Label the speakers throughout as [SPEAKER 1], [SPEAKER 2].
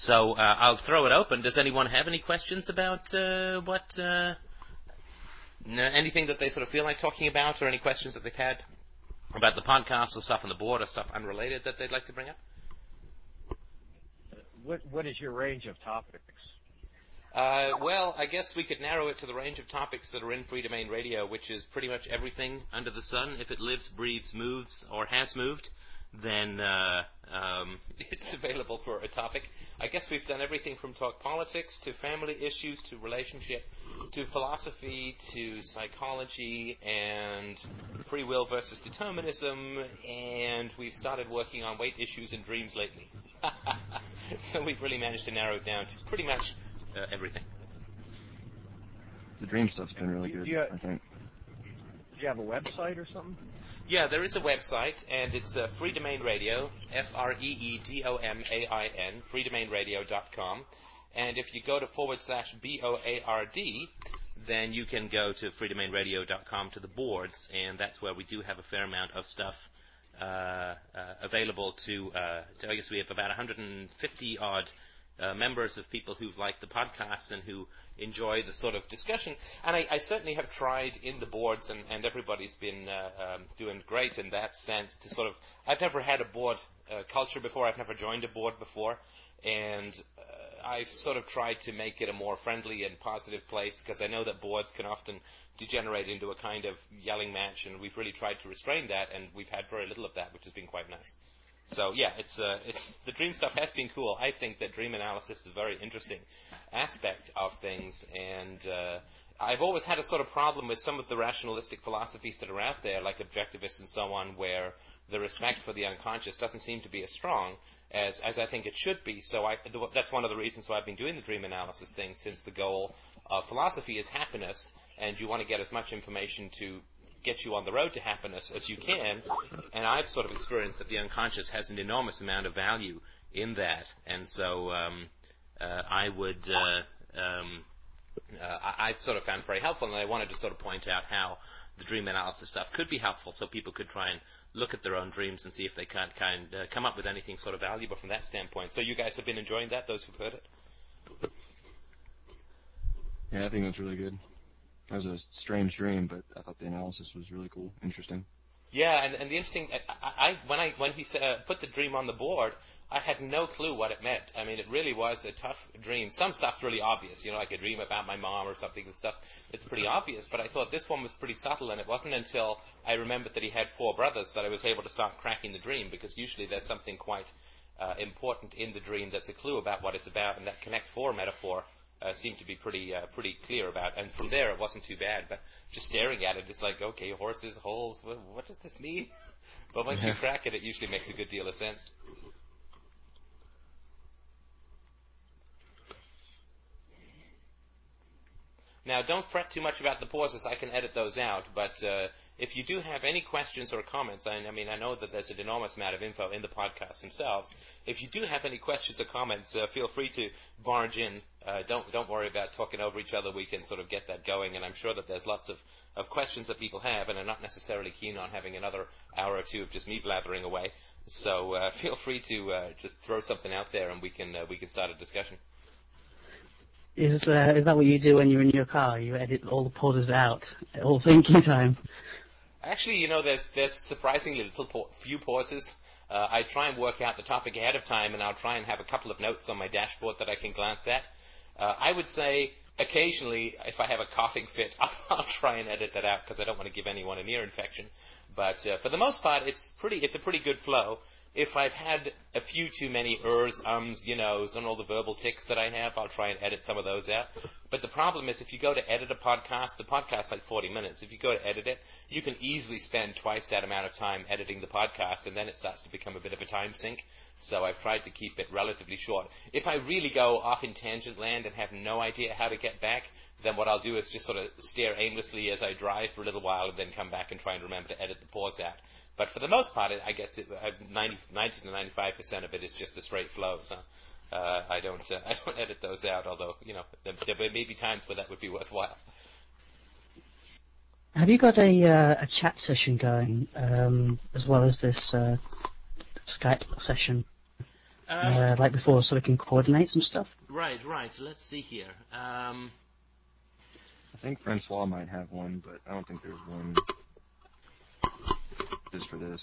[SPEAKER 1] So uh, I'll throw it open. Does anyone have any questions about uh, what uh, anything that they sort of feel like talking about, or any questions that they've had about the podcast or stuff on the board or stuff unrelated that they'd like to bring up?
[SPEAKER 2] What What is your range of topics?
[SPEAKER 1] Uh, well, I guess we could narrow it to the range of topics that are in Free Domain Radio, which is pretty much everything under the sun. If it lives, breathes, moves, or has moved, then uh, um, it's available for a topic. I guess we've done everything from talk politics to family issues to relationship to philosophy to psychology and free will versus determinism, and we've started working on weight issues and dreams lately. so we've really managed to narrow it down to pretty much uh, everything.
[SPEAKER 3] The dream stuff's been really good,
[SPEAKER 2] you,
[SPEAKER 3] I think.
[SPEAKER 2] Do you have a website or something?
[SPEAKER 1] Yeah, there is a website, and it's uh, Free Domain Radio, Freedomain Free Domain Radio, F-R-E-E-D-O-M-A-I-N, freedomainradio.com. And if you go to forward slash B-O-A-R-D, then you can go to freedomainradio.com to the boards, and that's where we do have a fair amount of stuff uh, uh, available to, uh, to, I guess we have about 150 odd uh, members of people who've liked the podcast and who enjoy the sort of discussion. And I, I certainly have tried in the boards, and, and everybody's been uh, um, doing great in that sense. To sort of, I've never had a board uh, culture before. I've never joined a board before, and uh, I've sort of tried to make it a more friendly and positive place because I know that boards can often degenerate into a kind of yelling match, and we've really tried to restrain that, and we've had very little of that, which has been quite nice. So yeah, it's uh, it's the dream stuff has been cool. I think that dream analysis is a very interesting aspect of things, and uh, I've always had a sort of problem with some of the rationalistic philosophies that are out there, like objectivists and so on, where the respect for the unconscious doesn't seem to be as strong as as I think it should be. So I, that's one of the reasons why I've been doing the dream analysis thing, since the goal of philosophy is happiness, and you want to get as much information to get you on the road to happiness as you can. And I've sort of experienced that the unconscious has an enormous amount of value in that. And so um, uh, I would, uh, um, uh, I, have sort of found very helpful, and I wanted to sort of point out how the dream analysis stuff could be helpful, so people could try and look at their own dreams and see if they can't kind uh, come up with anything sort of valuable from that standpoint. So you guys have been enjoying that, those who've heard it.
[SPEAKER 3] Yeah, I think that's really good. That was a strange dream, but I thought the analysis was really cool, interesting.
[SPEAKER 1] Yeah, and, and the interesting, I, I when I when he uh, put the dream on the board, I had no clue what it meant. I mean, it really was a tough dream. Some stuff's really obvious, you know, like a dream about my mom or something and stuff. It's pretty obvious, but I thought this one was pretty subtle, and it wasn't until I remembered that he had four brothers that I was able to start cracking the dream, because usually there's something quite uh, important in the dream that's a clue about what it's about, and that Connect Four metaphor seemed to be pretty uh, pretty clear about. And from there, it wasn't too bad. But just staring at it, it's like, okay, horses, holes. What, what does this mean? but once you crack it, it usually makes a good deal of sense. Now, don't fret too much about the pauses. I can edit those out. But uh, if you do have any questions or comments, I, I, mean, I know that there's an enormous amount of info in the podcasts themselves. If you do have any questions or comments, uh, feel free to barge in. Uh, don't don't worry about talking over each other. We can sort of get that going. And I'm sure that there's lots of, of questions that people have, and are not necessarily keen on having another hour or two of just me blathering away. So uh, feel free to uh, just throw something out there, and we can uh, we can start a discussion.
[SPEAKER 4] Is uh, is that what you do when you're in your car? You edit all the pauses out, all thinking time.
[SPEAKER 1] Actually, you know, there's there's surprisingly little pa- few pauses. Uh, I try and work out the topic ahead of time, and I'll try and have a couple of notes on my dashboard that I can glance at. Uh, I would say occasionally, if I have a coughing fit, I'll, I'll try and edit that out because I don't want to give anyone an ear infection. But uh, for the most part, it's pretty it's a pretty good flow if I've had a few too many ers, ums, you knows, and all the verbal ticks that I have, I'll try and edit some of those out. But the problem is if you go to edit a podcast, the podcast's like 40 minutes. If you go to edit it, you can easily spend twice that amount of time editing the podcast, and then it starts to become a bit of a time sink. So I've tried to keep it relatively short. If I really go off in tangent land and have no idea how to get back, then what I'll do is just sort of stare aimlessly as I drive for a little while and then come back and try and remember to edit the pause out. But for the most part, I guess it, 90, 90 to 95 percent of it is just a straight flow. So uh, I don't uh, I don't edit those out. Although you know there, there may be times where that would be worthwhile.
[SPEAKER 4] Have you got a uh, a chat session going um, as well as this uh, Skype session?
[SPEAKER 1] Um,
[SPEAKER 4] uh, like before, so we can coordinate some stuff.
[SPEAKER 1] right, right. Let's see here. Um,
[SPEAKER 3] I think Francois might have one, but I don't think there's one just for this.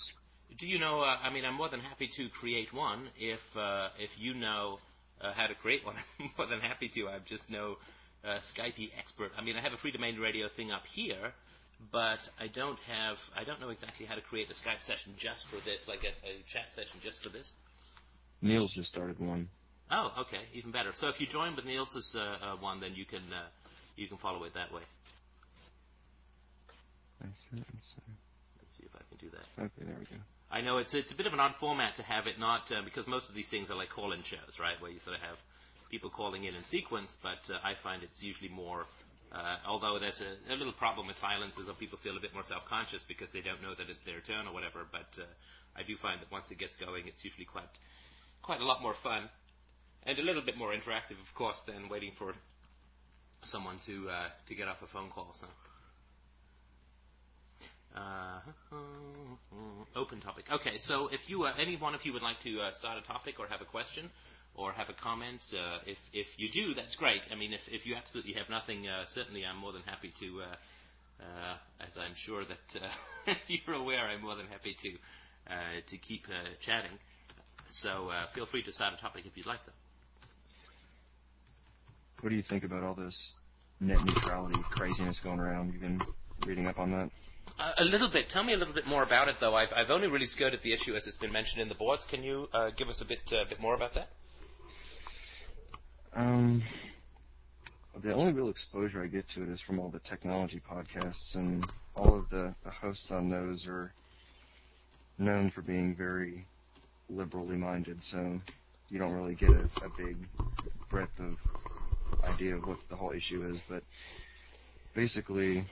[SPEAKER 1] do you know? Uh, I mean, I'm more than happy to create one if uh, if you know uh, how to create one. I'm more than happy to. I'm just no uh, Skype expert. I mean, I have a free domain radio thing up here, but I don't have. I don't know exactly how to create a Skype session just for this, like a, a chat session just for this.
[SPEAKER 3] Neil's just started one.
[SPEAKER 1] Oh, okay, even better. So if you join with Niels's uh, uh, one, then you can uh, you can follow it that way.
[SPEAKER 3] That's it, that's it.
[SPEAKER 1] Let's see I
[SPEAKER 3] Okay, there we go.
[SPEAKER 1] I know it's it's a bit of an odd format to have it not uh, because most of these things are like call-in shows, right, where you sort of have people calling in in sequence. But uh, I find it's usually more. Uh, although there's a, a little problem with silences, or people feel a bit more self-conscious because they don't know that it's their turn or whatever. But uh, I do find that once it gets going, it's usually quite quite a lot more fun and a little bit more interactive, of course, than waiting for someone to uh, to get off a phone call. So. Uh, open topic. Okay, so if you, uh, any one of you would like to uh, start a topic or have a question or have a comment, uh, if if you do, that's great. I mean, if if you absolutely have nothing, uh, certainly I'm more than happy to, uh, as I'm sure that you're aware, I'm more than happy to to keep chatting. So feel free to start a topic if you'd like, though.
[SPEAKER 3] What do you think about all this net neutrality craziness going around? You've been reading up on that?
[SPEAKER 1] Uh, a little bit. Tell me a little bit more about it, though. I've, I've only really skirted the issue as it's been mentioned in the boards. Can you uh, give us a bit uh, bit more about that?
[SPEAKER 3] Um, the only real exposure I get to it is from all the technology podcasts, and all of the, the hosts on those are known for being very liberally minded, so you don't really get a, a big breadth of idea of what the whole issue is. But basically,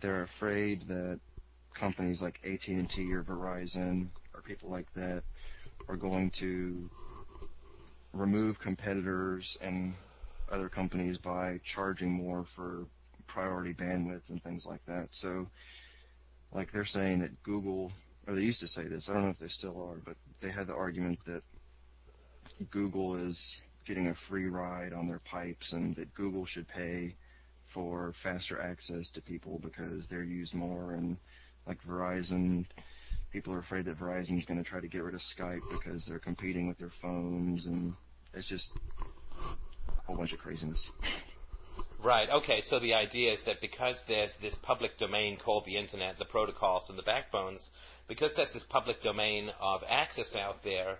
[SPEAKER 3] they're afraid that companies like AT&T or Verizon or people like that are going to remove competitors and other companies by charging more for priority bandwidth and things like that. So, like they're saying that Google, or they used to say this, I don't know if they still are, but they had the argument that Google is getting a free ride on their pipes and that Google should pay for faster access to people because they're used more and like Verizon people are afraid that Verizon's going to try to get rid of Skype because they're competing with their phones and it's just a whole bunch of craziness.
[SPEAKER 1] Right. Okay. So the idea is that because there's this public domain called the internet, the protocols and the backbones, because there's this public domain of access out there,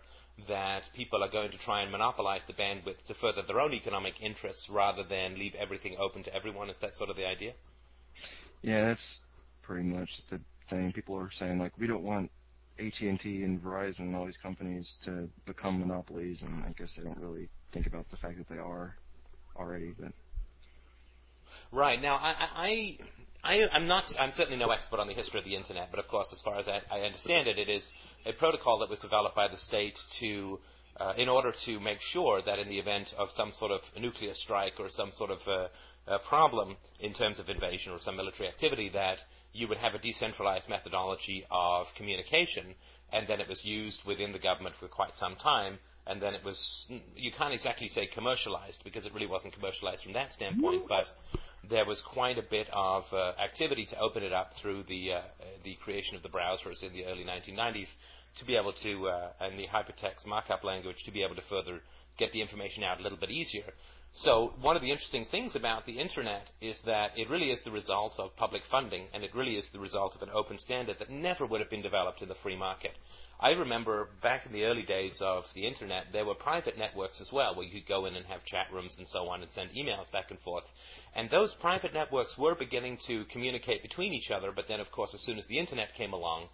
[SPEAKER 1] that people are going to try and monopolize the bandwidth to further their own economic interests rather than leave everything open to everyone. Is that sort of the idea?
[SPEAKER 3] Yeah, that's pretty much the thing. People are saying like we don't want AT&T and Verizon and all these companies to become monopolies, and I guess they don't really think about the fact that they are already. But
[SPEAKER 1] Right. Now, I, I, I, I'm not, I'm certainly no expert on the history of the internet, but of course, as far as I, I understand it, it is a protocol that was developed by the state to, uh, in order to make sure that in the event of some sort of nuclear strike or some sort of uh, uh, problem in terms of invasion or some military activity, that you would have a decentralized methodology of communication, and then it was used within the government for quite some time, and then it was, you can't exactly say commercialized because it really wasn't commercialized from that standpoint, but there was quite a bit of uh, activity to open it up through the uh, the creation of the browsers in the early 1990s to be able to, uh, and the hypertext markup language to be able to further get the information out a little bit easier. So one of the interesting things about the internet is that it really is the result of public funding, and it really is the result of an open standard that never would have been developed in the free market. I remember back in the early days of the internet, there were private networks as well, where you could go in and have chat rooms and so on and send emails back and forth. And those private networks were beginning to communicate between each other, but then, of course, as soon as the internet came along,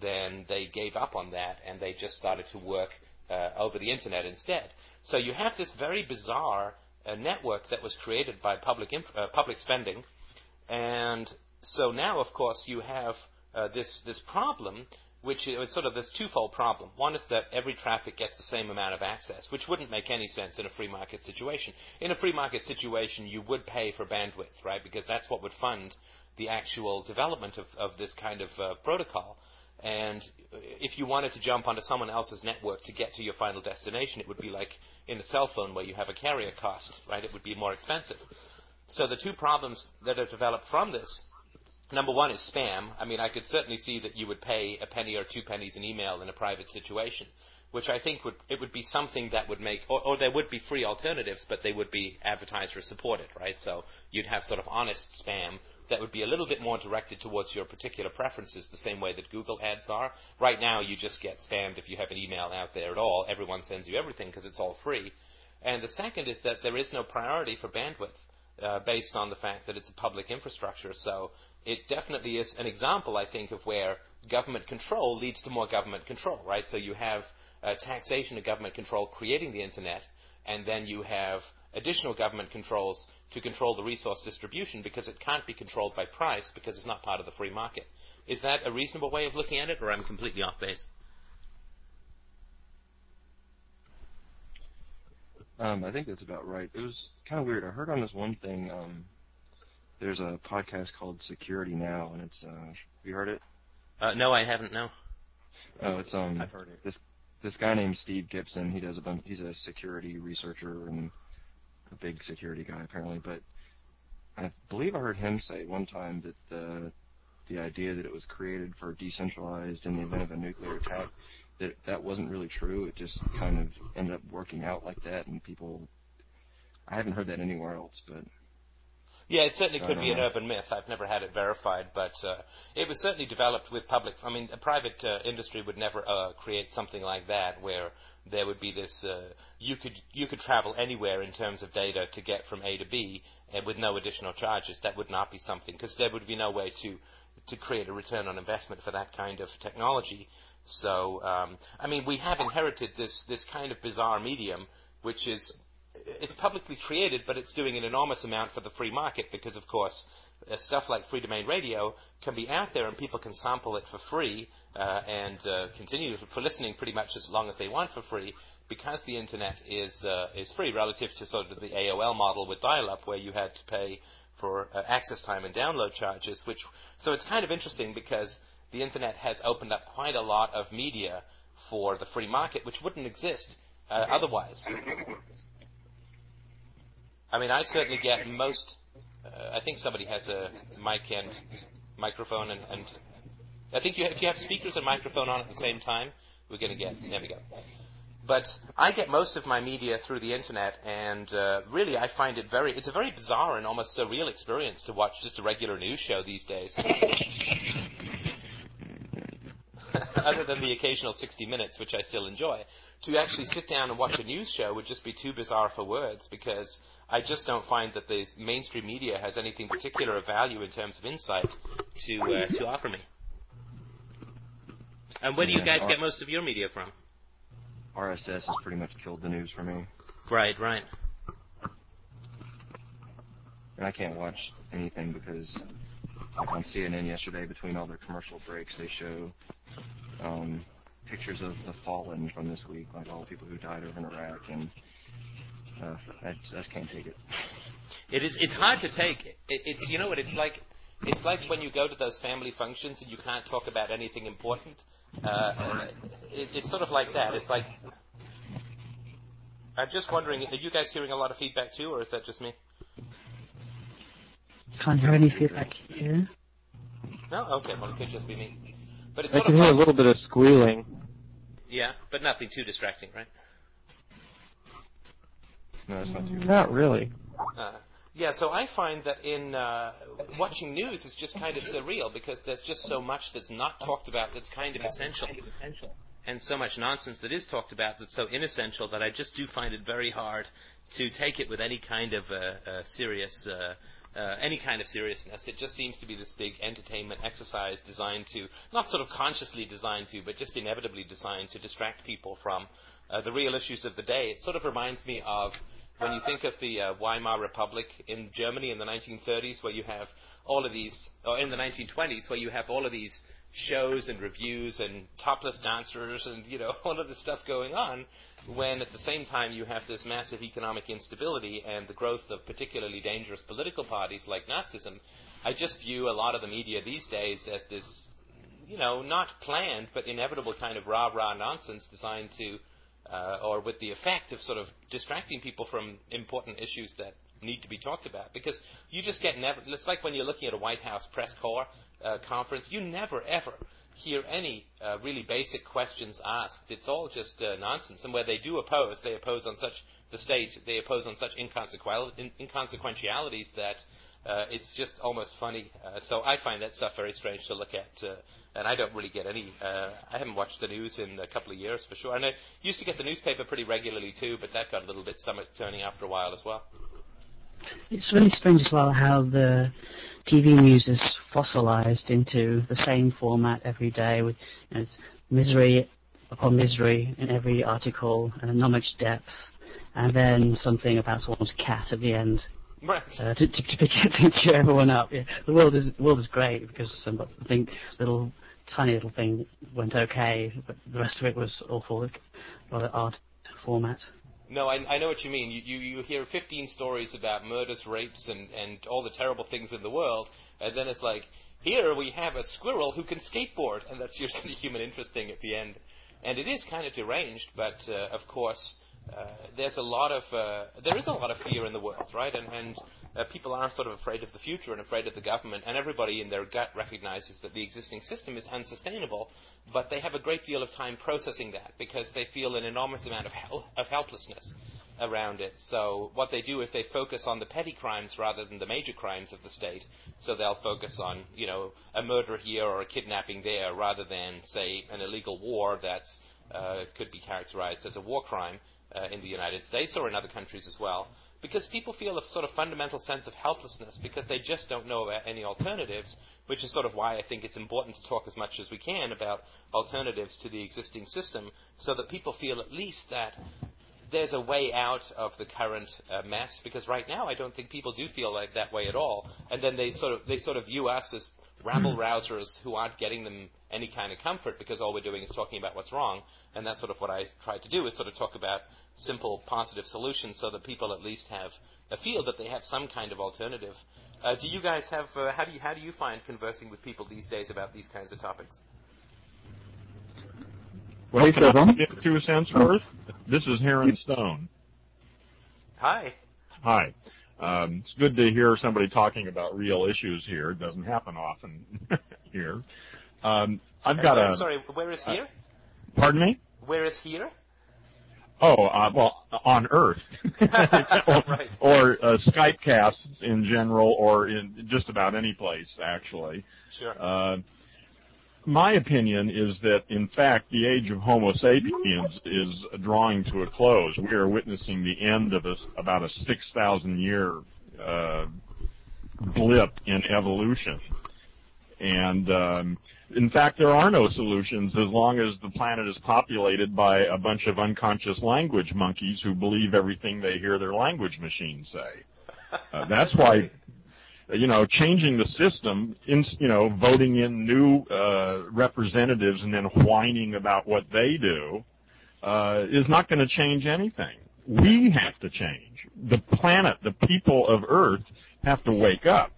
[SPEAKER 1] then they gave up on that and they just started to work uh, over the internet instead. So you have this very bizarre uh, network that was created by public inf- uh, public spending, and so now, of course, you have uh, this this problem which is sort of this twofold problem. One is that every traffic gets the same amount of access, which wouldn't make any sense in a free market situation. In a free market situation, you would pay for bandwidth, right? Because that's what would fund the actual development of, of this kind of uh, protocol. And if you wanted to jump onto someone else's network to get to your final destination, it would be like in a cell phone where you have a carrier cost, right? It would be more expensive. So the two problems that have developed from this, number one is spam. I mean, I could certainly see that you would pay a penny or two pennies an email in a private situation, which I think would it would be something that would make, or, or there would be free alternatives, but they would be advertiser supported, right? So you'd have sort of honest spam that would be a little bit more directed towards your particular preferences, the same way that Google ads are. Right now, you just get spammed if you have an email out there at all. Everyone sends you everything because it's all free. And the second is that there is no priority for bandwidth. Uh, based on the fact that it's a public infrastructure. So it definitely is an example, I think, of where government control leads to more government control, right? So you have uh, taxation of government control creating the internet, and then you have additional government controls to control the resource distribution because it can't be controlled by price because it's not part of the free market. Is that a reasonable way of looking at it, or I'm completely off base?
[SPEAKER 3] Um, I think that's about right. It was kind of weird. I heard on this one thing, um, there's a podcast called Security Now, and it's, uh, have you heard it?
[SPEAKER 1] Uh, no, I haven't. No.
[SPEAKER 3] Oh, it's um.
[SPEAKER 2] I've heard it.
[SPEAKER 3] This this guy named Steve Gibson. He does a bunch. He's a security researcher and a big security guy apparently. But I believe I heard him say one time that the the idea that it was created for decentralized in the event of a nuclear attack that that wasn't really true. It just kind of ended up working out like that, and people. I haven't heard that anywhere else, but
[SPEAKER 1] Yeah, it certainly could be an urban myth. I've never had it verified, but uh, it was certainly developed with public. I mean, a private uh, industry would never uh, create something like that, where there would be this. Uh, you could you could travel anywhere in terms of data to get from A to B, and with no additional charges. That would not be something because there would be no way to to create a return on investment for that kind of technology. So, um, I mean, we have inherited this this kind of bizarre medium, which is it's publicly created, but it's doing an enormous amount for the free market because, of course, uh, stuff like free domain radio can be out there and people can sample it for free uh, and uh, continue for listening pretty much as long as they want for free because the internet is uh, is free relative to sort of the AOL model with dial-up where you had to pay for uh, access time and download charges. Which so it's kind of interesting because the internet has opened up quite a lot of media for the free market, which wouldn't exist uh, otherwise. I mean, I certainly get most. Uh, I think somebody has a mic and microphone, and, and I think you, if you have speakers and microphone on at the same time, we're going to get. There we go. But I get most of my media through the internet, and uh, really, I find it very. It's a very bizarre and almost surreal experience to watch just a regular news show these days. Other than the occasional 60 minutes, which I still enjoy, to actually sit down and watch a news show would just be too bizarre for words because I just don't find that the mainstream media has anything particular of value in terms of insight to uh, to offer me. And where do you guys get most of your media from?
[SPEAKER 3] RSS has pretty much killed the news for me,
[SPEAKER 1] Right, right.
[SPEAKER 3] and I can't watch anything because, like on CNN yesterday, between all their commercial breaks, they show um, pictures of the fallen from this week, like all the people who died over in Iraq, and uh, I, just- I just can't take it.
[SPEAKER 1] It is. It's hard to take. It, it's you know what it's like. It's like when you go to those family functions and you can't talk about anything important. Uh, it, it's sort of like that. It's like. I'm just wondering, are you guys hearing a lot of feedback too, or is that just me?
[SPEAKER 4] Can't hear any feedback here.
[SPEAKER 1] No, okay, well it could just be me. But it's
[SPEAKER 2] I can
[SPEAKER 1] of
[SPEAKER 2] hear a little bit of squealing.
[SPEAKER 1] yeah, but nothing too distracting, right?
[SPEAKER 3] No, it's not too.
[SPEAKER 2] Not really.
[SPEAKER 1] Uh, yeah, so I find that in uh, watching news is just kind of surreal because there's just so much that's not talked about that's kind of essential, and so much nonsense that is talked about that's so inessential that I just do find it very hard to take it with any kind of uh, uh, serious. Uh, any kind of seriousness. It just seems to be this big entertainment exercise designed to, not sort of consciously designed to, but just inevitably designed to distract people from uh, the real issues of the day. It sort of reminds me of when you think of the uh, Weimar Republic in Germany in the 1930s, where you have all of these, or in the 1920s, where you have all of these shows and reviews and topless dancers and you know all of this stuff going on, when at the same time you have this massive economic instability and the growth of particularly dangerous political parties like Nazism. I just view a lot of the media these days as this you know, not planned but inevitable kind of rah rah nonsense designed to, uh, or with the effect of sort of distracting people from important issues that need to be talked about. Because you just get never. It's like when you're looking at a White House press corps uh, conference, you never ever hear any uh, really basic questions asked. It's all just uh, nonsense. And where they do oppose, they oppose on such the state, they oppose on such inconsequential, inconsequentialities that uh, it's just almost funny. Uh, so I find that stuff very strange to look at, uh, and I don't really get any. Uh, I haven't watched the news in a couple of years for sure, and I used to get the newspaper pretty regularly too, but that got a little bit stomach turning after a while as well.
[SPEAKER 4] It's really strange as well how the TV news is fossilized into the same format every day with you know, misery upon misery in every article and not much depth, and then something about someone's cat at the end.
[SPEAKER 1] Right.
[SPEAKER 4] Uh, to, to, to, to cheer everyone up. Yeah. The world is the world is great because some I think little tiny little thing went okay, but the rest of it was awful, rather odd format.
[SPEAKER 1] No, I, I know what you mean. You, you, you hear 15 stories about murders, rapes, and, and all the terrible things in the world, and then it's like, here we have a squirrel who can skateboard, and that's usually human interest thing at the end. And it is kind of deranged, but uh, of course, there's a lot of uh, there is a lot of fear in the world, right? And, and uh, people are sort of afraid of the future and afraid of the government, and everybody in their gut recognizes that the existing system is unsustainable, but they have a great deal of time processing that because they feel an enormous amount of hel- of helplessness around it. So what they do is they focus on the petty crimes rather than the major crimes of the state. So they'll focus on, you know, a murder here or a kidnapping there rather than, say, an illegal war that's uh, could be characterized as a war crime uh, in the United States or in other countries as well, because people feel a sort of fundamental sense of helplessness because they just don't know about any alternatives, which is sort of why I think it's important to talk as much as we can about alternatives to the existing system so that people feel at least that there's a way out of the current uh, mess because right now I don't think people do feel like that way at all and then they sort of they sort of view us as rabble rousers who aren't getting them any kind of comfort because all we're doing is talking about what's wrong. And that's sort of what I try to do is sort of talk about simple, positive solutions so that people at least have a feel that they have some kind of alternative. Uh, do you guys have? Uh, how do you how do you find conversing with people these days about these kinds of topics?
[SPEAKER 5] Well, can I give two cents worth? This is Heron Stone.
[SPEAKER 1] Hi.
[SPEAKER 5] Hi. Um, it's good to hear somebody talking about real issues here. It doesn't happen often here. Um, I've got
[SPEAKER 1] where,
[SPEAKER 5] a.
[SPEAKER 1] Sorry, where is here?
[SPEAKER 5] Uh, pardon me?
[SPEAKER 1] Where is here?
[SPEAKER 5] Oh, uh, well, on Earth, or,
[SPEAKER 1] right.
[SPEAKER 5] or uh, Skype casts in general, or in just about any place, actually.
[SPEAKER 1] Sure.
[SPEAKER 5] Uh, my opinion is that, in fact, the age of Homo sapiens is drawing to a close. We are witnessing the end of a, about a 6,000 year uh, blip in evolution. And um, in fact, there are no solutions as long as the planet is populated by a bunch of unconscious language monkeys who believe everything they hear their language machines say. Uh, that's why you know, changing the system, in, you know, voting in new uh, representatives and then whining about what they do, uh, is not going to change anything. We have to change. The planet, the people of Earth, have to wake up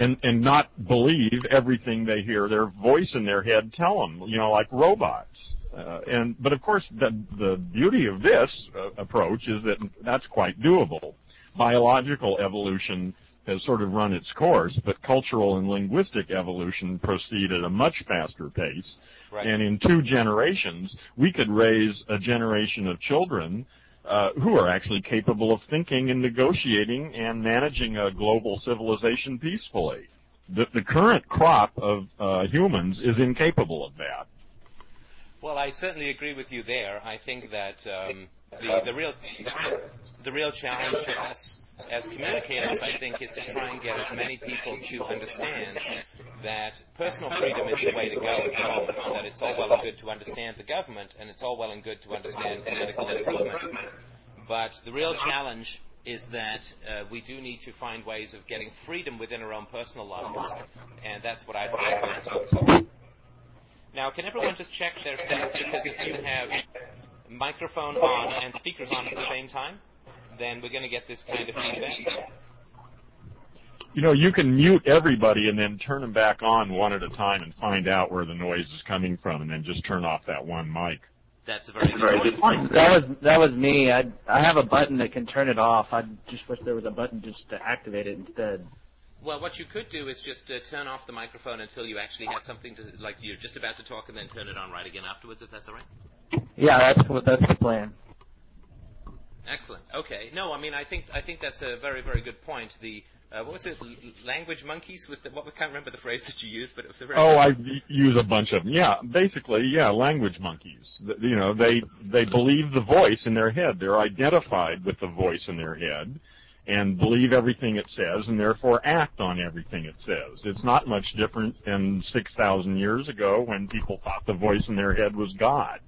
[SPEAKER 5] and and not believe everything they hear their voice in their head tell them. You know, like robots. Uh, and but of course, the the beauty of this uh, approach is that that's quite doable. Biological evolution has sort of run its course, but cultural and linguistic evolution proceed at a much faster pace.
[SPEAKER 1] Right.
[SPEAKER 5] And in two generations, we could raise a generation of children uh, who are actually capable of thinking and negotiating and managing a global civilization peacefully. The, the current crop of uh, humans is incapable of that.
[SPEAKER 1] Well, I certainly agree with you there. I think that um, the, the real the real challenge for us as communicators, I think, is to try and get as many people to understand that personal freedom is the way to go at the moment. That it's all well and good to understand the government, and it's all well and good to understand political improvement. But the real challenge is that uh, we do need to find ways of getting freedom within our own personal lives, and that's what I try to focus. Now, can everyone just check their setup? Because if you have microphone on and speakers on at the same time, then we're going to get this kind of feedback.
[SPEAKER 5] You know, you can mute everybody and then turn them back on one at a time and find out where the noise is coming from, and then just turn off that one mic.
[SPEAKER 1] That's a very good point.
[SPEAKER 6] That was that was me. I I have a button that can turn it off. I just wish there was a button just to activate it instead.
[SPEAKER 1] Well, what you could do is just uh, turn off the microphone until you actually have something to, like you're just about to talk, and then turn it on right again afterwards, if that's all right.
[SPEAKER 6] Yeah, that's what that's the plan.
[SPEAKER 1] Excellent. Okay. No, I mean, I think I think that's a very very good point. The uh, what was it? L- language monkeys was the what? I can't remember the phrase that you used, but it was a very.
[SPEAKER 5] Oh, I use a bunch of them. Yeah, basically, yeah, language monkeys. You know, they they believe the voice in their head. They're identified with the voice in their head, and believe everything it says, and therefore act on everything it says. It's not much different than six thousand years ago when people thought the voice in their head was God.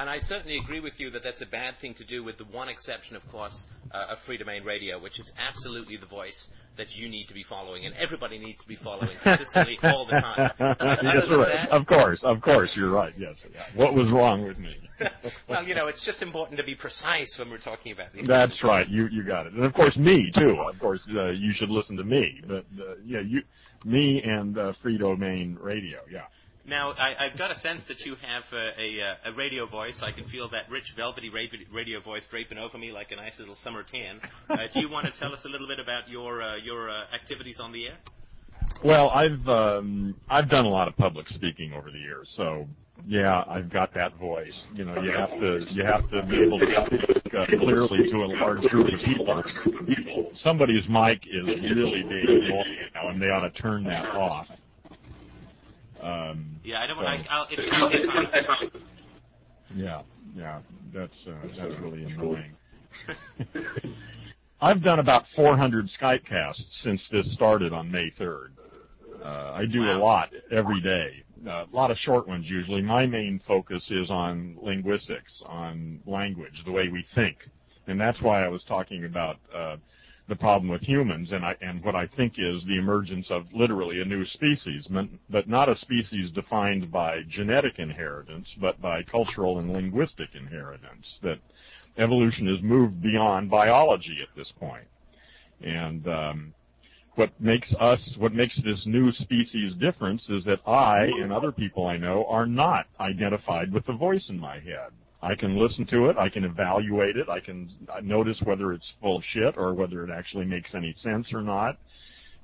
[SPEAKER 1] And I certainly agree with you that that's a bad thing to do, with the one exception, of course, uh, of free domain radio, which is absolutely the voice that you need to be following, and everybody needs to be following consistently all the time. Than
[SPEAKER 5] right.
[SPEAKER 1] that-
[SPEAKER 5] Of course, of course, you're right. Yes. What was wrong with me?
[SPEAKER 1] well, you know, it's just important to be precise when we're talking about these.
[SPEAKER 5] That's right. You you got it. And of course, me too. Of course, uh, you should listen to me. But uh, yeah, you, me and uh, Free Domain Radio. Yeah.
[SPEAKER 1] Now, I, I've got a sense that you have uh, a, uh, a radio voice. I can feel that rich, velvety radio voice draping over me like a nice little summer tan. Uh, do you want to tell us a little bit about your uh, your uh, activities on the air?
[SPEAKER 5] Well, I've um, I've done a lot of public speaking over the years, so yeah, I've got that voice. You know, you have to you have to be able to speak uh, clearly to a large group of people. Somebody's mic is really being annoying now, and they ought to turn that off. Um,
[SPEAKER 1] Yeah, I don't
[SPEAKER 5] so-
[SPEAKER 1] I, I'll, if you don't get comment-
[SPEAKER 5] Yeah, yeah, that's uh, that's really annoying. I've done about 400 Skype casts since this started on May 3rd. Uh, I do a lot every day, uh, a lot of short ones usually. My main focus is on linguistics, on language, the way we think, and that's why I was talking about uh, the problem with humans, and I and what I think is the emergence of literally a new species, but- not a species defined by genetic inheritance, but by cultural and linguistic inheritance. That evolution has moved beyond biology at this point, and um, what makes us, what makes this new species difference is that I and other people I know are not identified with the voice in my head. I can listen to it, I can evaluate it, I can notice whether it's full of shit or whether it actually makes any sense or not.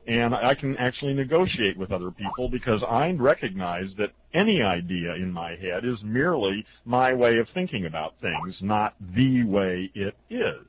[SPEAKER 5] And I can actually negotiate with other people because I recognize that any idea in my head is merely my way of thinking about things, not the way it is.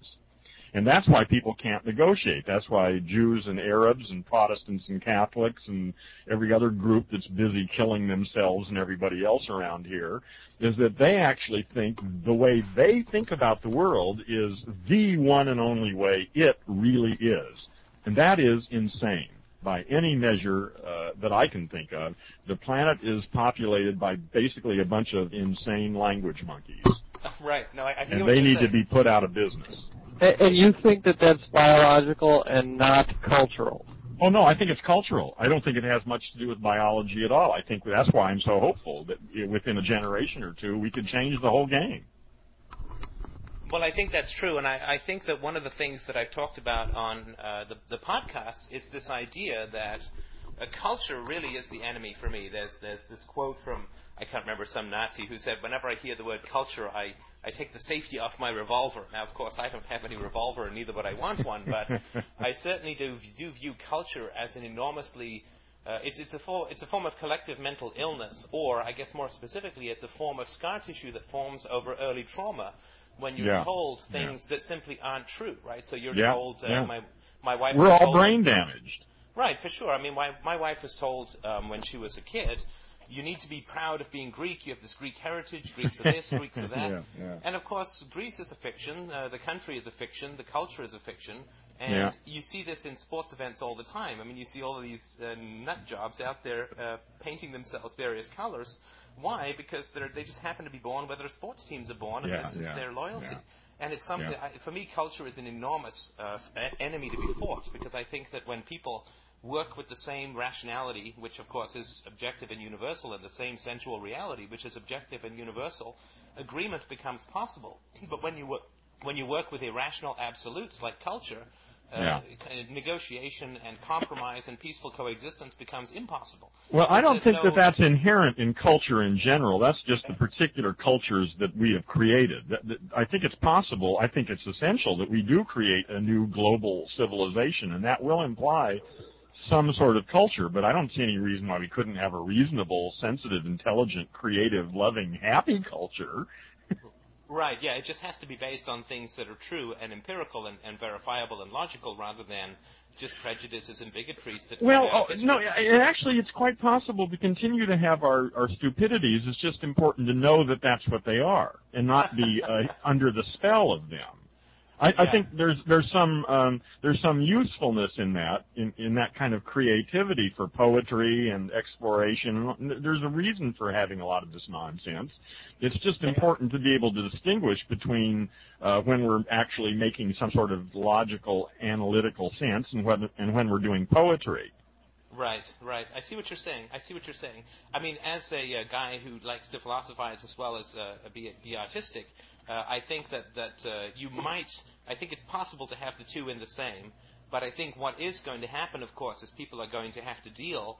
[SPEAKER 5] And that's why people can't negotiate. That's why Jews and Arabs and Protestants and Catholics and every other group that's busy killing themselves and everybody else around here is that they actually think the way they think about the world is the one and only way it really is. And that is insane. By any measure uh, that I can think of, the planet is populated by basically a bunch of insane language monkeys.
[SPEAKER 1] Right. No, I, I
[SPEAKER 5] And they need to be put out of business.
[SPEAKER 6] And, and you think that that's biological and not cultural?
[SPEAKER 5] Oh no, I think it's cultural. I don't think it has much to do with biology at all. I think that's why I'm so hopeful that within a generation or two we could change the whole game.
[SPEAKER 1] Well, I think that's true, and I, I think that one of the things that I've talked about on uh, the, the podcast is this idea that a culture really is the enemy for me. There's there's this quote from I can't remember some Nazi who said, "Whenever I hear the word culture, I I take the safety off my revolver." Now, of course, I don't have any revolver, and neither would I want one, but I certainly do do view culture as an enormously uh, it's it's a for, it's a form of collective mental illness, or I guess more specifically, it's a form of scar tissue that forms over early trauma when you're
[SPEAKER 5] Yeah.
[SPEAKER 1] told things that simply aren't true, right? So you're
[SPEAKER 5] Yeah,
[SPEAKER 1] told uh,
[SPEAKER 5] yeah.
[SPEAKER 1] my my wife.
[SPEAKER 5] We're
[SPEAKER 1] was
[SPEAKER 5] all
[SPEAKER 1] told-
[SPEAKER 5] brain damaged.
[SPEAKER 1] Right, for sure. I mean, my my wife was told um, when she was a kid, you need to be proud of being Greek. You have this Greek heritage. Greeks are this, Greeks are that.
[SPEAKER 5] Yeah, yeah.
[SPEAKER 1] And of course, Greece is a fiction. Uh, the country is a fiction. The culture is a fiction. And
[SPEAKER 5] Yeah.
[SPEAKER 1] you see this in sports events all the time. I mean, you see all of these uh, nut jobs out there uh, painting themselves various colors. Why? Because they're, they just happen to be born where their sports teams are born, and this is their loyalty. And it's something. I, for me, culture is an enormous uh, enemy to be fought because I think that when people work with the same rationality, which of course is objective and universal, and the same sensual reality, which is objective and universal, agreement becomes possible. But when you work, when you work with irrational absolutes like culture, uh,
[SPEAKER 5] Yeah.
[SPEAKER 1] negotiation and compromise and peaceful coexistence becomes impossible.
[SPEAKER 5] Well, I don't
[SPEAKER 1] There's
[SPEAKER 5] think
[SPEAKER 1] no-
[SPEAKER 5] that that's inherent in culture in general. That's just the particular cultures that we have created. I think it's possible, I think it's essential that we do create a new global civilization, and that will imply some sort of culture, but I don't see any reason why we couldn't have a reasonable, sensitive, intelligent, creative, loving, happy culture.
[SPEAKER 1] Right, yeah, it just has to be based on things that are true and empirical and, and verifiable and logical rather than just prejudices and bigotries that
[SPEAKER 5] Well, oh, no, and actually, it's quite possible to continue to have our, our stupidities. It's just important to know that that's what they are and not be uh, under the spell of them. I, I think there's there's some um, there's some usefulness in that in, in that kind of creativity for poetry and exploration. There's a reason for having a lot of this nonsense. It's just important to be able to distinguish between uh, when we're actually making some sort of logical, analytical sense and when and when we're doing poetry.
[SPEAKER 1] Right, right. I see what you're saying. I see what you're saying. I mean, as a uh, guy who likes to philosophize as well as uh, be, be artistic, uh, I think that that uh, you might. I think it's possible to have the two in the same. But I think what is going to happen, of course, is people are going to have to deal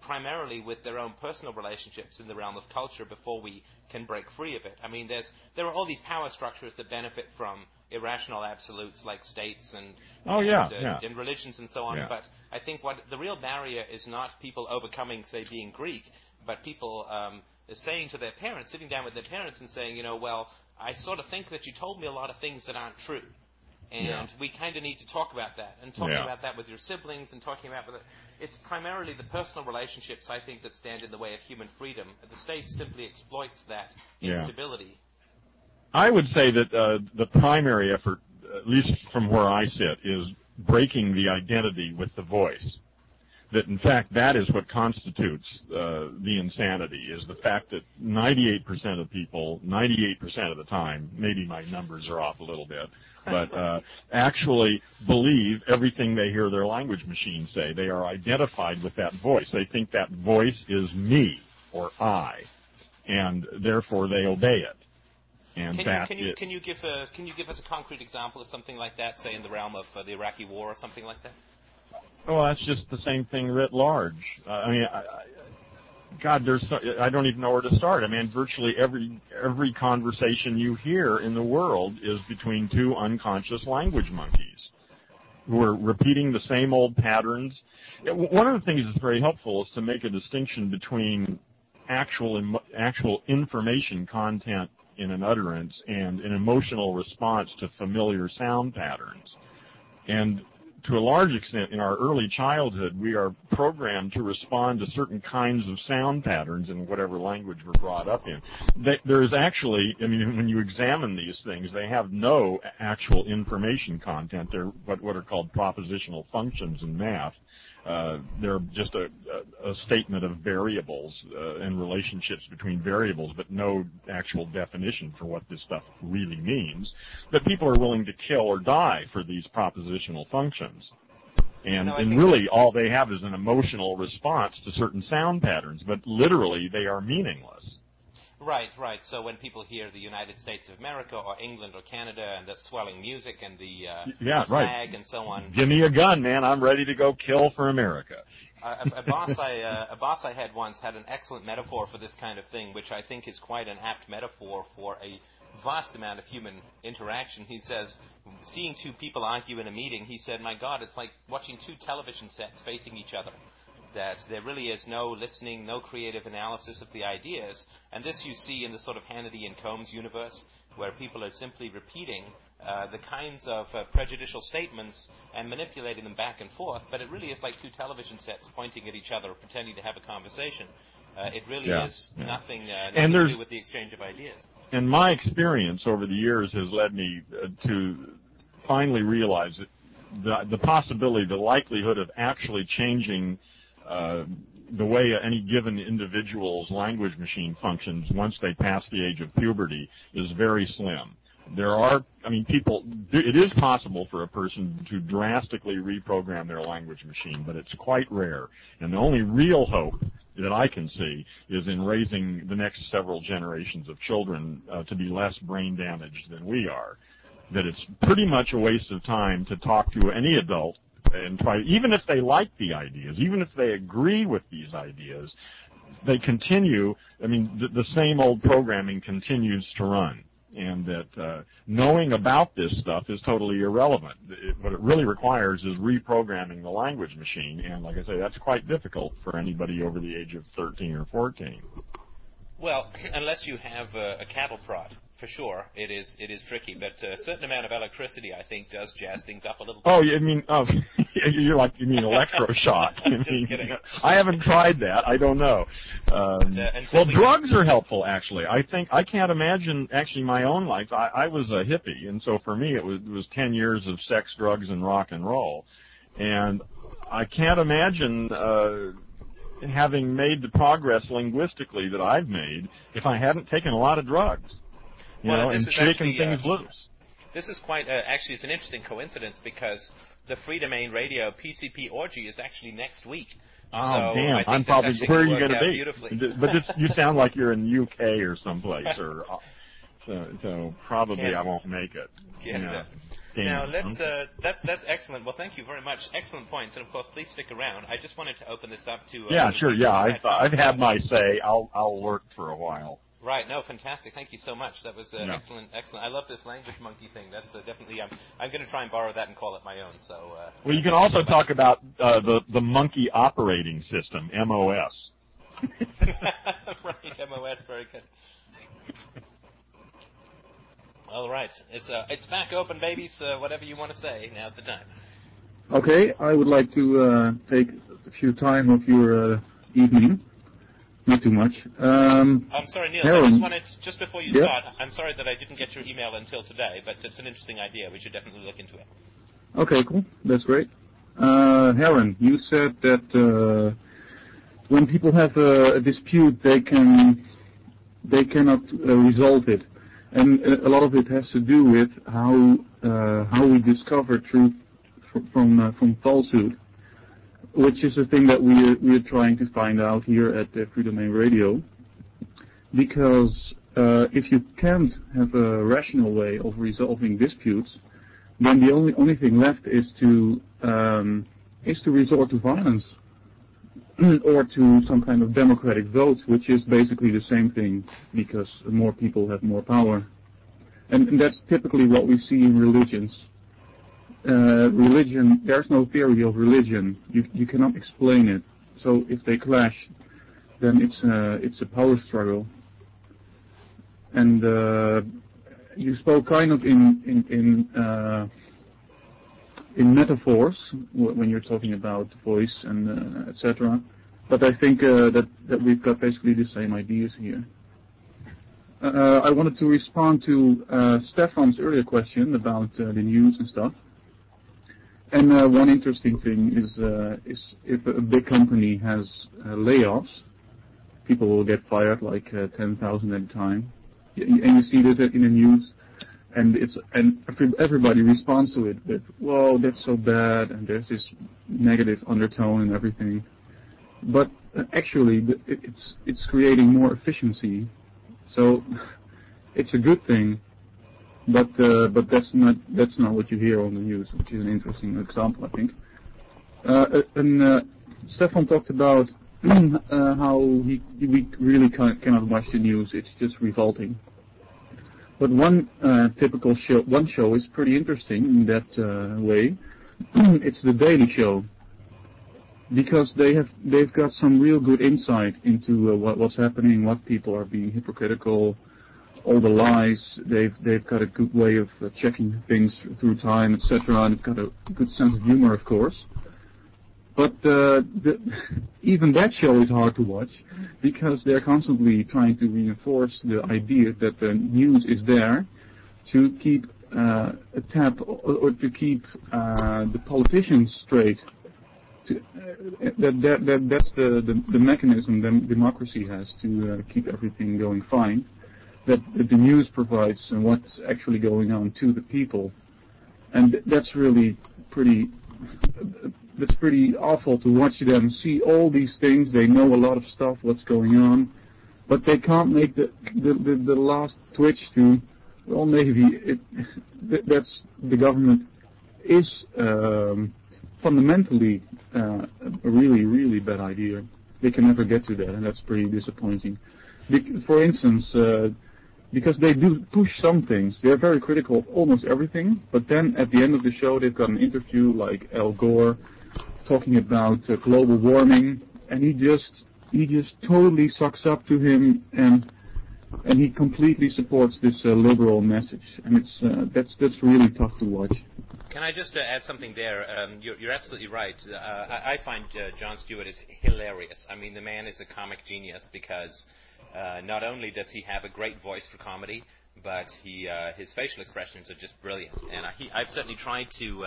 [SPEAKER 1] primarily with their own personal relationships in the realm of culture before we can break free of it. I mean, there's there are all these power structures that benefit from irrational absolutes like states and
[SPEAKER 5] Oh, yeah,
[SPEAKER 1] and, uh,
[SPEAKER 5] yeah.
[SPEAKER 1] and religions and so on.
[SPEAKER 5] Yeah.
[SPEAKER 1] But I think what the real barrier is not people overcoming, say, being Greek, but people um, saying to their parents, sitting down with their parents and saying, you know, well, I sort of think that you told me a lot of things that aren't true. And
[SPEAKER 5] Yeah.
[SPEAKER 1] we kind of need to talk about that, and talking
[SPEAKER 5] Yeah.
[SPEAKER 1] about that with your siblings, and talking about with it. It's primarily the personal relationships I think that stand in the way of human freedom. The state simply exploits that
[SPEAKER 5] Yeah.
[SPEAKER 1] instability.
[SPEAKER 5] I would say that uh, the primary effort, at least from where I sit, is breaking the identity with the voice. That in fact that is what constitutes uh, the insanity is the fact that 98% of people, 98% of the time, maybe my numbers are off a little bit, but uh, actually believe everything they hear their language machine say. They are identified with that voice. They think that voice is me or I, and therefore they obey it. And
[SPEAKER 1] Can you, can you
[SPEAKER 5] it-
[SPEAKER 1] can you give a, can you give us a concrete example of something like that, say in the realm of uh, the Iraqi War or something like that?
[SPEAKER 5] Well, that's just the same thing writ large. Uh, I mean, I, I, God, there's so, I don't even know where to start. I mean, virtually every every conversation you hear in the world is between two unconscious language monkeys who are repeating the same old patterns. One of the things that's very helpful is to make a distinction between actual actual information content in an utterance and an emotional response to familiar sound patterns. And to a large extent, in our early childhood, we are programmed to respond to certain kinds of sound patterns in whatever language we're brought up in. There is actually, I mean, when you examine these things, they have no actual information content. They're what, what are called propositional functions in math. Uh, they're just a, a, statement of variables uh, and relationships between variables, but no actual definition for what this stuff really means. But people are willing to kill or die for these propositional functions. And,
[SPEAKER 1] No,
[SPEAKER 5] and really all they have is an emotional response to certain sound patterns, but literally they are meaningless.
[SPEAKER 1] Right, right. So when people hear the United States of America or England or Canada and the swelling music and the uh,
[SPEAKER 5] Yeah,
[SPEAKER 1] flag
[SPEAKER 5] right.
[SPEAKER 1] and so on,
[SPEAKER 5] Give me a gun, man. I'm ready to go kill for America.
[SPEAKER 1] Uh, a, a boss I uh, a boss I had once had an excellent metaphor for this kind of thing, which I think is quite an apt metaphor for a vast amount of human interaction. He says, seeing two people argue in a meeting, he said, "My God, it's like watching two television sets facing each other." That there really is no listening, no creative analysis of the ideas, and this you see in the sort of Hannity and Colmes universe, where people are simply repeating uh, the kinds of uh, prejudicial statements and manipulating them back and forth, but it really is like two television sets pointing at each other, pretending to have a conversation. Uh, it really
[SPEAKER 5] Yeah,
[SPEAKER 1] is
[SPEAKER 5] yeah.
[SPEAKER 1] nothing, uh, nothing to do with the exchange of ideas.
[SPEAKER 5] and my experience over the years has led me uh, to finally realize that the, the possibility, the likelihood of actually changing the way any given individual's language machine functions once they pass the age of puberty is very slim. There are, I mean, people, it is possible for a person to drastically reprogram their language machine, but it's quite rare. And the only real hope that I can see is in raising the next several generations of children uh, to be less brain damaged than we are. that it's pretty much a waste of time to talk to any adult and try, even if they like the ideas, even if they agree with these ideas, they continue, I mean, the, the same old programming continues to run. And that uh, knowing about this stuff is totally irrelevant. It, what it really requires is reprogramming the language machine. And like I say, that's quite difficult for anybody over the age of 13 or 14.
[SPEAKER 1] Well, unless you have a, a cattle prod, for sure, it is it is tricky. But a certain amount of electricity, I think, does jazz things up a little. Bit.
[SPEAKER 5] Oh, you mean oh, you're like you mean electroshock?
[SPEAKER 1] Just
[SPEAKER 5] mean,
[SPEAKER 1] kidding.
[SPEAKER 5] I haven't tried that. I don't know. Um,
[SPEAKER 1] uh,
[SPEAKER 5] well,
[SPEAKER 1] we-
[SPEAKER 5] drugs are helpful. Actually, I think I can't imagine actually my own life. I, I was a hippie, and so for me it was it was ten years of sex, drugs, and rock and roll, and I can't imagine. Uh, having made the progress linguistically that I've made, if I hadn't taken a lot of drugs, you
[SPEAKER 1] Well,
[SPEAKER 5] know,
[SPEAKER 1] this
[SPEAKER 5] and
[SPEAKER 1] is
[SPEAKER 5] things
[SPEAKER 1] uh,
[SPEAKER 5] loose.
[SPEAKER 1] This is quite uh, actually it's an interesting coincidence because the Freedomain Radio PCP orgy is actually next week.
[SPEAKER 5] Oh
[SPEAKER 1] so
[SPEAKER 5] damn! I'm probably where are you going to be? But it's, you sound like you're in the UK or someplace, or uh, so, so probably
[SPEAKER 1] Canada.
[SPEAKER 5] I won't make it.
[SPEAKER 1] Canada.
[SPEAKER 5] Damn.
[SPEAKER 1] Now let's uh, that's that's excellent. Well, thank you very much. Excellent points, and of course, please stick around. I just wanted to open this up to. Uh,
[SPEAKER 5] yeah, sure. Yeah, I've I've had my say. I'll I'll work for a while.
[SPEAKER 1] Right. No, fantastic. Thank you so much. That was uh,
[SPEAKER 5] Yeah.
[SPEAKER 1] excellent. Excellent. I love this language monkey thing. That's uh, definitely. Um, I'm going to try and borrow that and call it my own. So. Uh,
[SPEAKER 5] Well, you can also talk about uh, the the monkey operating system (MOS).
[SPEAKER 1] right. MOS. Very good. All right. It's uh, it's back open, baby. So whatever you want to say. Now's the time.
[SPEAKER 7] Okay, I would like to uh, take a few time of your uh, evening. Not too much. Um,
[SPEAKER 1] I'm sorry, Neil. I just wanted just before you
[SPEAKER 7] Yeah.
[SPEAKER 1] start. I'm sorry that I didn't get your email until today, but it's an interesting idea. We should definitely look into it.
[SPEAKER 7] okay, cool. That's great. Uh, Heron, you said that uh, when people have a, a dispute, they can they cannot uh, resolve it, and a a lot of it has to do with how uh, how we discover truth fr- from uh, from falsehood, which is a thing that we are, we are trying to find out here at Freedomain Radio, because uh, if you can't have a rational way of resolving disputes, then the only only thing left is to um, is to resort to violence or to some kind of democratic vote, which is basically the same thing because more people have more power, and that's typically what we see in religions. Uh, religion, there's no theory of religion. You you cannot explain it. So if they clash, then it's a it's a power struggle. And uh, you spoke kind of in in in, uh, in metaphors wh- when you're talking about voice and uh, etc. But I think uh, that that we've got basically the same ideas here. Uh, I wanted to respond to Stefan's earlier question about the news and stuff. And uh, one interesting thing is uh, is if a big company has uh, layoffs, people will get fired like uh, 10,000 at a time. And you see this in the news, and it's and everybody responds to it with, "Whoa, that's so bad," and there's this negative undertone and everything. But actually, it's it's creating more efficiency, so it's a good thing. But uh, but that's not that's not what you hear on the news, which is an interesting example, I think. Uh, and uh, Stefan talked about uh, how we really can, cannot watch the news; it's just revolting. But one uh, typical show, one show is pretty interesting in that way. it's the Daily Show because they have they've got some real good insight into what, what's happening, what people are being hypocritical, all the lies. They've they've got a good way of uh, checking things through time, etc. And they've got a good sense of humor, of course. But uh, the, even that show is hard to watch because they're constantly trying to reinforce the idea that the news is there to keep uh, a tap or, or to keep uh, the politicians straight. To, uh, that, that, that, that's the, the, the mechanism that democracy has to uh, keep everything going fine. That, the news provides and what's actually going on to the people. And that's really pretty awful to watch them see all these things. They know a lot of stuff, what's going on, but they can't make the last twitch to well, maybe it, that's the government is um, fundamentally uh, a really, really bad idea. They can never get to that, and that's pretty disappointing. For instance, uh, because they do push some things, they're very critical of almost everything, but then at the end of the show, they've got an interview like Al Gore talking about uh, global warming, and he just he just totally sucks up to him and and he completely supports this uh, liberal message, and it's uh, that's that's really tough to watch.
[SPEAKER 1] Can I just uh, add something there? Um, you're, you're absolutely right. Uh, I, I find uh, Jon Stewart is hilarious. I mean, the man is a comic genius because uh, not only does he have a great voice for comedy, but he his facial expressions are just brilliant. And I, he, I've certainly tried to.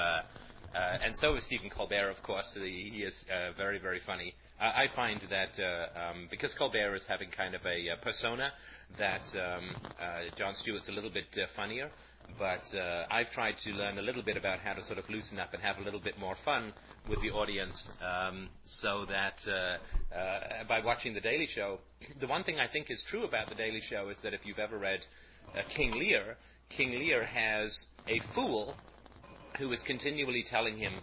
[SPEAKER 1] And so is Stephen Colbert, of course. He, he is very, very funny. I, find that uh, um, because Colbert is having kind of a, uh persona, that um, uh, Jon Stewart's a little bit funnier. But uh, I've tried to learn a little bit about how to sort of loosen up and have a little bit more fun with the audience, um, so that uh, uh, by watching The Daily Show, the one thing I think is true about The Daily Show is that if you've ever read King Lear, King Lear has a fool who is continually telling him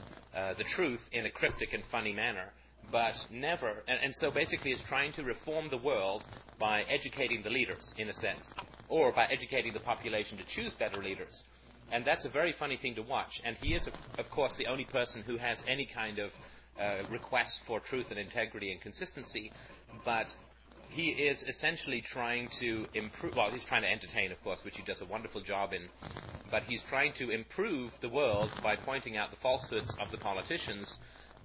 [SPEAKER 1] the truth in a cryptic and funny manner, but never, and, and so basically is trying to reform the world by educating the leaders, in a sense, or by educating the population to choose better leaders. And that's a very funny thing to watch. And he is, of, of course, the only person who has any kind of uh, request for truth and integrity and consistency, but he is essentially trying to improve. Well, he's trying to entertain, of course, which he does a wonderful job in. But he's trying to improve the world by pointing out the falsehoods of the politicians,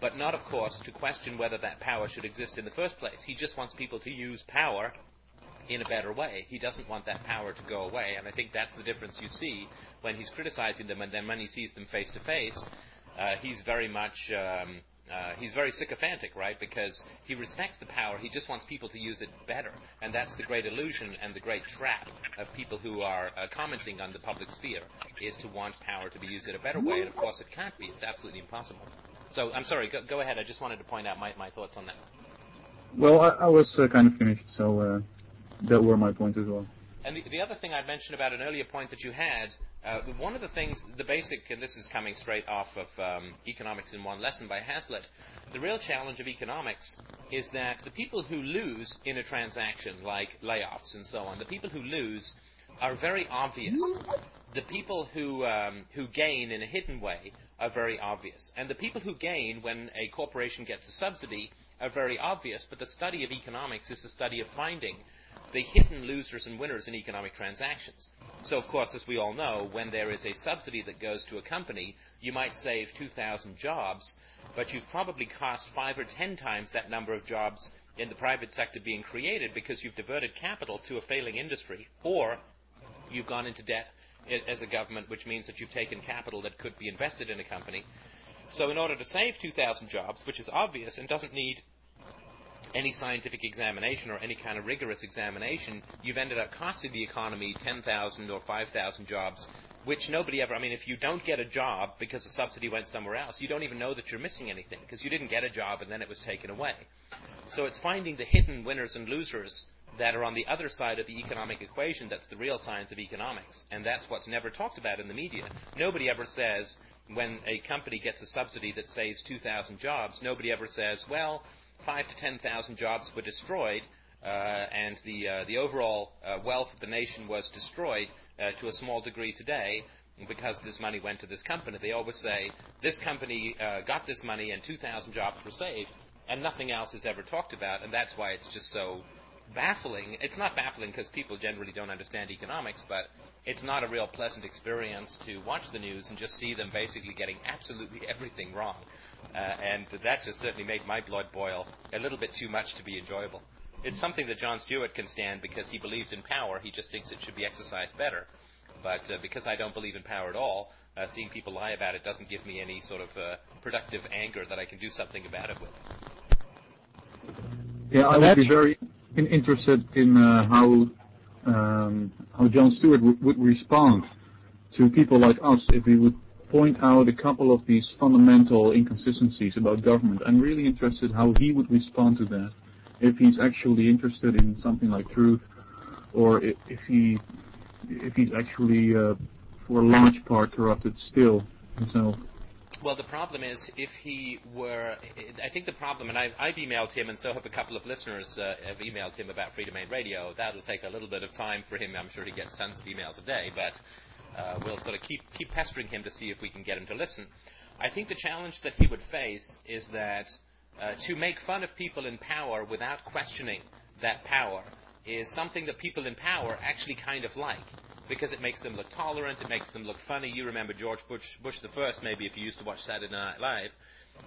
[SPEAKER 1] but not, of course, to question whether that power should exist in the first place. He just wants people to use power in a better way. He doesn't want that power to go away, and I think that's the difference you see when he's criticizing them, and then when he sees them face to face, he's very much. Um, uh, he's very sycophantic, right? Because he respects the power, he just wants people to use it better. And that's the great illusion and the great trap of people who are uh, commenting on the public sphere, is to want power to be used in a better way. And of course, it can't be. It's absolutely impossible. So I'm sorry, go, go ahead. I just wanted to point out my, my thoughts on that.
[SPEAKER 7] Well, I, I was uh, kind of finished, so uh, that were my points as well.
[SPEAKER 1] And the, the other thing I'd mentioned about an earlier point that you had, uh, one of the things, the basic, and this is coming straight off of um, Economics in One Lesson by Hazlitt, the real challenge of economics is that the people who lose in a transaction, like layoffs and so on, the people who lose are very obvious. The people who um, who gain in a hidden way are very obvious, and the people who gain when a corporation gets a subsidy are very obvious. But the study of economics is the study of finding the hidden losers and winners in economic transactions. So, of course, as we all know, when there is a subsidy that goes to a company, you might save 2,000 jobs, but you've probably cost five or ten times that number of jobs in the private sector being created because you've diverted capital to a failing industry, or you've gone into debt as a government, which means that you've taken capital that could be invested in a company. So, in order to save 2,000 jobs, which is obvious and doesn't need any scientific examination or any kind of rigorous examination, you've ended up costing the economy 10,000 or 5,000 jobs, which nobody ever, I mean, if you don't get a job because the subsidy went somewhere else, you don't even know that you're missing anything because you didn't get a job and then it was taken away. So it's finding the hidden winners and losers that are on the other side of the economic equation that's the real science of economics. And that's what's never talked about in the media. Nobody ever says, when a company gets a subsidy that saves 2,000 jobs, nobody ever says, well, five to 10,000 jobs were destroyed, uh, and the, uh, the overall uh, wealth of the nation was destroyed uh, to a small degree today because this money went to this company. They always say, this company uh, got this money and 2,000 jobs were saved, and nothing else is ever talked about, and that's why it's just so baffling. It's not baffling because people generally don't understand economics, but it's not a real pleasant experience to watch the news and just see them basically getting absolutely everything wrong. Uh, and that just certainly made my blood boil a little bit too much to be enjoyable. It's something that Jon Stewart can stand because he believes in power. He just thinks it should be exercised better. But uh, because I don't believe in power at all, uh, seeing people lie about it doesn't give me any sort of uh, productive anger that I can do something about it with.
[SPEAKER 7] Yeah, I would be very in- interested in uh, how um, how Jon Stewart would respond to people like us if we would point out a couple of these fundamental inconsistencies about government. I'm really interested how he would respond to that. If he's actually interested in something like truth, or if, if he if he's actually uh, for a large part corrupted still himself.
[SPEAKER 1] Well, the problem is if he were, I think the problem, and I've, I've emailed him, and so have a couple of listeners uh, have emailed him about Freedomain Radio. That'll take a little bit of time for him. I'm sure he gets tons of emails a day, but uh, we'll sort of keep keep pestering him to see if we can get him to listen. I think the challenge that he would face is that uh, to make fun of people in power without questioning that power is something that people in power actually kind of like because it makes them look tolerant, it makes them look funny. You remember George Bush, Bush the first, maybe if you used to watch Saturday Night Live,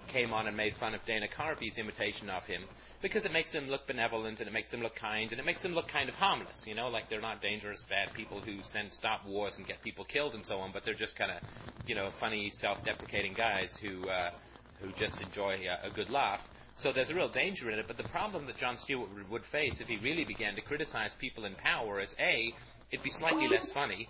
[SPEAKER 1] came on and made fun of Dana Carvey's imitation of him because it makes them look benevolent and it makes them look kind and it makes them look kind of harmless, you know, like they're not dangerous, bad people who send stop wars and get people killed and so on, but they're just kind of, you know, funny, self-deprecating guys who uh, who just enjoy a, a good laugh. So there's a real danger in it. But the problem that Jon Stewart would face if he really began to criticize people in power is a it'd be slightly less funny,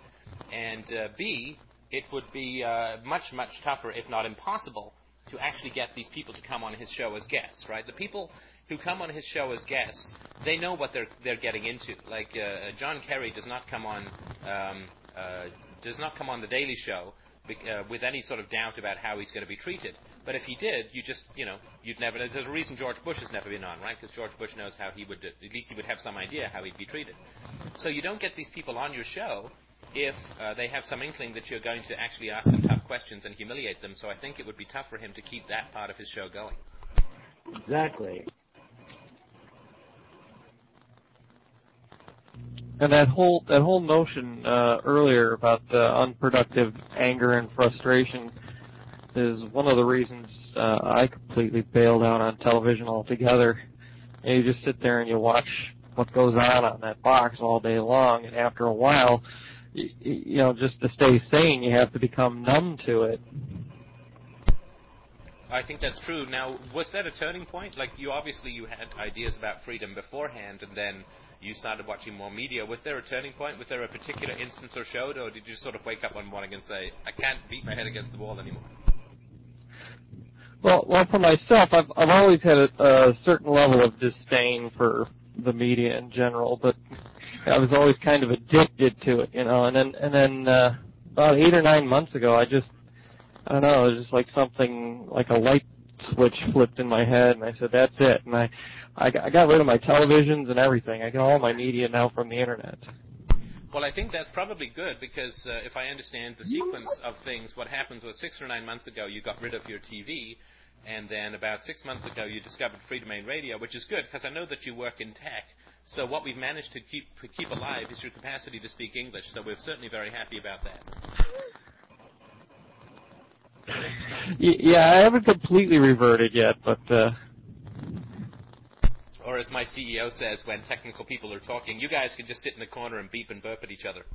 [SPEAKER 1] and uh, B, it would be uh, much, much tougher, if not impossible, to actually get these people to come on his show as guests, right? The people who come on his show as guests, they know what they're they're getting into. Like uh, John Kerry does not come on um, uh, does not come on the Daily Show uh, with any sort of doubt about how he's going to be treated. But if he did, you just, you know, you'd never. There's a reason George Bush has never been on, right? Because George Bush knows how he would. At least he would have some idea how he'd be treated. So you don't get these people on your show if uh, they have some inkling that you're going to actually ask them tough questions and humiliate them. So I think it would be tough for him to keep that part of his show going.
[SPEAKER 2] Exactly.
[SPEAKER 8] And that whole that whole notion uh, earlier about the unproductive anger and frustration is one of the reasons uh, I completely bailed out on television altogether. And you just sit there and you watch what goes on on that box all day long, and after a while, you, you know, just to stay sane, you have to become numb to it.
[SPEAKER 1] I think that's true. Now, was that a turning point? Like, you obviously you had ideas about freedom beforehand, and then you started watching more media. Was there a turning point? Was there a particular instance or show, or did you sort of wake up one morning and say, "I can't beat my head against the wall anymore"?
[SPEAKER 8] Well, well, for myself, I've I've always had a, a certain level of disdain for the media in general, but I was always kind of addicted to it, you know. And then and then uh, about eight or nine months ago, I just I don't know, it was just like something like a light switch flipped in my head, and I said, "That's it." And I I got, I got rid of my televisions and everything. I get all my media now from the internet.
[SPEAKER 1] Well, I think that's probably good because uh, if I understand the sequence of things, what happens was six or nine months ago you got rid of your TV, and then about six months ago you discovered Freedomain Radio, which is good because I know that you work in tech. So what we've managed to keep keep alive is your capacity to speak English. So we're certainly very happy about that.
[SPEAKER 8] Yeah, I haven't completely reverted yet, but uh,
[SPEAKER 1] or as my CEO says when technical people are talking, you guys can just sit in the corner and beep and burp at each other.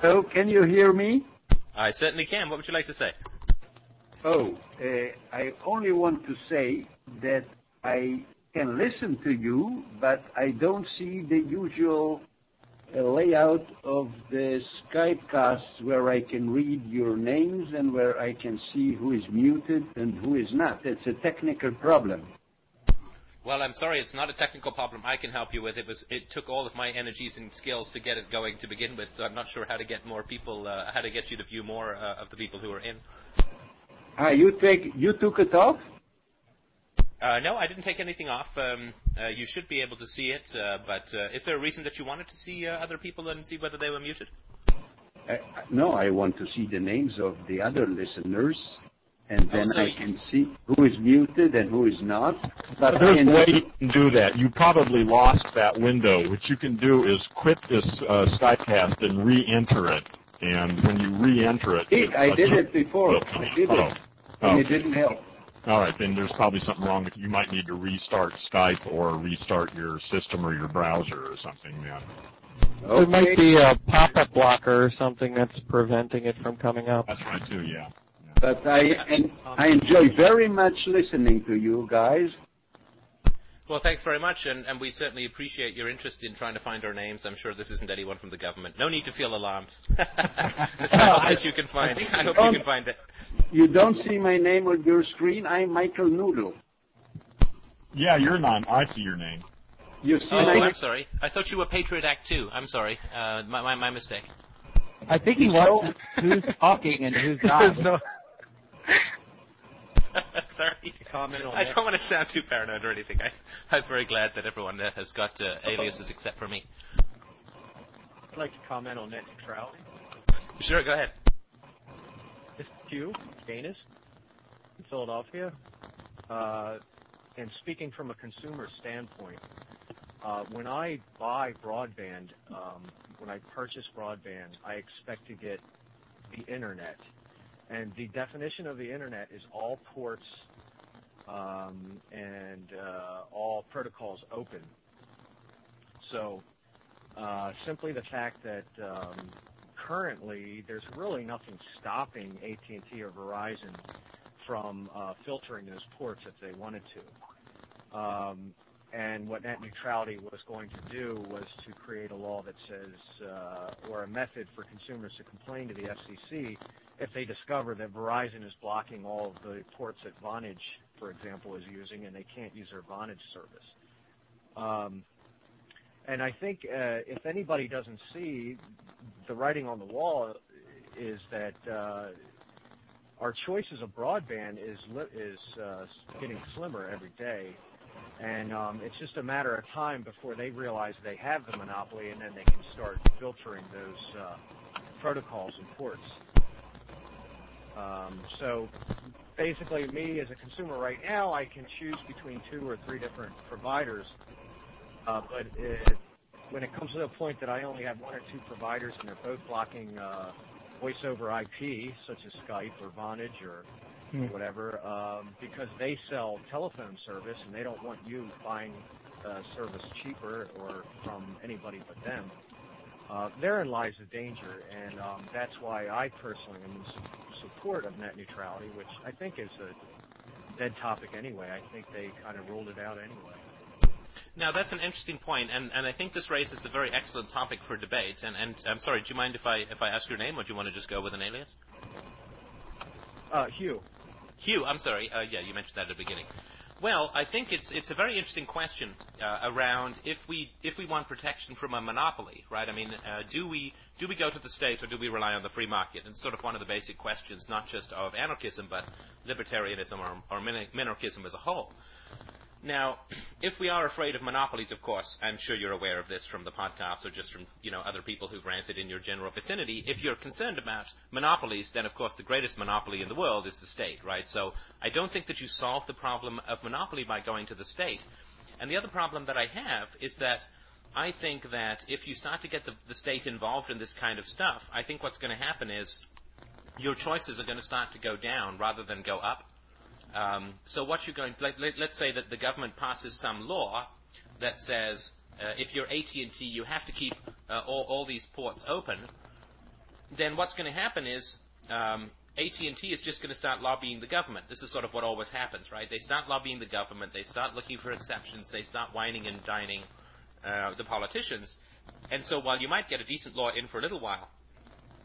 [SPEAKER 9] So, can you hear me?
[SPEAKER 1] I certainly can. What would you like to say?
[SPEAKER 9] Oh, uh, I only want to say that I can listen to you, but I don't see the usual a layout of the Skype Skypecast where I can read your names and where I can see who is muted and who is not. It's a technical problem.
[SPEAKER 1] Well, I'm sorry, it's not a technical problem I can help you with. It was it took all of my energies and skills to get it going to begin with, so I'm not sure how to get more people, uh, how to get you to view more uh, of the people who are in.
[SPEAKER 9] Ah, you take you took it off?
[SPEAKER 1] Uh, no, I didn't take anything off. Um, uh, you should be able to see it, uh, but uh, is there a reason that you wanted to see uh, other people and see whether they were muted?
[SPEAKER 9] Uh, no, I want to see the names of the other listeners, and then
[SPEAKER 1] Oh, so
[SPEAKER 9] I can see who is muted and who is not. But I
[SPEAKER 5] There's a way you can do that. You probably lost that window. What you can do is quit this uh, Skypecast and re-enter it. And when you re-enter it,
[SPEAKER 9] Did- I did it before. I did
[SPEAKER 5] Oh.
[SPEAKER 9] it,
[SPEAKER 5] Oh.
[SPEAKER 9] and it didn't help.
[SPEAKER 5] All right, then there's probably something wrong with you. might need to restart Skype or restart your system or your browser or something. Then.
[SPEAKER 8] there might be a pop-up blocker or something that's preventing it from coming up.
[SPEAKER 5] That's right too. Yeah.
[SPEAKER 9] But I and I enjoy very much listening to you guys.
[SPEAKER 1] Well, thanks very much, and, and we certainly appreciate your interest in trying to find our names. I'm sure this isn't anyone from the government. No need to feel alarmed. It's not that you can find. I hope you can find it.
[SPEAKER 9] You don't see my name on your screen. I'm Michael Noodle.
[SPEAKER 5] Yeah, you're not. I see your name.
[SPEAKER 9] You see,
[SPEAKER 1] Oh,
[SPEAKER 9] my-
[SPEAKER 1] I'm sorry. I thought you were Patriot Act too. I'm sorry. Uh, my, my my mistake.
[SPEAKER 6] I think he wants who's talking and who's not.
[SPEAKER 1] sorry.
[SPEAKER 10] Comment on
[SPEAKER 1] I
[SPEAKER 10] that.
[SPEAKER 1] don't want to sound too paranoid or anything. I, I'm very glad that everyone uh, has got uh, aliases except for me.
[SPEAKER 10] I'd like to comment on net neutrality.
[SPEAKER 1] Sure, go ahead.
[SPEAKER 10] This is Hugh, Danis, in Philadelphia. Uh, and speaking from a consumer standpoint, uh, when I buy broadband, um, when I purchase broadband, I expect to get the internet. And the definition of the internet is all ports um, and uh, all protocols open. So uh, simply the fact that um, currently there's really nothing stopping AT&T or Verizon from uh, filtering those ports if they wanted to. Um, and what net neutrality was going to do was to create a law that says, uh, or a method for consumers to complain to the FCC if they discover that Verizon is blocking all of the ports that Vonage, for example, is using, and they can't use their Vonage service. Um, and I think uh, if anybody doesn't see the writing on the wall is that uh, our choices of broadband is uh, getting slimmer every day, and um, it's just a matter of time before they realize they have the monopoly, and then they can start filtering those protocols and ports. Um, so basically, me as a consumer right now, I can choose between two or three different providers. Uh, but it, when it comes to the point that I only have one or two providers and they're both blocking uh, voice over IP, such as Skype or Vonage or
[SPEAKER 8] Hmm.
[SPEAKER 10] whatever, um, because they sell telephone service and they don't want you buying uh, service cheaper or from anybody but them. Uh, therein lies the danger, and um, that's why I personally am support of net neutrality, which I think is a dead topic anyway. I think they kind of ruled it out anyway.
[SPEAKER 1] Now that's an interesting point, and, and I think this raises a very excellent topic for debate. And, and I'm sorry, do you mind if I if I ask your name, or do you want to just go with an alias?
[SPEAKER 10] Uh, Hugh.
[SPEAKER 1] Hugh, I'm sorry. Uh, yeah, you mentioned that at the beginning. Well, I think it's it's a very interesting question uh, around if we if we want protection from a monopoly, right? I mean, uh, do we do we go to the state or do we rely on the free market? And it's sort of one of the basic questions, not just of anarchism, but libertarianism or, or minarchism as a whole. Now, if we are afraid of monopolies, of course, I'm sure you're aware of this from the podcast or just from you know other people who've ranted in your general vicinity. If you're concerned about monopolies, then of course the greatest monopoly in the world is the state, right? So I don't think that you solve the problem of monopoly by going to the state. And the other problem that I have is that I think that if you start to get the, the state involved in this kind of stuff, I think what's going to happen is your choices are going to start to go down rather than go up. Um, so what you're going, let, let, let's say that the government passes some law that says uh, if you're AT&T, you have to keep uh, all, all these ports open. Then what's going to happen is um, AT&T is just going to start lobbying the government. This is sort of what always happens, right? They start lobbying the government. They start looking for exceptions. They start wining and dining uh, the politicians. And so while you might get a decent law in for a little while,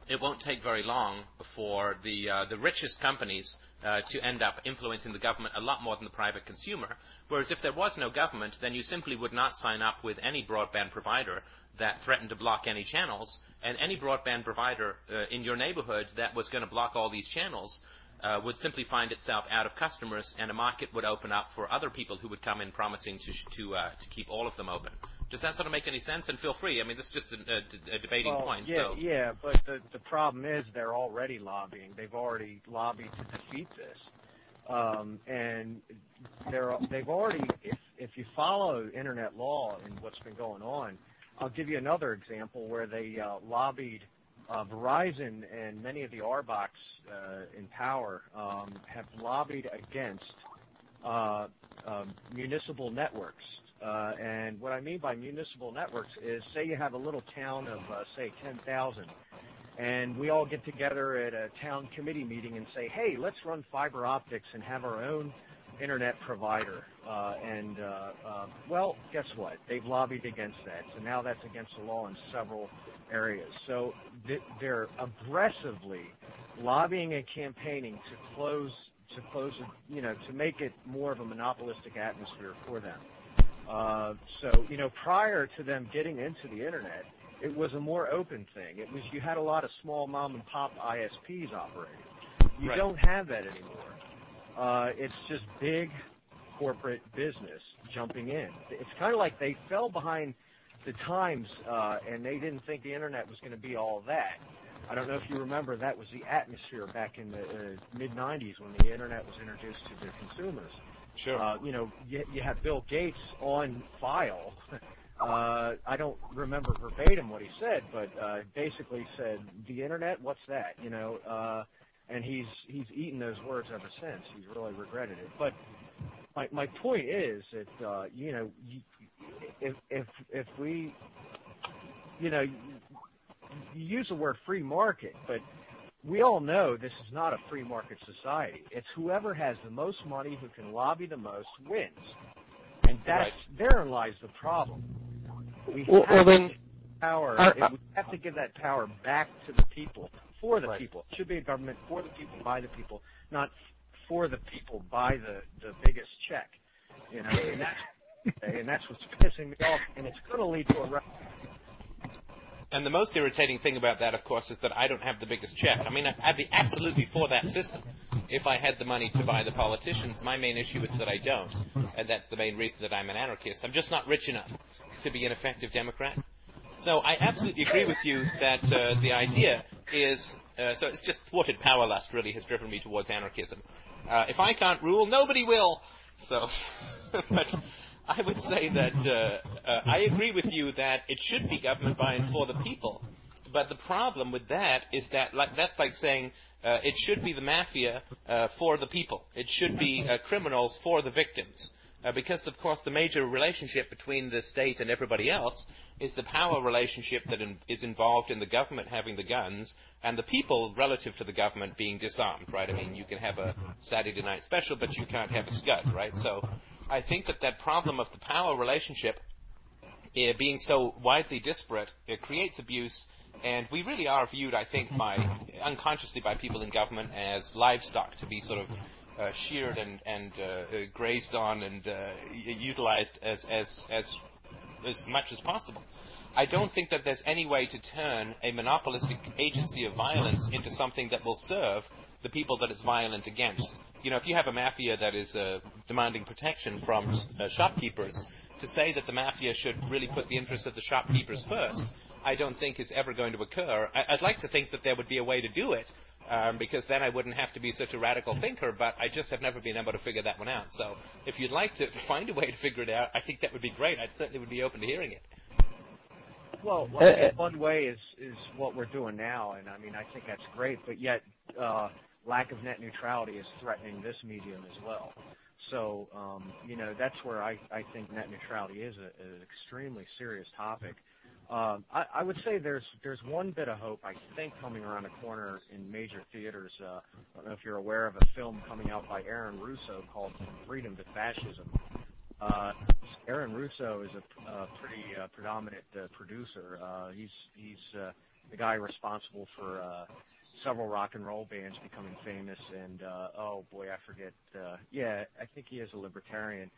[SPEAKER 1] it won't take very long for the uh, the richest companies uh, to end up influencing the government a lot more than the private consumer. Whereas if there was no government, then you simply would not sign up with any broadband provider that threatened to block any channels, and any broadband provider uh, in your neighborhood that was going to block all these channels uh, would simply find itself out of customers, and a market would open up for other people who would come in promising to sh- to uh, to keep all of them open. Does that sort of make any sense? And feel free. I mean, this is just a, a, a debating
[SPEAKER 10] well,
[SPEAKER 1] point.
[SPEAKER 10] Yeah,
[SPEAKER 1] so.
[SPEAKER 10] yeah, but the the problem is they're already lobbying. They've already lobbied to defeat this, um, and they're they've already. If if you follow internet law and what's been going on, I'll give you another example where they uh, lobbied uh, Verizon and many of the RBOCs uh, in power um, have lobbied against uh, um, municipal networks. Uh, and what I mean by municipal networks is, say you have a little town of, uh, say, 10,000, and we all get together at a town committee meeting and say, hey, let's run fiber optics and have our own internet provider. Uh, and, well, guess what? They've lobbied against that. So now that's against the law in several areas. So th- they're aggressively lobbying and campaigning to close, to close, you know, to make it more of a monopolistic atmosphere for them. Prior to them getting into the internet, it was a more open thing. It was you had a lot of small mom and pop ISPs operating. You
[SPEAKER 1] Right.
[SPEAKER 10] don't have that anymore. Uh, it's just big corporate business jumping in. It's kind of like they fell behind the times, uh, and they didn't think the internet was going to be all that. I don't know if you remember that was the atmosphere back in the uh, mid '90s when the internet was introduced to the consumers.
[SPEAKER 1] Sure.
[SPEAKER 10] Uh, you know, you, you have Bill Gates on file. Uh, I don't remember verbatim what he said, but uh, basically said, "The internet, what's that?" You know, uh, and he's he's eaten those words ever since. He's really regretted it. But my my point is that uh, you know, if if if we, you know, you use the word free market, but we all know this is not a free market society. It's whoever has the most money who can lobby the most wins. And that's therein lies the problem. We
[SPEAKER 8] Well-
[SPEAKER 10] have
[SPEAKER 8] well, then-
[SPEAKER 10] to give power
[SPEAKER 8] Are-
[SPEAKER 10] we have to give that power back to the people, for the people. It should be a government for the people, by the people, not for the people, by the, the biggest check. You know, and that's and that's what's pissing me off and it's gonna lead to a re-
[SPEAKER 1] And the most irritating thing about that, of course, is that I don't have the biggest check. I mean, I'd be absolutely for that system if I had the money to buy the politicians. My main issue is that I don't, and that's the main reason that I'm an anarchist. I'm just not rich enough to be an effective Democrat. So I absolutely agree with you that uh, the idea is uh, so it's just thwarted power lust really has driven me towards anarchism. Uh, if I can't rule, nobody will. So, but I would say that uh, uh, I agree with you that it should be government by and for the people. But the problem with that is that like, that's like saying uh, it should be the mafia uh, for the people. It should be uh, criminals for the victims. Uh, because, of course, the major relationship between the state and everybody else is the power relationship that in, is involved in the government having the guns and the people relative to the government being disarmed, right? I mean, you can have a Saturday night special, but you can't have a scud, right? So I think that that problem of the power relationship uh, being so widely disparate, it creates abuse, and we really are viewed, I think, by unconsciously by people in government as livestock to be sort of uh, sheared and and uh, uh, grazed on and uh, utilized as as as as much as possible. I don't think that there's any way to turn a monopolistic agency of violence into something that will serve the people that it's violent against. You know, if you have a mafia that is uh, demanding protection from uh, shopkeepers, to say that the mafia should really put the interests of the shopkeepers first, I don't think is ever going to occur. I- I'd like to think that there would be a way to do it, um, because then I wouldn't have to be such a radical thinker, but I just have never been able to figure that one out. So if you'd like to find a way to figure it out, I think that would be great. I certainly would be open to hearing it.
[SPEAKER 10] Well,
[SPEAKER 8] Uh, uh,
[SPEAKER 10] one way is is what we're doing now, and I mean I think that's great. But yet, uh, lack of net neutrality is threatening this medium as well. So, um, you know, that's where I I think net neutrality is a, an extremely serious topic. Um, I, I would say there's there's one bit of hope I think coming around the corner in major theaters. Uh, I don't know if you're aware of a film coming out by Aaron Russo called Freedom to Fascism. Uh, Aaron Russo is a uh, pretty uh, predominant uh, producer. Uh, he's he's uh, the guy responsible for uh, several rock and roll bands becoming famous. And uh, oh boy, I forget. Uh, yeah, I think he is a libertarian.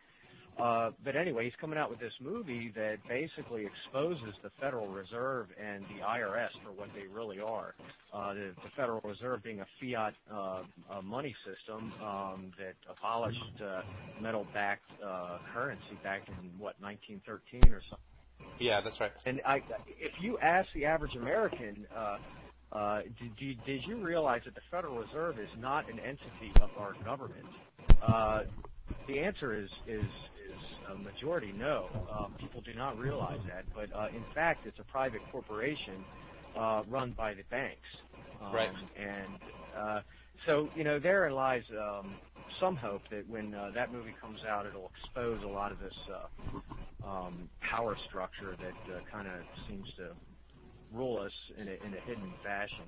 [SPEAKER 10] Uh, but anyway, he's coming out with this movie that basically exposes the Federal Reserve and the IRS for what they really are. Uh, the, the Federal Reserve being a fiat uh, uh, money system um, that abolished uh, metal-backed uh, currency back in what 1913 or something.
[SPEAKER 1] Yeah, that's right.
[SPEAKER 10] And I, if you ask the average American, uh, did, you, did you realize that the Federal Reserve is not an entity of our government? Uh, the answer is is is a majority no. Um, people do not realize that, but uh, in fact, it's a private corporation uh, run by the banks. Um,
[SPEAKER 1] Right.
[SPEAKER 10] And uh, so you know, therein lies um, some hope that when uh, that movie comes out, it'll expose a lot of this uh, um, power structure that uh, kind of seems to rule us in a, in a hidden fashion.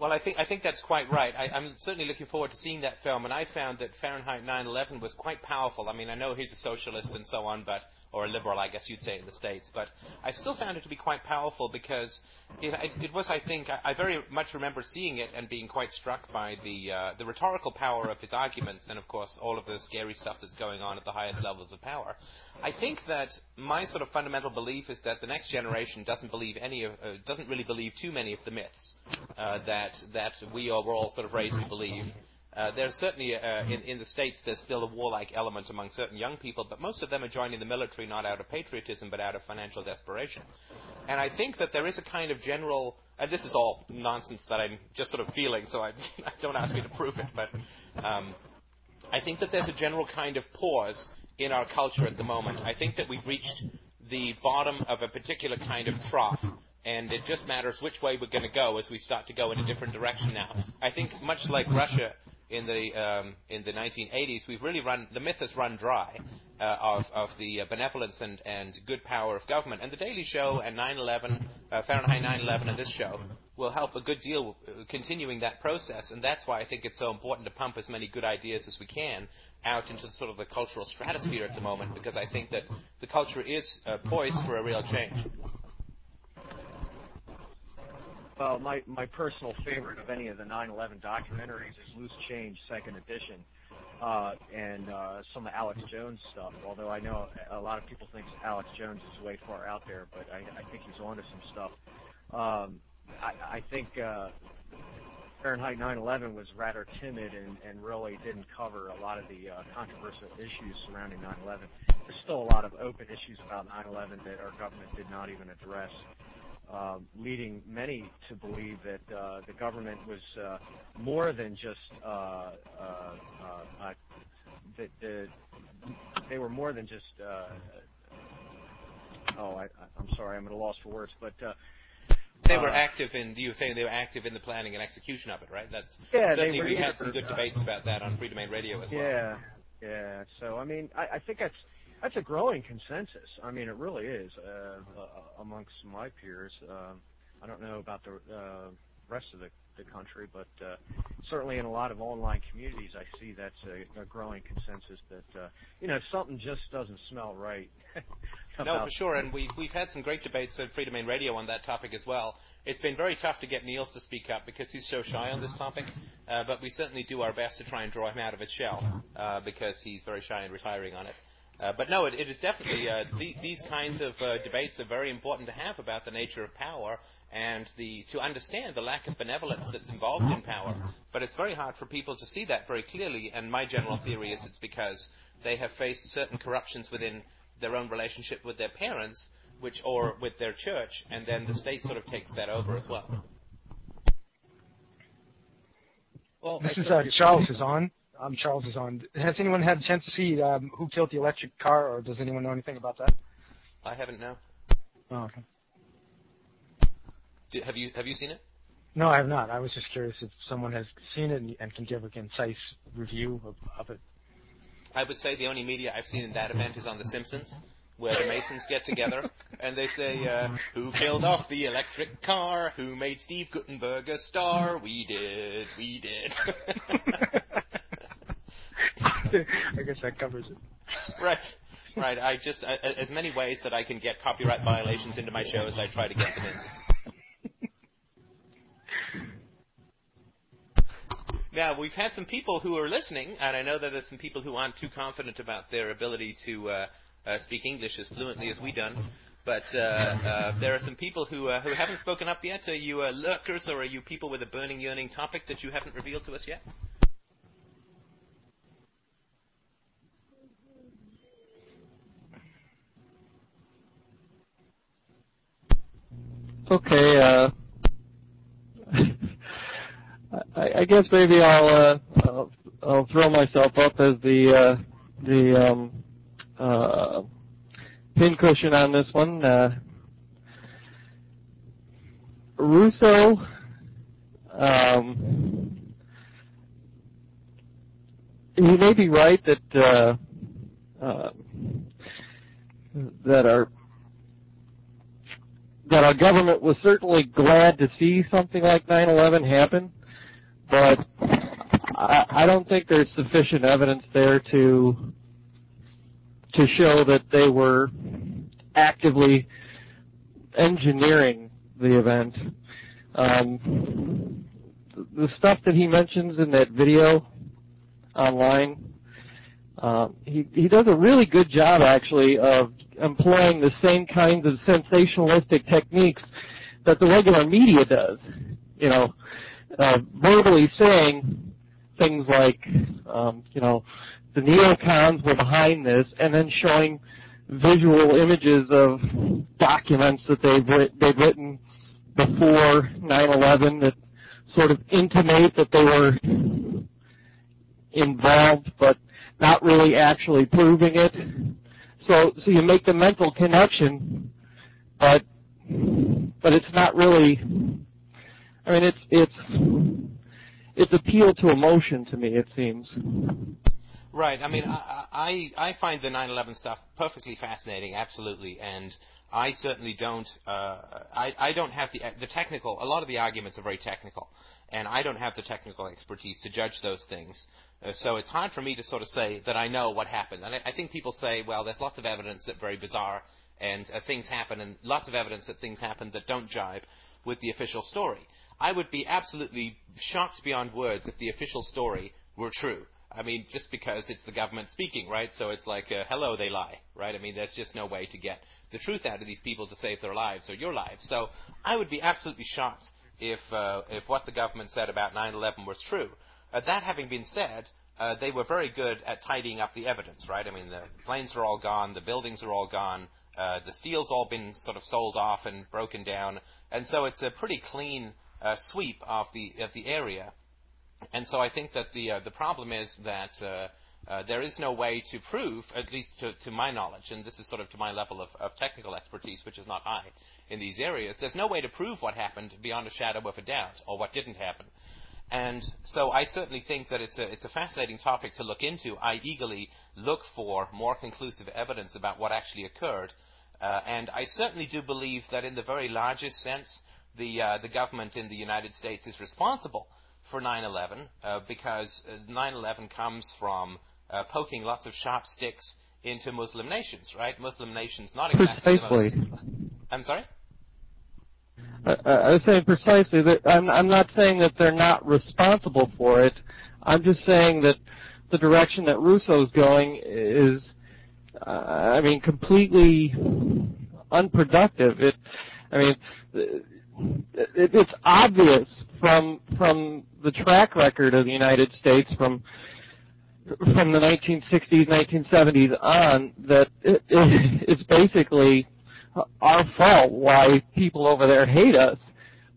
[SPEAKER 1] Well, I think I think that's quite right. I, I'm certainly looking forward to seeing that film, and I found that Fahrenheit 9/11 was quite powerful. I mean, I know he's a socialist and so on, but or a liberal, I guess you'd say, in the States. But I still found it to be quite powerful because it, it was, I think, I, I very much remember seeing it and being quite struck by the uh, the rhetorical power of his arguments, and of course all of the scary stuff that's going on at the highest levels of power. I think that my sort of fundamental belief is that the next generation doesn't believe any of, uh, doesn't really believe too many of the myths uh, that that we are, were all sort of raised to believe. Uh, there's certainly uh, in, in the states there's still a warlike element among certain young people, but most of them are joining the military not out of patriotism but out of financial desperation. And I think that there is a kind of general, and this is all nonsense that I'm just sort of feeling, so I, don't ask me to prove it, but um, I think that there's a general kind of pause in our culture at the moment. I think that we've reached the bottom of a particular kind of trough and it just matters which way we're going to go as we start to go in a different direction now. I think much like Russia in the um, in the 1980s, we've really run the myth has run dry uh, of of the benevolence and and good power of government. And the Daily Show and 9/11, uh, Fahrenheit 9/11, and this show will help a good deal uh, continuing that process. And that's why I think it's so important to pump as many good ideas as we can out into sort of the cultural stratosphere at the moment, because I think that the culture is uh, poised for a real change.
[SPEAKER 10] Well, my my personal favorite of any of the 9/11 documentaries is Loose Change Second Edition, uh, and uh, some of Alex Jones stuff. Although I know a lot of people think Alex Jones is way far out there, but I, I think he's onto some stuff. Um, I, I think uh, Fahrenheit 9/11 was rather timid and, and really didn't cover a lot of the uh, controversial issues surrounding 9/11. There's still a lot of open issues about 9/11 that our government did not even address leading many to believe that uh, the government was uh, more than just uh, uh, uh, they were more than just. oh, I, I'm sorry, I'm at a loss for words, but.
[SPEAKER 1] they were active in. You were saying they were active in the planning and execution of it, right? That's
[SPEAKER 10] yeah.
[SPEAKER 1] Certainly,
[SPEAKER 10] we
[SPEAKER 1] had some good debates about that on Freedomain Radio as well.
[SPEAKER 10] Yeah, yeah. So I mean, I, I think that's that's a growing consensus. I mean, it really is uh, uh, amongst my peers. Um, I don't know about the uh, rest of the, the country, but uh, certainly in a lot of online communities, I see that's a, a growing consensus that uh, you know something just doesn't smell right.
[SPEAKER 1] no, for sure, and we've we've had some great debates at Freedomain Radio on that topic as well. It's been very tough to get Niels to speak up because he's so shy on this topic, uh, but we certainly do our best to try and draw him out of his shell uh, because he's very shy and retiring on it. Uh, but no, it, it is definitely uh, the, these kinds of uh, debates are very important to have about the nature of power and the to understand the lack of benevolence that's involved in power. But it's very hard for people to see that very clearly. And my general theory is it's because they have faced certain corruptions within their own relationship with their parents, which or with their church, and then the state sort of takes that over as well.
[SPEAKER 11] Well, this is uh, Charles is on. I'm Charles is on. Has anyone had a chance to see um, who killed the electric car, or does anyone know anything about that?
[SPEAKER 1] I haven't. No.
[SPEAKER 11] Oh, okay.
[SPEAKER 1] Do, have you Have you seen it?
[SPEAKER 11] No, I have not. I was just curious if someone has seen it and, and can give a concise review of, of it.
[SPEAKER 1] I would say the only media I've seen in that event is on The Simpsons, where the Masons get together and they say, uh, "Who killed off the electric car? Who made Steve Guttenberg a star? We did. We did."
[SPEAKER 11] I guess that covers it.
[SPEAKER 1] Right. Right. I just uh, as many ways that I can get copyright violations into my shows, I try to get them in. Now we've had some people who are listening, and I know that there's some people who aren't too confident about their ability to uh, uh, speak English as fluently as we done. But uh, uh, there are some people who uh, who haven't spoken up yet. Are you lurkers, or are you people with a burning, yearning topic that you haven't revealed to us yet?
[SPEAKER 8] Okay, uh, I, I guess maybe I'll, uh, I'll, I'll throw myself up as the uh, the um, uh, on this one. Uh, Russo, um, may be right that uh, uh, that our that our government was certainly glad to see something like 9/11 happen, but I, I don't think there's sufficient evidence there to to show that they were actively engineering the event. Um, the stuff that he mentions in that video online, uh, he he does a really good job actually of employing the same kinds of sensationalistic techniques that the regular media does. You know, uh, verbally saying things like, um, you know, the neocons were behind this, and then showing visual images of documents that they've writ- they've written before 9/11 that sort of intimate that they were involved, but not really actually proving it. So so you make the mental connection, but but it's not really. I mean, it's it's it's appeal to emotion to me. It seems.
[SPEAKER 1] Right. I mean, I, I, I find the 9/11 stuff perfectly fascinating, absolutely, and I certainly don't. Uh, I, I don't have the the technical. A lot of the arguments are very technical, and I don't have the technical expertise to judge those things. Uh, so it's hard for me to sort of say that I know what happened. And I, I think people say, well, there's lots of evidence that very bizarre and uh, things happen, and lots of evidence that things happen that don't jibe with the official story. I would be absolutely shocked beyond words if the official story were true. I mean, just because it's the government speaking, right? So it's like, uh, hello, they lie, right? I mean, there's just no way to get the truth out of these people to save their lives or your lives. So I would be absolutely shocked if uh, if what the government said about 9/11 was true. Uh, that having been said, uh, they were very good at tidying up the evidence, right? I mean, the planes are all gone, the buildings are all gone, uh, the steel's all been sort of sold off and broken down, and so it's a pretty clean uh, sweep of the of the area. And so I think that the uh, the problem is that uh, uh, there is no way to prove, at least to, to my knowledge, and this is sort of to my level of, of technical expertise, which is not high in these areas. There's no way to prove what happened beyond a shadow of a doubt, or what didn't happen. And so I certainly think that it's a it's a fascinating topic to look into. I eagerly look for more conclusive evidence about what actually occurred, uh, and I certainly do believe that in the very largest sense, the uh, the government in the United States is responsible for 9/11 uh, because 9/11 comes from uh, poking lots of sharp sticks into Muslim nations, right? Muslim nations, not exactly
[SPEAKER 8] Precisely.
[SPEAKER 1] the most. I'm sorry.
[SPEAKER 8] I, I was saying precisely that I'm, I'm not saying that they're not responsible for it. I'm just saying that the direction that Russo's going is, uh, I mean, completely unproductive. It, I mean, it, it's obvious from from the track record of the United States from from the 1960s, 1970s on that it, it, it's basically our fault why people over there hate us.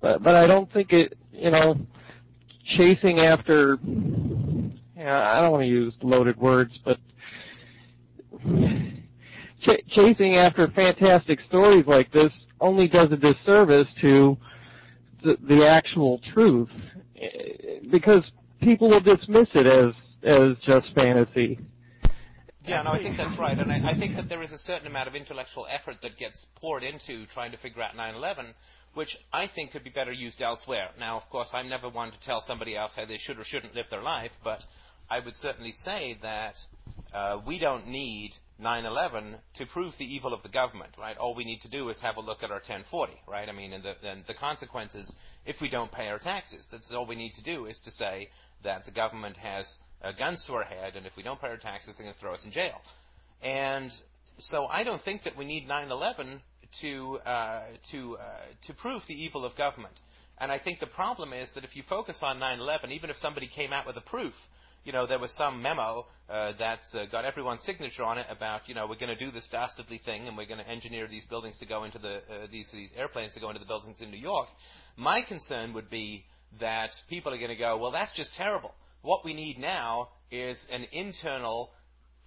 [SPEAKER 8] But but I don't think it you know chasing after yeah, I don't want to use loaded words, but ch- chasing after fantastic stories like this only does a disservice to the, the actual truth eh, because people will dismiss it as as just fantasy.
[SPEAKER 1] Yeah, no, I think that's right, and I, I think that there is a certain amount of intellectual effort that gets poured into trying to figure out 9/11, which I think could be better used elsewhere. Now, of course, I'm never one to tell somebody else how they should or shouldn't live their life, but I would certainly say that uh, we don't need 9/11 to prove the evil of the government, right? All we need to do is have a look at our 1040, right? I mean, and the, and the consequences if we don't pay our taxes. That's all we need to do is to say that the government has guns to our head, and if we don't pay our taxes, they're going to throw us in jail. And so I don't think that we need 9/11 to uh, to uh, to prove the evil of government. And I think the problem is that if you focus on 9/11, even if somebody came out with a proof, you know, there was some memo uh, that's uh, got everyone's signature on it about, you know, we're going to do this dastardly thing and we're going to engineer these buildings to go into the uh, these these airplanes to go into the buildings in New York. My concern would be that people are going to go, well, that's just terrible. What we need now is an internal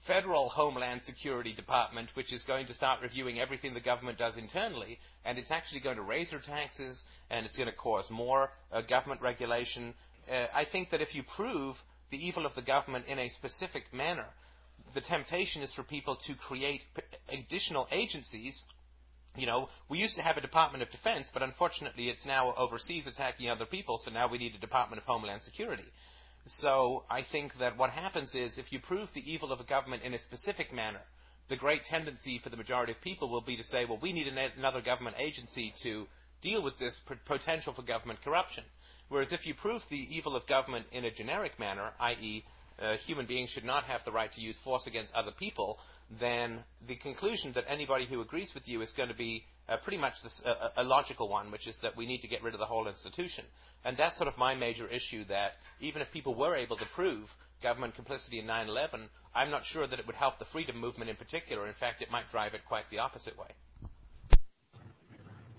[SPEAKER 1] federal Homeland Security Department, which is going to start reviewing everything the government does internally, and it's actually going to raise their taxes, and it's going to cause more uh, government regulation. Uh, I think that if you prove the evil of the government in a specific manner, the temptation is for people to create additional agencies. You know, we used to have a Department of Defense, but unfortunately it's now overseas attacking other people, so now we need a Department of Homeland Security. So I think that what happens is if you prove the evil of a government in a specific manner, the great tendency for the majority of people will be to say, well, we need another government agency to deal with this potential for government corruption. Whereas if you prove the evil of government in a generic manner, i.e., human beings should not have the right to use force against other people, then the conclusion that anybody who agrees with you is going to be uh, pretty much this, uh, a logical one, which is that we need to get rid of the whole institution. And that's sort of my major issue that even if people were able to prove government complicity in 9-11, I'm not sure that it would help the freedom movement in particular. In fact, it might drive it quite the opposite way.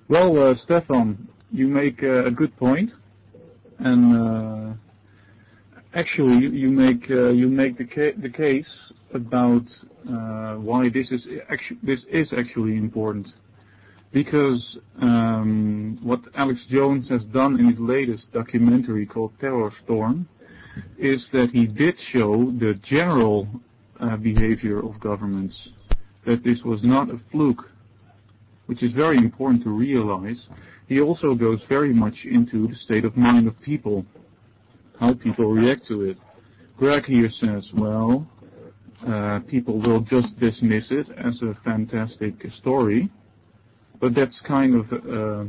[SPEAKER 7] Well, uh, Stefan, you make uh, a good point. and uh, actually, you, you make uh, you make the, ca- the case about why this is actually this is actually important, because um, what Alex Jones has done in his latest documentary called Terror Storm is that he did show the general uh, behavior of governments, that this was not a fluke which is very important to realize, he also goes very much into the state of mind of people, how people react to it. Greg here says, well, uh, people will just dismiss it as a fantastic story, that's kind of a,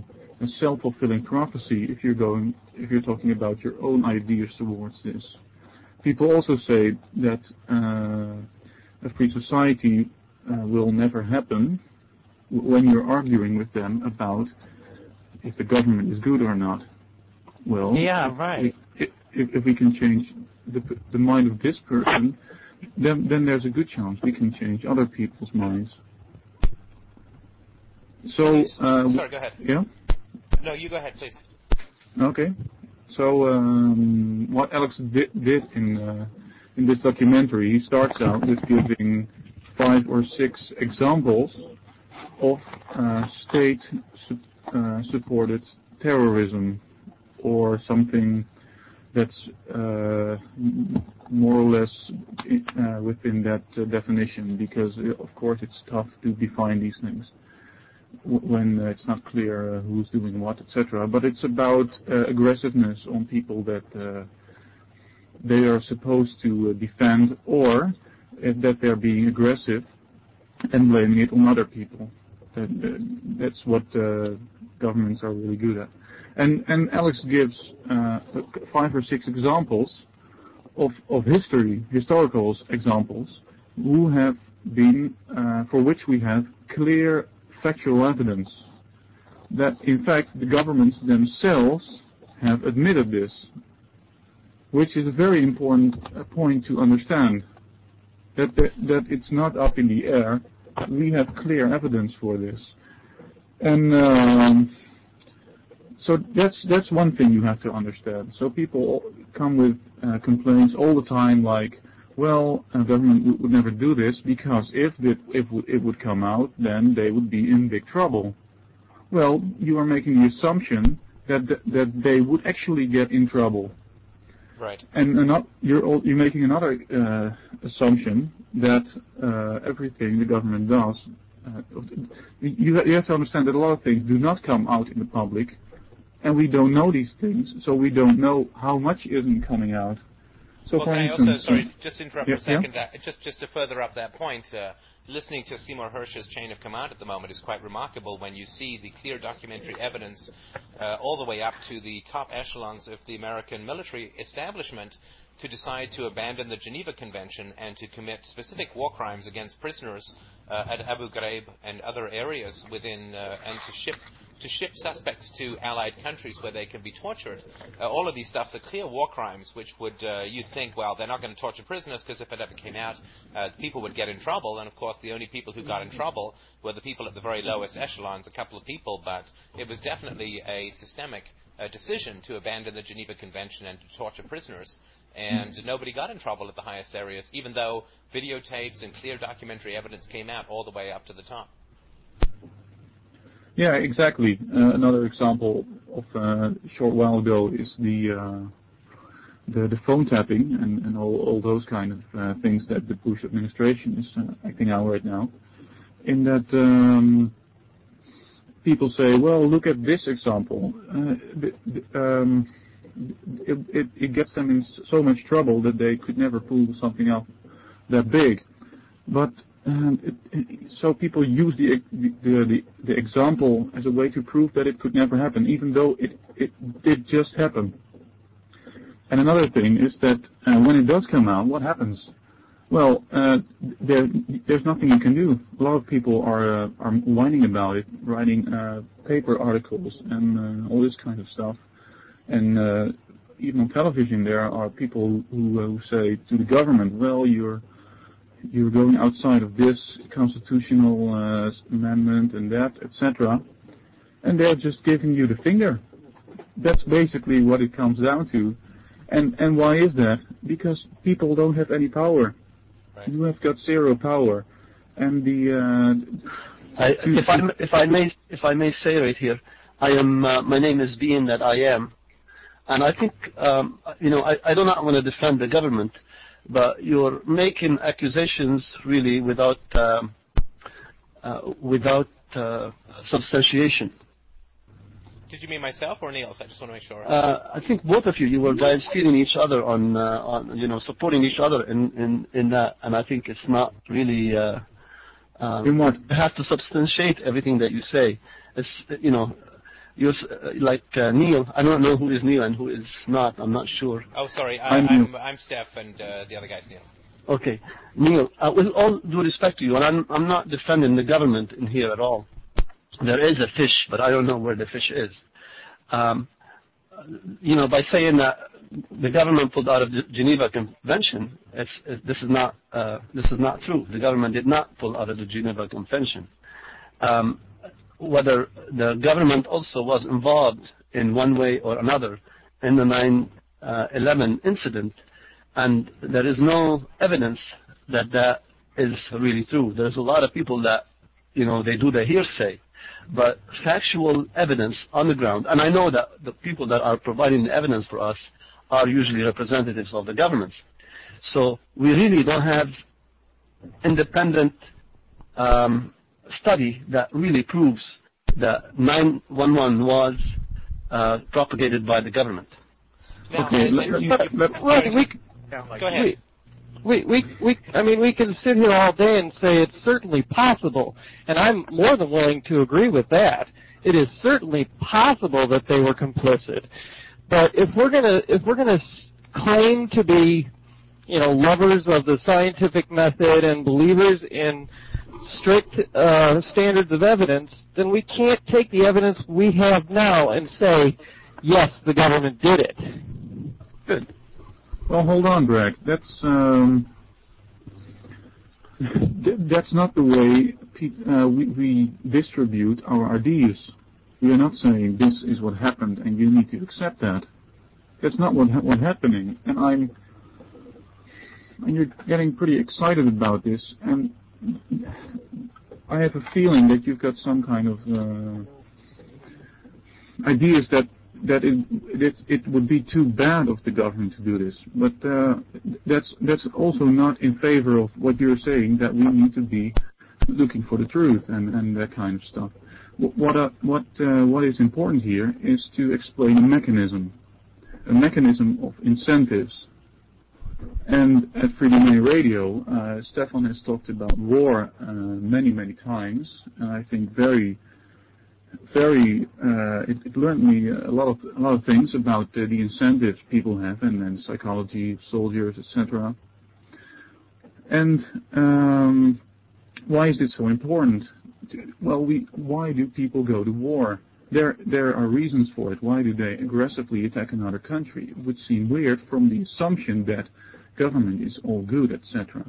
[SPEAKER 7] a self-fulfilling prophecy if you're going, if you're talking about your own ideas towards this. People also say that uh, a free society uh, will never happen when you're arguing with them about if the government is good or not. Well,
[SPEAKER 8] yeah, right.
[SPEAKER 7] If, we can change the, the mind of this person, then then there's a good chance we can change other people's minds. So, uh,
[SPEAKER 1] sorry, go ahead.
[SPEAKER 7] Yeah.
[SPEAKER 1] No, you go ahead, please.
[SPEAKER 7] Okay. So, um, what Alex did, did in uh, in this documentary, he starts out with giving five or six examples of uh, state-supported uh, terrorism or something that's uh, more or less uh, within that uh, definition because of course it's tough to define these things when it's not clear who's doing what, etc. But it's about aggressiveness on people that they are supposed to defend or that they're being aggressive and blaming it on other people. That's what uh, governments are really good at. Alex gives uh, five or six examples of, history, historical examples, who have been, uh, for which we have clear factual evidence that in fact the governments themselves have admitted this, which is a very important point to understand. That, that, that it's not up in the air, we have clear evidence for this. And um, so that's that's one thing you have to understand. So people come with uh, complaints all the time, like, "Well, a government would never do this because if it if it would come out, then they would be in big trouble." Well, you are making the assumption that th- that they would actually get in trouble.
[SPEAKER 1] Right.
[SPEAKER 7] And you're you're making another uh, assumption that uh, everything the government does. Uh, you, you have to understand that a lot of things do not come out in the public, and we don't know these things, so we don't know how much isn't coming out. So
[SPEAKER 1] well, can I also, sorry, just interrupt
[SPEAKER 7] yeah,
[SPEAKER 1] for a second.
[SPEAKER 7] yeah?
[SPEAKER 1] Uh, just, just to further up that point, uh, listening to Seymour Hersh's chain of command at the moment is quite remarkable when you see the clear documentary evidence uh, all the way up to the top echelons of the American military establishment to decide to abandon the Geneva Convention and to commit specific war crimes against prisoners uh, at Abu Ghraib and other areas within, uh, and to ship to ship suspects to allied countries where they can be tortured. Uh, all of these stuffs are clear war crimes, which would uh, you'd think, well, they're not going to torture prisoners because if it ever came out, uh, people would get in trouble. And of course, the only people who got in trouble were the people at the very lowest echelons, a couple of people. But it was definitely a systemic uh, decision to abandon the Geneva Convention and to torture prisoners. And nobody got in trouble at the highest areas, even though videotapes and clear documentary evidence came out all the way up to the top.
[SPEAKER 7] Yeah, exactly. Uh, another example of uh, a short while ago is the uh, phone tapping and, all, those kind of uh, things that the Bush administration is uh, acting out right now. In that um, people say, well, look at this example. Uh, um, it, gets them in so much trouble that they could never pull something up that big. So people use the, example as a way to prove that it could never happen, even though it it did just happen. And another thing is that uh, when it does come out, what happens? Well, uh, there, there's nothing you can do. A lot of people are uh, are whining about it, writing paper articles and all this kind of stuff. And even on television, there are people who say to the government, "Well, you're you're going outside of this constitutional uh, amendment and that, etc." And they're just giving you the finger. That's basically what it comes down to. And and why is that? Because people don't have any power. Right. You have got zero power, and the.
[SPEAKER 12] Uh, I, if I if I may if I may say right here, I am uh, my name is being that I am, and I think um, you know I, I do not want to defend the government, but you're making accusations really without um, uh, without uh, substantiation.
[SPEAKER 1] Did you mean myself or Niels? I just want to make sure.
[SPEAKER 12] Uh, I think both of you, you were guys feeding each other on, uh, on you know, supporting each other in, in, in that, and I think it's not really. Uh. You have to substantiate everything that you say. It's, you know, you're uh, like uh, Neil. I don't know who is Neil and who is not. I'm not sure.
[SPEAKER 1] Oh, sorry. I, I'm I'm, I'm Steph, and uh, the other guy's Neil.
[SPEAKER 12] Okay, Neil. Uh, with all due respect to you, and I'm I'm not defending the government in here at all. There is a fish, but I don't know where the fish is. Um, you know, by saying that the government pulled out of the Geneva Convention, it's, it, this is not uh, this is not true. The government did not pull out of the Geneva Convention. Um, whether the government also was involved in one way or another in the 9/11 uh, incident, and there is no evidence that that is really true. There's a lot of people that, you know, they do the hearsay but factual evidence on the ground, and I know that the people that are providing the evidence for us are usually representatives of the governments. So we really don't have independent um, study that really proves that 911 was uh, propagated by the government.
[SPEAKER 1] Now,
[SPEAKER 8] okay,
[SPEAKER 1] let, let, you,
[SPEAKER 8] right, we,
[SPEAKER 1] go ahead
[SPEAKER 8] we, we, we, I mean, we can sit here all day and say it's certainly possible, and I'm more than willing to agree with that. It is certainly possible that they were complicit, but if we're gonna, if we're gonna claim to be, you know, lovers of the scientific method and believers in strict uh, standards of evidence, then we can't take the evidence we have now and say, yes, the government did it.
[SPEAKER 7] Good. Well, hold on, Greg. That's um, that's not the way uh, we, we distribute our ideas. We are not saying this is what happened and you need to accept that. That's not what ha- what's happening. And I'm and you're getting pretty excited about this. And I have a feeling that you've got some kind of uh, ideas that it, would be too bad of the government to do this. But uh, that's that's also not in favor of what you're saying that we need to be looking for the truth and, that kind of stuff. What what uh, what is important here is to explain a mechanism, a mechanism of incentives. And at Freedomain Radio, uh, Stefan has talked about war uh, many many times, and I think very very uh, it, learned me a lot of a lot of things about the incentives people have and, and psychology, soldiers, etc. And um, why is it so important? Well, we why do people go to war? There there are reasons for it. Why do they aggressively attack another country? It would seem weird from the assumption that government is all good, etc.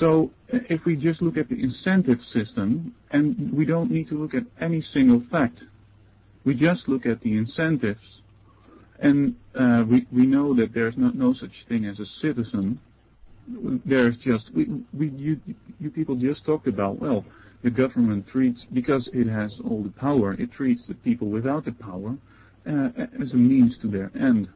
[SPEAKER 7] So if we just look at the incentive system, and we don't need to look at any single fact, we just look at the incentives, and uh, we know that there's no such thing as a citizen. There's just we we you you people just talked about well the government treats because it has all the power it treats the people without the power uh, as a means to their end.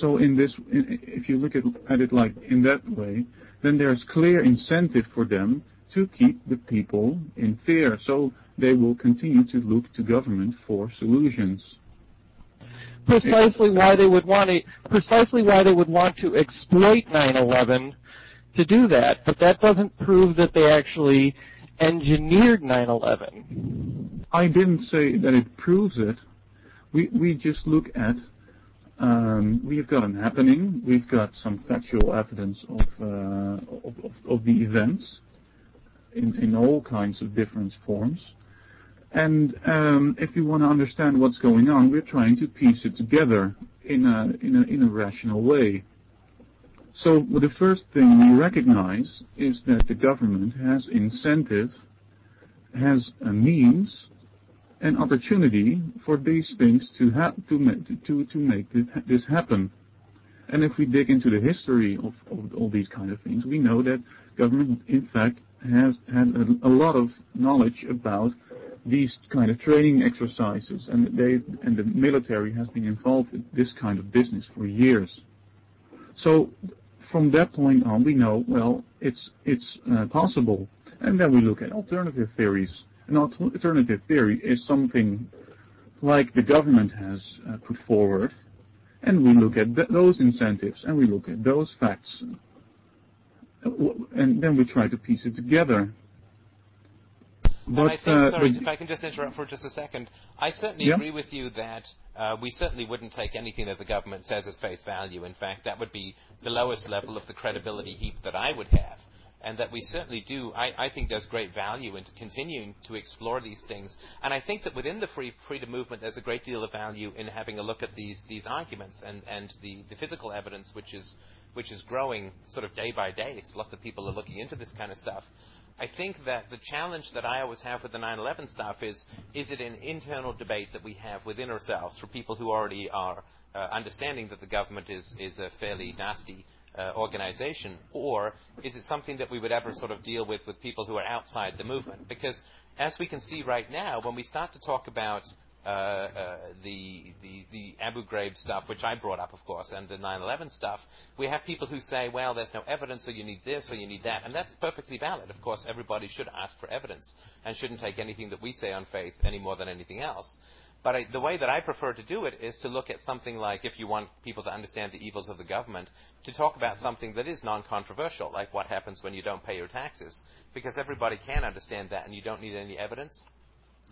[SPEAKER 7] So in this, if you look at, it like in that way, then there's clear incentive for them to keep the people in fear. So they will continue to look to government for solutions.
[SPEAKER 8] Precisely why they would want to, precisely why they would want to exploit 9/11 to do that, but that doesn't prove that they actually engineered 9/11.
[SPEAKER 7] I didn't say that it proves it. We we just look at um, we've got an happening. We've got some factual evidence of uh, of, of, of, the events in in all kinds of different forms. And um, if we want to understand what's going on, we're trying to piece it together in a in a in a rational way. So the first thing we recognize is that the government has incentive, has a means, an opportunity for these things to make this happen. And if we dig into the history of, all these kind of things, we know that government, in fact, has had a, lot of knowledge about these kind of training exercises, and the military has been involved in this kind of business for years. From that point on, we know, well, it's uh, possible. And then we look at alternative theories. An alternative theory is something like the government has uh, put forward, and we look at those incentives and we look at those facts, and then we try to piece it together.
[SPEAKER 1] But, I think, uh, sorry, if I can just interrupt for just a second, I certainly
[SPEAKER 7] yeah?
[SPEAKER 1] agree with you that uh, we certainly wouldn't take anything that the government says as face value. In fact, that would be the lowest level of the credibility heap that I would have. And that we certainly do, I, I think there's great value in continuing to explore these things. And I think that within the free freedom movement, there's a great deal of value in having a look at these these arguments and, and the, the physical evidence, which is which is growing sort of day by day. So lots of people are looking into this kind of stuff. I think that the challenge that I always have with the 9/11 stuff is is it an internal debate that we have within ourselves for people who already are uh, understanding that the government is is a fairly nasty uh, organization, or is it something that we would ever sort of deal with with people who are outside the movement? Because as we can see right now, when we start to talk about Uh, uh, the, the, the Abu Ghraib stuff, which I brought up, of course, and the 9/11 stuff, we have people who say, well, there's no evidence, so you need this, or you need that, and that's perfectly valid. Of course, everybody should ask for evidence and shouldn't take anything that we say on faith any more than anything else. But I, the way that I prefer to do it is to look at something like, if you want people to understand the evils of the government, to talk about something that is non-controversial, like what happens when you don't pay your taxes, because everybody can understand that, and you don't need any evidence.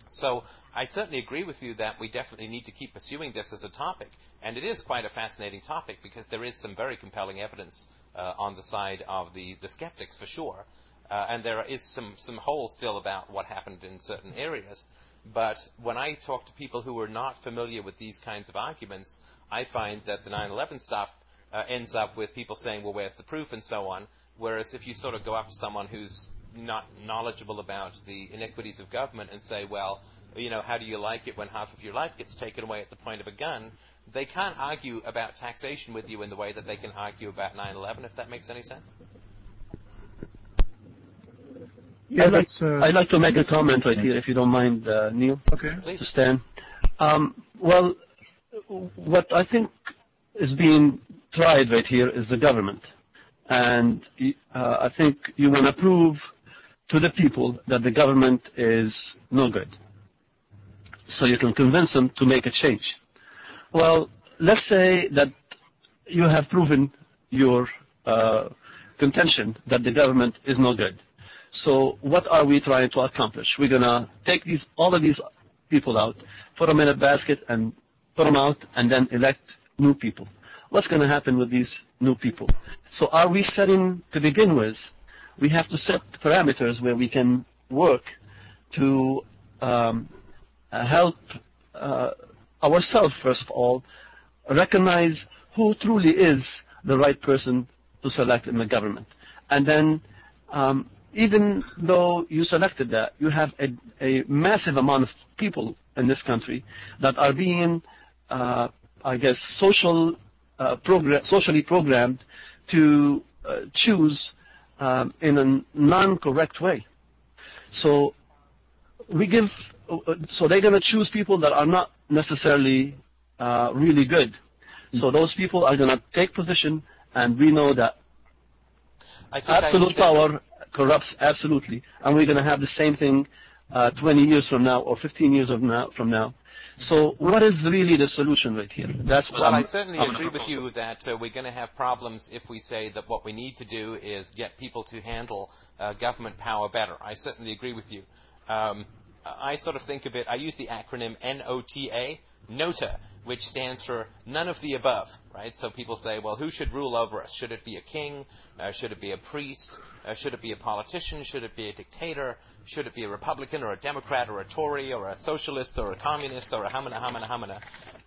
[SPEAKER 1] So I certainly agree with you that we definitely need to keep pursuing this as a topic, and it is quite a fascinating topic because there is some very compelling evidence uh, on the side of the, the skeptics for sure, uh, and there is some some holes still about what happened in certain areas. But when I talk to people who are not familiar with these kinds of arguments, I find that the 9/11 stuff uh, ends up with people saying, "Well, where's the proof?" and so on. Whereas if you sort of go up to someone who's not knowledgeable about the iniquities of government and say, well, you know, how do you like it when half of your life gets taken away at the point of a gun? They can't argue about taxation with you in the way that they can argue about 9/11. If that makes any sense.
[SPEAKER 12] Yeah, I'd, like, uh, I'd like to make a comment right here, if you don't mind, uh, Neil.
[SPEAKER 7] Okay.
[SPEAKER 1] Please.
[SPEAKER 12] Stan. Um, well, what I think is being tried right here is the government. And uh, I think you want to prove to the people that the government is no good. So you can convince them to make a change. Well, let's say that you have proven your uh, contention that the government is no good. So what are we trying to accomplish? We're going to take all of these people out, put them in a basket and put them out, and then elect new people. What's going to happen with these new people? So are we setting, to begin with, we have to set parameters where we can work to um, help uh, ourselves, first of all, recognize who truly is the right person to select in the government. And then, um, even though you selected that, you have a, a, massive amount of people in this country that are being, uh, I guess, social, uh, socially programmed to uh, choose um, in a non-correct way. So we give, uh, so they're going to choose people that are not necessarily uh, really good. So those people are going to take position, and we know that absolute power corrupts absolutely, and we're going to have the same thing uh, 20 years from now or 15 years now, from now. So what is really the solution right here? That's what
[SPEAKER 1] well,
[SPEAKER 12] I'm,
[SPEAKER 1] I certainly
[SPEAKER 12] I'm
[SPEAKER 1] agree with you that uh, we're going to have problems if we say that what we need to do is get people to handle uh, government power better. I certainly agree with you. Um, I sort of think of it, I use the acronym NOTA, NOTA, which stands for none of the above, right? So people say, well, who should rule over us? Should it be a king? Uh, should it be a priest? Uh, should it be a politician? Should it be a dictator? Should it be a Republican or a Democrat or a Tory or a socialist or a communist or a hamana, hamana, hamana?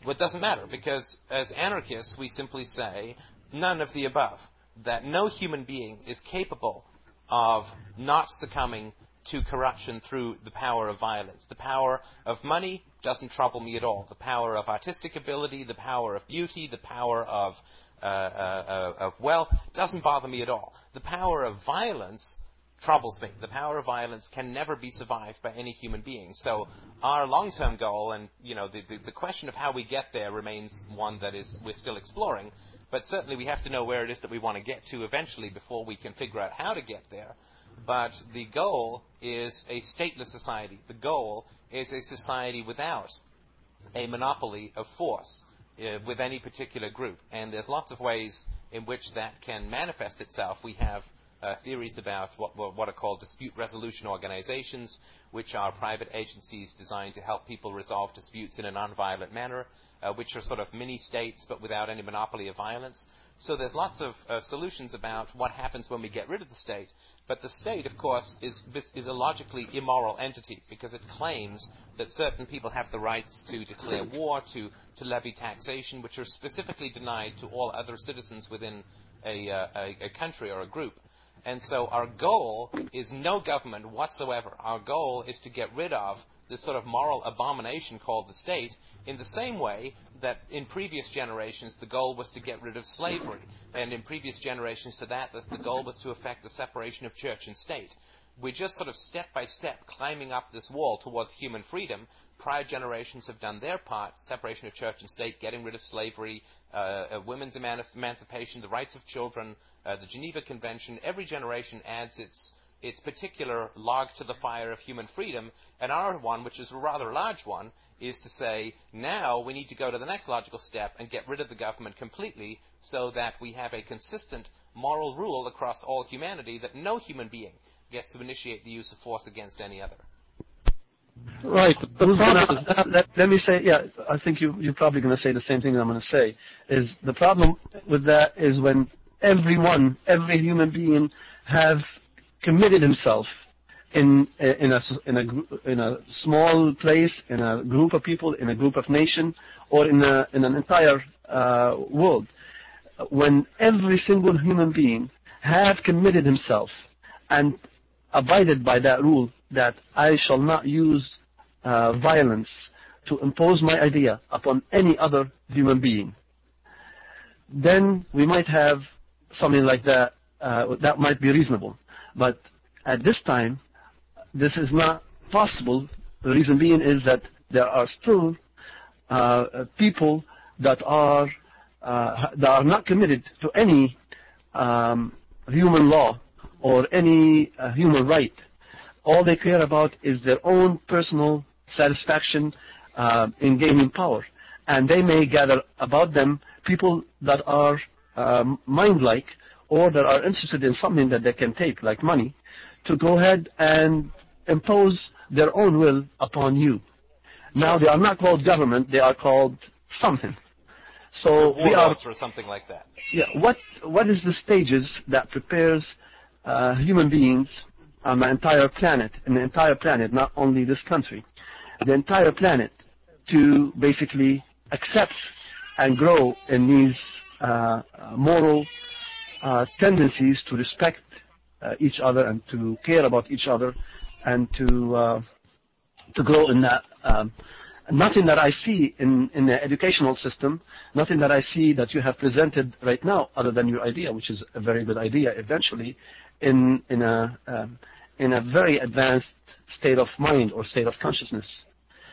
[SPEAKER 1] Well, it doesn't matter because as anarchists, we simply say none of the above. That no human being is capable of not succumbing to corruption through the power of violence. The power of money doesn't trouble me at all. The power of artistic ability, the power of beauty, the power of, uh, uh, of wealth doesn't bother me at all. The power of violence troubles me. The power of violence can never be survived by any human being. So our long-term goal, and you know, the, the, the question of how we get there remains one that is we're still exploring. But certainly we have to know where it is that we want to get to eventually before we can figure out how to get there. But the goal is a stateless society. The goal is a society without a monopoly of force uh, with any particular group. And there's lots of ways in which that can manifest itself. We have uh, theories about what, what, are called dispute resolution organizations, which are private agencies designed to help people resolve disputes in a nonviolent manner, uh, which are sort of mini states but without any monopoly of violence. So there's lots of uh, solutions about what happens when we get rid of the state. But the state, of course, is, is a logically immoral entity because it claims that certain people have the rights to declare war, to, to levy taxation, which are specifically denied to all other citizens within a, uh, a, a country or a group. And so our goal is no government whatsoever. Our goal is to get rid of this sort of moral abomination called the state in the same way that in previous generations the goal was to get rid of slavery. And in previous generations to that, the, goal was to effect the separation of church and state. We're just sort of step by step climbing up this wall towards human freedom. Prior generations have done their part, separation of church and state, getting rid of slavery, uh, women's emancipation, the rights of children, uh, the Geneva Convention. Every generation adds its its particular log to the fire of human freedom, and our one, which is a rather large one, is to say now we need to go to the next logical step and get rid of the government completely so that we have a consistent moral rule across all humanity that no human being gets to initiate the use of force against any other.
[SPEAKER 12] Right. The problem is, let, let, me say, yeah, I think you, you're probably going to say the same thing I'm going to say, is the problem with that is when everyone, every human being have committed himself in in a in a in a small place, in a group of people, in a group of nation, or in a in an entire uh, world. When every single human being have committed himself and abided by that rule that I shall not use uh, violence to impose my idea upon any other human being, then we might have something like that. Uh, that might be reasonable. But at this time, this is not possible. The reason being is that there are still uh, people that are uh, that are not committed to any um, human law or any uh, human right. All they care about is their own personal satisfaction uh, in gaining power, and they may gather about them people that are um, mind-like or that are interested in something that they can take, like money, to go ahead and impose their own will upon you. Now they are not called government; they are called something. So
[SPEAKER 1] we
[SPEAKER 12] are
[SPEAKER 1] or something like that.
[SPEAKER 12] Yeah. What What is the stages that prepares human beings on the entire planet, and the entire planet, not only this country, the entire planet, to basically accept and grow in these uh, moral uh, tendencies to respect uh, each other and to care about each other and to uh, to grow in that. Um, nothing that I see in, in the educational system, nothing that I see that you have presented right now, other than your idea, which is a very good idea. Eventually, in in a um, in a very advanced state of mind or state of consciousness.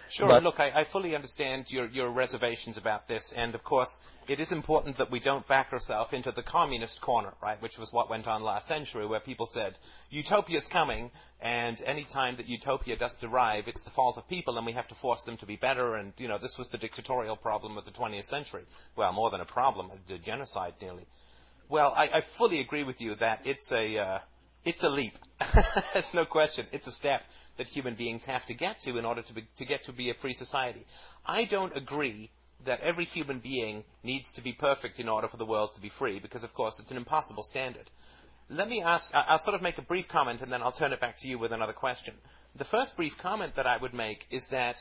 [SPEAKER 1] Sure.
[SPEAKER 12] But-
[SPEAKER 1] Look, I, I fully understand your, your reservations about this, and of course, it is important that we don't back ourselves into the communist corner, right? Which was what went on last century, where people said utopia's coming, and any time that utopia doesn't arrive, it's the fault of people, and we have to force them to be better. And you know, this was the dictatorial problem of the 20th century. Well, more than a problem, a genocide nearly. Well, I, I fully agree with you that it's a uh, it's a leap. There's no question. It's a step that human beings have to get to in order to be, to get to be a free society. I don't agree that every human being needs to be perfect in order for the world to be free, because of course it's an impossible standard. Let me ask. I'll sort of make a brief comment, and then I'll turn it back to you with another question. The first brief comment that I would make is that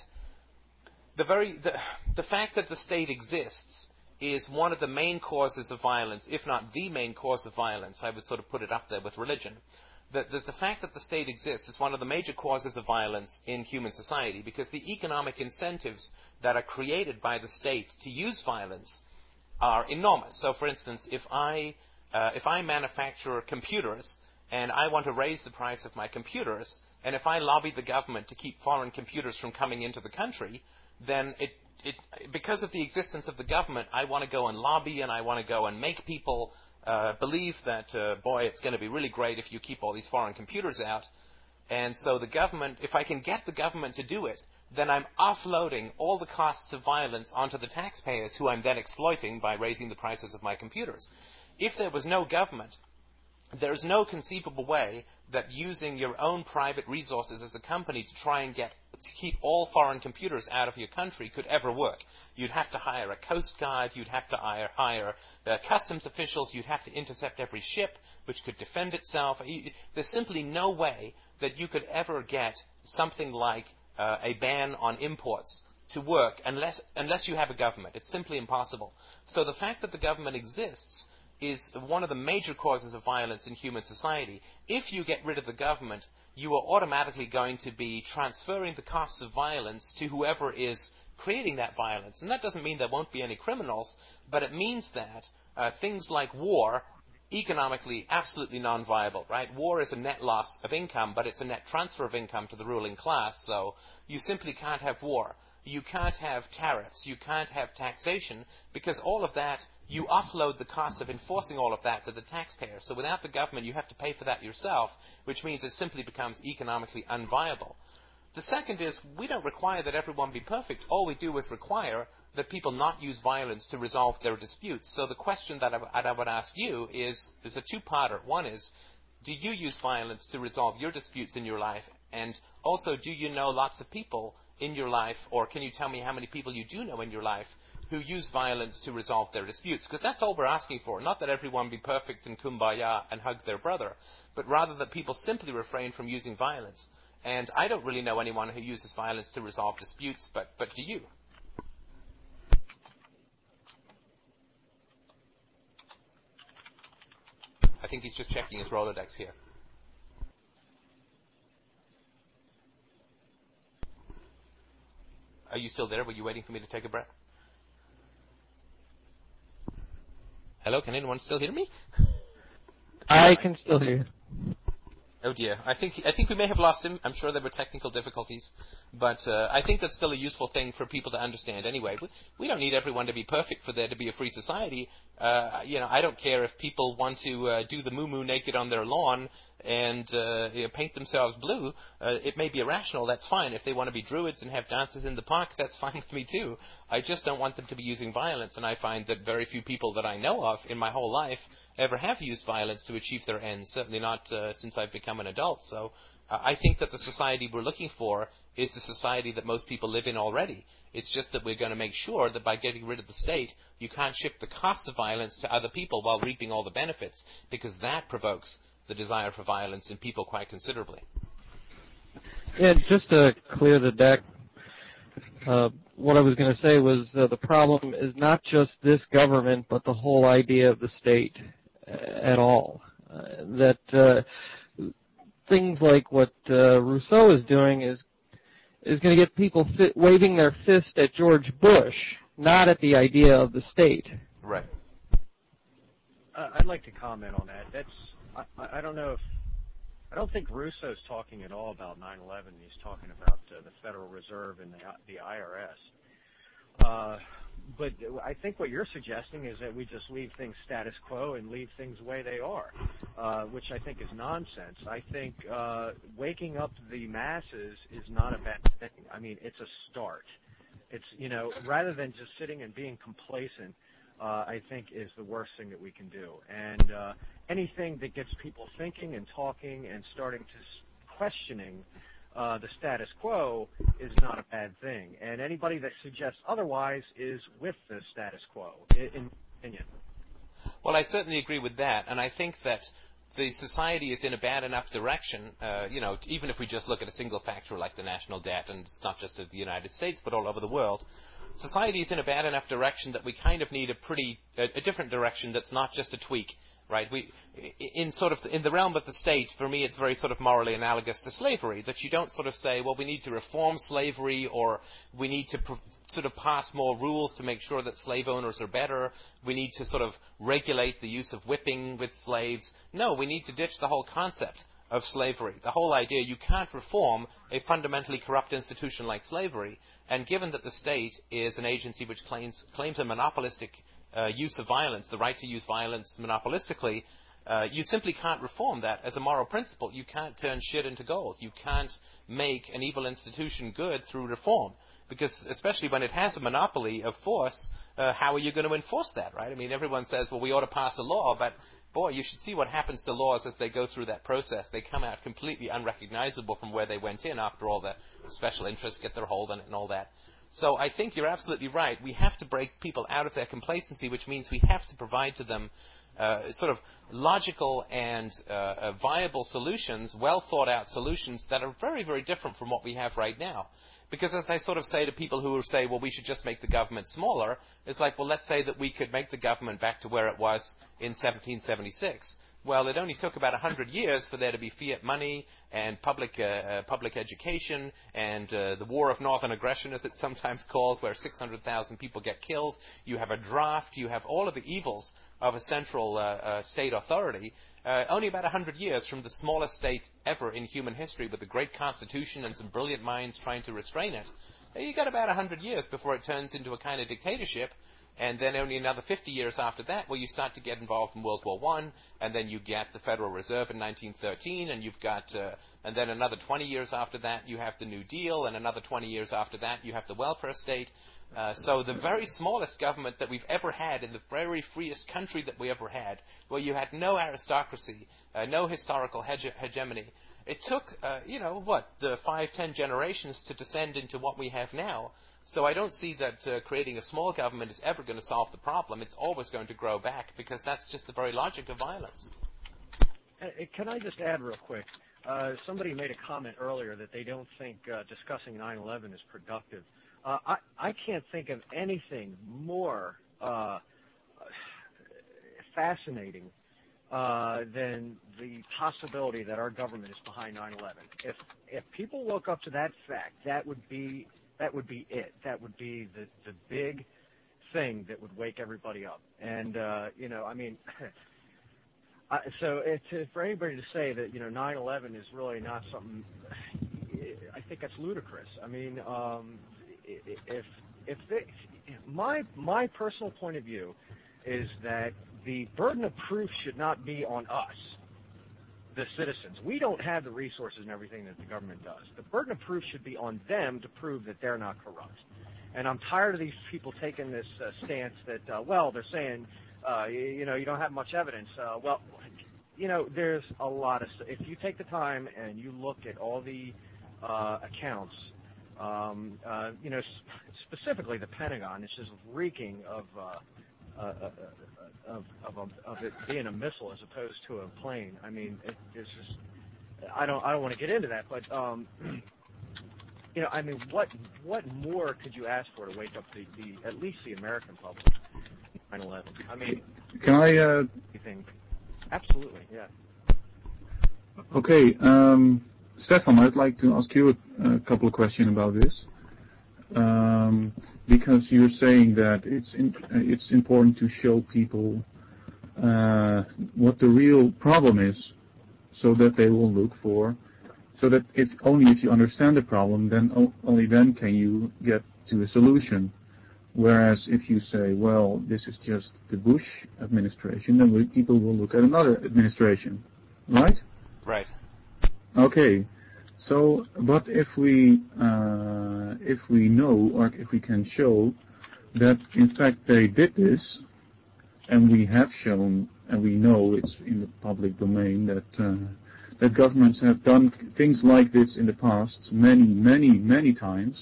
[SPEAKER 1] the very the, the fact that the state exists is one of the main causes of violence, if not the main cause of violence. I would sort of put it up there with religion. The, the, the fact that the state exists is one of the major causes of violence in human society because the economic incentives that are created by the state to use violence are enormous. So, for instance, if I uh, if I manufacture computers and I want to raise the price of my computers, and if I lobby the government to keep foreign computers from coming into the country, then it, it because of the existence of the government, I want to go and lobby and I want to go and make people uh, believe that, uh, boy, it's going to be really great if you keep all these foreign computers out. And so the government, if I can get the government to do it, then I'm offloading all the costs of violence onto the taxpayers who I'm then exploiting by raising the prices of my computers. If there was no government, there's no conceivable way that using your own private resources as a company to try and get to keep all foreign computers out of your country could ever work. You'd have to hire a coast guard, you'd have to hire, hire uh, customs officials, you'd have to intercept every ship which could defend itself. There's simply no way that you could ever get something like uh, a ban on imports to work unless unless you have a government. It's simply impossible. So the fact that the government exists is one of the major causes of violence in human society. If you get rid of the government, you are automatically going to be transferring the costs of violence to whoever is creating that violence. And that doesn't mean there won't be any criminals, but it means that uh, things like war economically absolutely non-viable, right? War is a net loss of income, but it's a net transfer of income to the ruling class, so you simply can't have war. You can't have tariffs. You can't have taxation because all of that, you offload the cost of enforcing all of that to the taxpayer. So without the government, you have to pay for that yourself, which means it simply becomes economically unviable. The second is we don't require that everyone be perfect. All we do is require that people not use violence to resolve their disputes. So the question that I, that I would ask you is, is a two-parter. One is, do you use violence to resolve your disputes in your life? And also, do you know lots of people in your life, or can you tell me how many people you do know in your life who use violence to resolve their disputes? Because that's all we're asking for. Not that everyone be perfect and kumbaya and hug their brother, but rather that people simply refrain from using violence. And I don't really know anyone who uses violence to resolve disputes, but, but do you? I think he's just checking his Rolodex here. Are you still there? Were you waiting for me to take a breath? Hello, can anyone still hear me?
[SPEAKER 8] I can still hear. you.
[SPEAKER 1] Oh dear, I think I think we may have lost him. I'm sure there were technical difficulties, but uh, I think that's still a useful thing for people to understand. Anyway, we, we don't need everyone to be perfect for there to be a free society. Uh, you know, I don't care if people want to uh, do the moo moo naked on their lawn and uh, you know, paint themselves blue. Uh, it may be irrational. That's fine. If they want to be druids and have dances in the park, that's fine with me too. I just don't want them to be using violence, and I find that very few people that I know of in my whole life ever have used violence to achieve their ends. Certainly not uh, since I've become an adult. So uh, I think that the society we're looking for is the society that most people live in already. It's just that we're going to make sure that by getting rid of the state, you can't shift the costs of violence to other people while reaping all the benefits, because that provokes the desire for violence in people quite considerably.
[SPEAKER 8] Yeah, just to clear the deck, uh, what I was going to say was uh, the problem is not just this government, but the whole idea of the state uh, at all. Uh, that uh, things like what uh, Russo is doing is is going to get people fi- waving their fist at George Bush, not at the idea of the state.
[SPEAKER 1] Right.
[SPEAKER 10] Uh, I'd like to comment on that. That's I, don't know if I don't think Russo's talking at all about 9/11. He's talking about uh, the Federal Reserve and the, the IRS. Uh, but I think what you're suggesting is that we just leave things status quo and leave things the way they are, uh, which I think is nonsense. I think waking up the masses is not a bad thing. I mean, it's a start. It's you know rather than just sitting and being complacent, I think is the worst thing that we can do. And uh, anything that gets people thinking and talking and starting to questioning uh, the status quo is not a bad thing. And anybody that suggests otherwise is with the status quo, in, opinion.
[SPEAKER 1] Well, I certainly agree with that, and I think that the society is in a bad enough direction. Uh, you know, even if we just look at a single factor like the national debt, and it's not just of the United States but all over the world, society is in a bad enough direction that we kind of need a pretty a, a different direction that's not just a tweak right? We, in sort of in the realm of the state, for me, it's very sort of morally analogous to slavery. That you don't sort of say, well, we need to reform slavery, or we need to pr- sort of pass more rules to make sure that slave owners are better. We need to sort of regulate the use of whipping with slaves. No, we need to ditch the whole concept of slavery. The whole idea you can't reform a fundamentally corrupt institution like slavery. And given that the state is an agency which claims claims a monopolistic uh, use of violence, the right to use violence monopolistically, uh, you simply can't reform that as a moral principle. You can't turn shit into gold. You can't make an evil institution good through reform. Because especially when it has a monopoly of force, uh, how are you going to enforce that, right? I mean, everyone says, well, we ought to pass a law, but boy, you should see what happens to laws as they go through that process. They come out completely unrecognizable from where they went in after all the special interests get their hold on it and all that. So I think you're absolutely right. We have to break people out of their complacency, which means we have to provide to them uh, sort of logical and uh, uh, viable solutions, well thought out solutions that are very, very different from what we have right now. Because as I sort of say to people who say, well, we should just make the government smaller, it's like, well, let's say that we could make the government back to where it was in 1776. Well, it only took about 100 years for there to be fiat money and public uh, uh, public education and uh, the war of northern aggression, as it's sometimes called, where 600,000 people get killed. You have a draft. You have all of the evils of a central uh, uh, state authority. Uh, only about 100 years from the smallest state ever in human history, with a great constitution and some brilliant minds trying to restrain it. You got about 100 years before it turns into a kind of dictatorship and then only another 50 years after that, where you start to get involved in World War One, and then you get the Federal Reserve in 1913, and you've got, uh, and then another 20 years after that, you have the New Deal, and another 20 years after that, you have the welfare state. Uh, so the very smallest government that we've ever had in the very freest country that we ever had, where you had no aristocracy, uh, no historical hege- hegemony, it took, uh, you know, what, uh, five, ten generations to descend into what we have now. So I don't see that uh, creating a small government is ever going to solve the problem. It's always going to grow back because that's just the very logic of violence.
[SPEAKER 10] Uh, Can I just add real quick? Uh, somebody made a comment earlier that they don't think uh, discussing 9/11 is productive. Uh, I I can't think of anything more uh, fascinating uh, than the possibility that our government is behind 9/11. If if people woke up to that fact, that would be that would be it. That would be the the big thing that would wake everybody up. And uh, you know, I mean. So uh, for anybody to say that you know 9/11 is really not something, I think that's ludicrous. I mean, um, if if they, my my personal point of view is that the burden of proof should not be on us, the citizens. We don't have the resources and everything that the government does. The burden of proof should be on them to prove that they're not corrupt. And I'm tired of these people taking this uh, stance that, uh, well, they're saying, uh, you, you know, you don't have much evidence. Uh, well, you know, there's a lot of. If you take the time and you look at all the uh, accounts, um, uh, you know, sp- specifically the Pentagon, it's just reeking of. Uh, uh, uh, of of, a, of it being a missile as opposed to a plane. I mean, it, it's just I don't I don't want to get into that, but um, you know, I mean, what what more could you ask for to wake up the, the at least the American public? 9/11. I mean,
[SPEAKER 7] Can I? Uh,
[SPEAKER 10] anything? Absolutely, yeah.
[SPEAKER 7] okay, um, Stefan, I'd like to ask you a, a couple of questions about this. Um, because you're saying that it's in, it's important to show people uh, what the real problem is. so that they will look for, so that it's only if you understand the problem, then only then can you get to a solution. Whereas if you say, well, this is just the Bush administration, then we, people will look at another administration, right?
[SPEAKER 1] Right.
[SPEAKER 7] Okay. So, but if we uh, if we know or if we can show that in fact they did this, and we have shown and we know it's in the public domain that uh, that governments have done things like this in the past many many many times.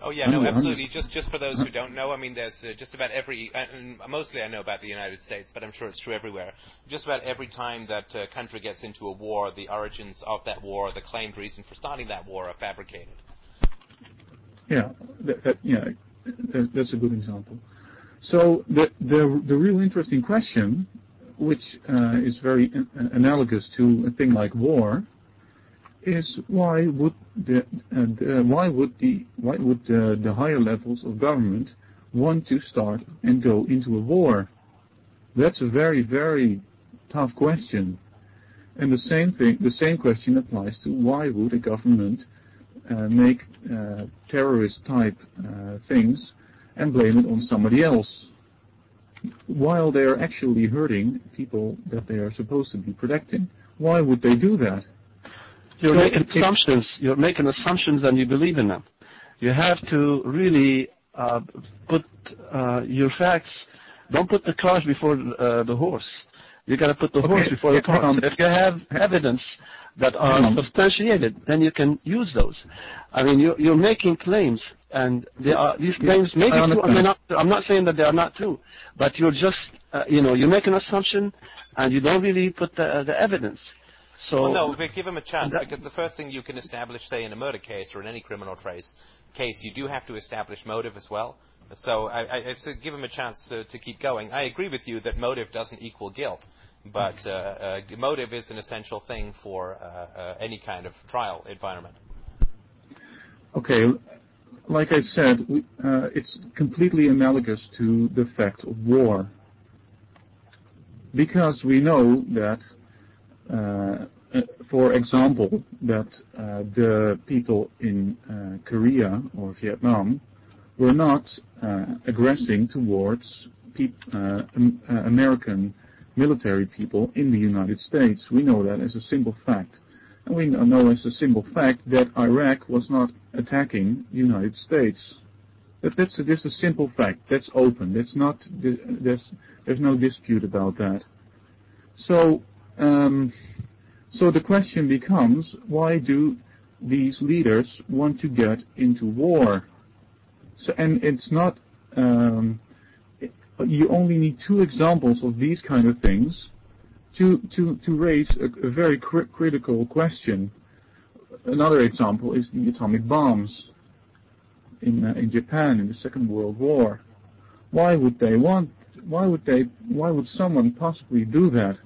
[SPEAKER 1] Oh yeah, no, absolutely. Just just for those who don't know, I mean, there's uh, just about every, uh, and mostly I know about the United States, but I'm sure it's true everywhere. Just about every time that a country gets into a war, the origins of that war, the claimed reason for starting that war, are fabricated.
[SPEAKER 7] Yeah, that, that, yeah, that, that's a good example. So the the the real interesting question, which uh, is very uh, analogous to a thing like war, is why would the, uh, would the higher levels of government want to start and go into a war? That's a very very tough question. And the same thing, the same question applies to why would a government uh, make uh, terrorist type uh, things and blame it on somebody else, while they are actually hurting people that they are supposed to be protecting. Why would they do that?
[SPEAKER 12] You're making assumptions. You're making assumptions, and you believe in them. You have to really uh, put uh, your facts. Don't put the cart before uh, the horse. You got to put the horse before the cart.
[SPEAKER 7] um,
[SPEAKER 12] if you have evidence that are
[SPEAKER 7] Um,
[SPEAKER 12] substantiated, then you can use those. I mean, you're, you're making claims, and they are these claims may be
[SPEAKER 7] I
[SPEAKER 12] true. or may
[SPEAKER 7] understand.
[SPEAKER 12] not. I'm not saying that they are not true, but you're just, uh, you know, you make an assumption, and you don't really put the, the evidence. So
[SPEAKER 1] Well, no, but give him a chance
[SPEAKER 12] that-
[SPEAKER 1] because the first thing you can establish, say, in a murder case or in any criminal trace case, you do have to establish motive as well. So I, I, I say give him a chance to, to keep going. I agree with you that motive doesn't equal guilt, but uh, uh, motive is an essential thing for uh, uh, any kind of trial environment.
[SPEAKER 7] Okay, like I said, we, uh, it's completely analogous to the fact of war. Because we know that, uh, for example, that uh, the people in uh, Korea or Vietnam were not uh, aggressing towards uh, uh, American military people in the United States. We know that as a simple fact. We know as a simple fact that Iraq was not attacking the United States. That's that's a simple fact. That's open. There's there's no dispute about that. So the question becomes, why do these leaders want to get into war? So and it's not. Um, it- you only need two examples of these kind of things to to to raise a, a very cri- critical question. Another example is the atomic bombs in uh, in Japan in the Second World War. Why would they want? Why would they? Why would someone possibly do that?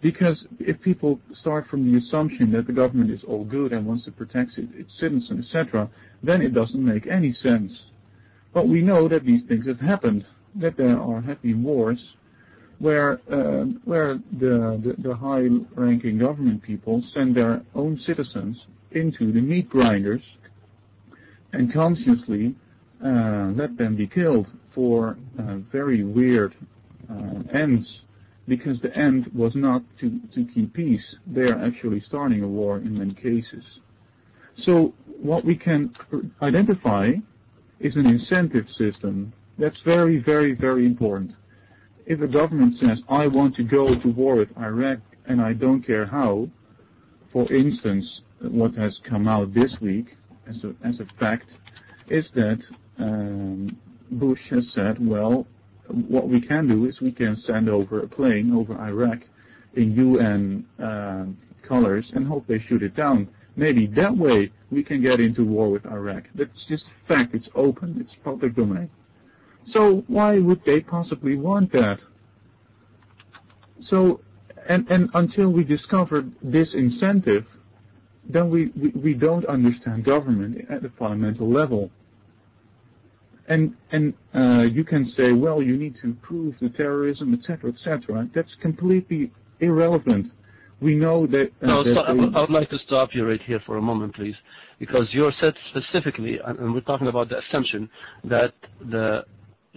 [SPEAKER 7] Because if people start from the assumption that the government is all good and wants to protect its, citizens, etc., then it doesn't make any sense. But we know that these things have happened. That there are have been wars where uh, where the, the, the high-ranking government people send their own citizens into the meat grinders and consciously uh, let them be killed for uh, very weird uh, ends because the end was not to, to keep peace. They are actually starting a war in many cases. So what we can identify is an incentive system. That's very, very, very important if a government says, I want to go to war with Iraq and I don't care how, for instance, what has come out this week as a, as a fact is that um, Bush has said, well, what we can do is we can send over a plane over Iraq in UN um colors and hope they shoot it down. Maybe that way we can get into war with Iraq. That's just fact. It's open. It's public domain. So why would they possibly want that? So, and, and until we discover this incentive, then we, we, we don't understand government at the fundamental level. And, and uh, you can say, well, you need to prove the terrorism, etc., etc. That's completely irrelevant. We know that. Uh,
[SPEAKER 12] no,
[SPEAKER 7] that
[SPEAKER 12] so I, would, I would like to stop you right here for a moment, please, because you are said specifically, and and we're talking about the assumption that the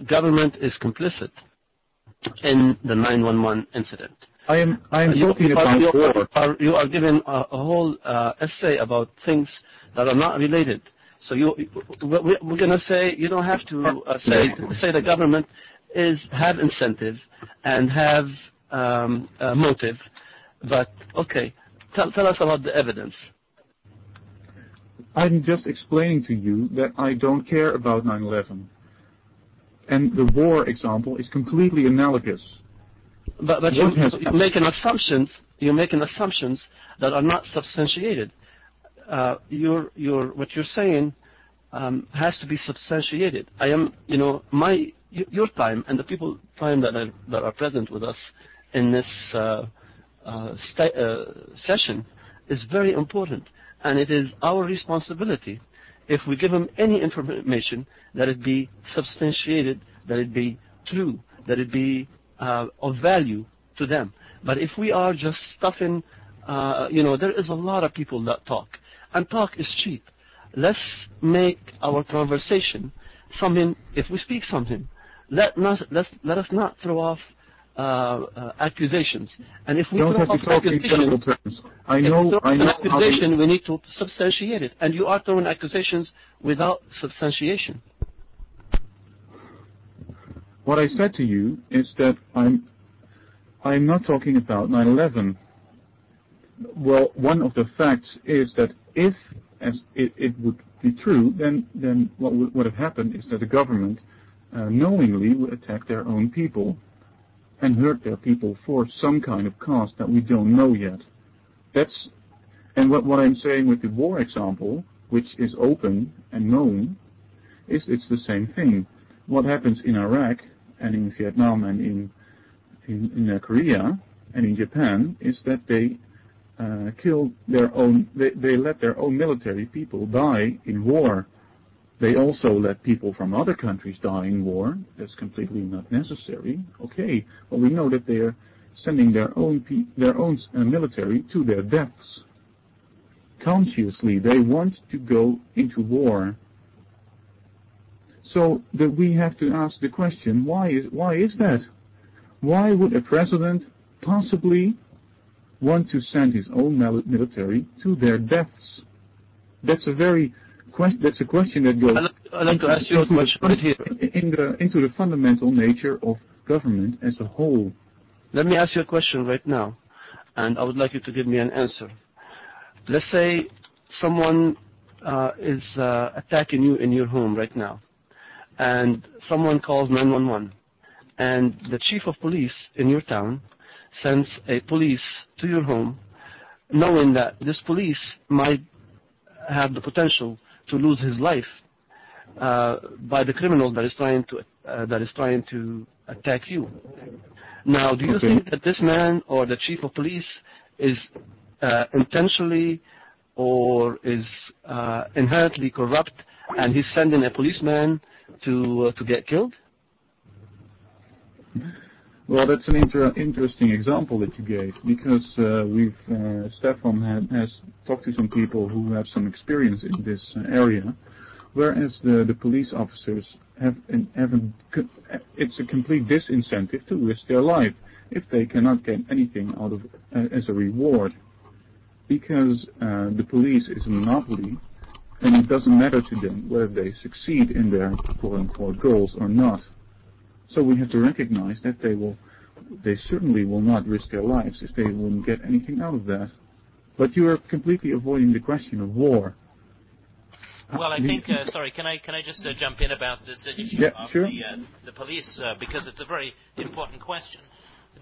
[SPEAKER 12] government is complicit in the 911 incident.
[SPEAKER 7] I am. I am
[SPEAKER 12] you,
[SPEAKER 7] talking
[SPEAKER 12] you are,
[SPEAKER 7] about
[SPEAKER 12] you
[SPEAKER 7] war.
[SPEAKER 12] are, you are giving a, a whole uh, essay about things that are not related. So you, we're, going to say you don't have to uh, say say the government is have incentive and have um, uh, motive, but okay, tell tell us about the evidence.
[SPEAKER 7] I'm just explaining to you that I don't care about 9/11, and the war example is completely analogous.
[SPEAKER 12] But but you,
[SPEAKER 7] What has-
[SPEAKER 12] you're making assumptions. You're making assumptions that are not substantiated. Uh, you're what you're saying um, has to be substantiated. I am, you know, my your time and the people time that are, present with us in this uh, uh, session is very important, and it is our responsibility if we give them any information that it be substantiated, that it be true, that it be of value to them. But if we are just stuffing, you know, there is a lot of people that talk, and talk is cheap. Let's make our conversation something. If we speak something, let not let let us not throw off uh, uh, accusations. And if we
[SPEAKER 7] don't
[SPEAKER 12] throw
[SPEAKER 7] have
[SPEAKER 12] off
[SPEAKER 7] to talk in
[SPEAKER 12] accusations,
[SPEAKER 7] general terms. I know. I know.
[SPEAKER 12] accusation, we need to substantiate it. And you are throwing accusations without substantiation.
[SPEAKER 7] What I said to you is that I'm I'm not talking about 9/11. Well, one of the facts is that if as it, would be true, then then what would, have happened is that the government uh, knowingly would attack their own people and hurt their people for some kind of cause that we don't know yet. That's and what what I'm saying with the war example, which is open and known, is it's the same thing. What happens in Iraq and in Vietnam and in in, in uh, Korea and in Japan is that they uh, kill their own. They, they let their own military people die in war. They also let people from other countries die in war. That's completely not necessary. Okay, but we know that they are sending their own pe- their own uh, military to their deaths. Consciously, they want to go into war. So that we have to ask the question: Why is why is that? Why would a president possibly want to send his own military to their deaths? That's a very that's a question that goes
[SPEAKER 12] I'd like- to ask you a
[SPEAKER 7] into the
[SPEAKER 12] question
[SPEAKER 7] in the into the fundamental nature of government as a whole.
[SPEAKER 12] Let me ask you a question right now, and I would like you to give me an answer. Let's say someone uh, is uh, attacking you in your home right now, and someone calls 911, and the chief of police in your town sends a police to your home, knowing that this police might have the potential to lose his life uh, by the criminal that is trying to uh, that is trying to attack you. Now, do you
[SPEAKER 7] Okay.
[SPEAKER 12] think that this man or the chief of police is uh, intentionally or is uh, inherently corrupt, and he's sending a policeman to uh, to get killed?
[SPEAKER 7] Well, that's an inter- interesting example that you gave because uh, we've uh, Stefan has talked to some people who have some experience in this area, whereas the, police officers have it's a complete disincentive to risk their life if they cannot get anything out of uh, as a reward, because the police is a monopoly, and it doesn't matter to them whether they succeed in their quote-unquote goals or not. So we have to recognize that they will, they certainly will not risk their lives if they wouldn't get anything out of that. But you are completely avoiding the question of war.
[SPEAKER 1] Well, I think. Uh, sorry, can I can I just uh, jump in about this issue
[SPEAKER 7] Yeah,
[SPEAKER 1] of
[SPEAKER 7] sure.
[SPEAKER 1] the uh, the police uh, because it's a very important question.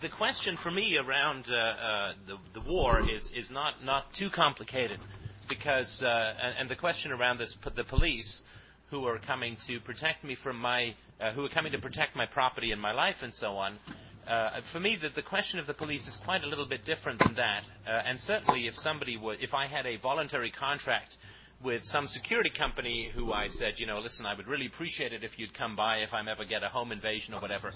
[SPEAKER 1] The question for me around uh, uh, the the war is is not not too complicated because uh, the question around this the police who are coming to protect me from my uh, who are coming to protect my property and my life and so on. Uh, for me, the, the question of the police is quite a little bit different than that. Uh, and certainly, if somebody would, if I had a voluntary contract with some security company who I said, you know, listen, I would really appreciate it if you'd come by if I ever get a home invasion or whatever.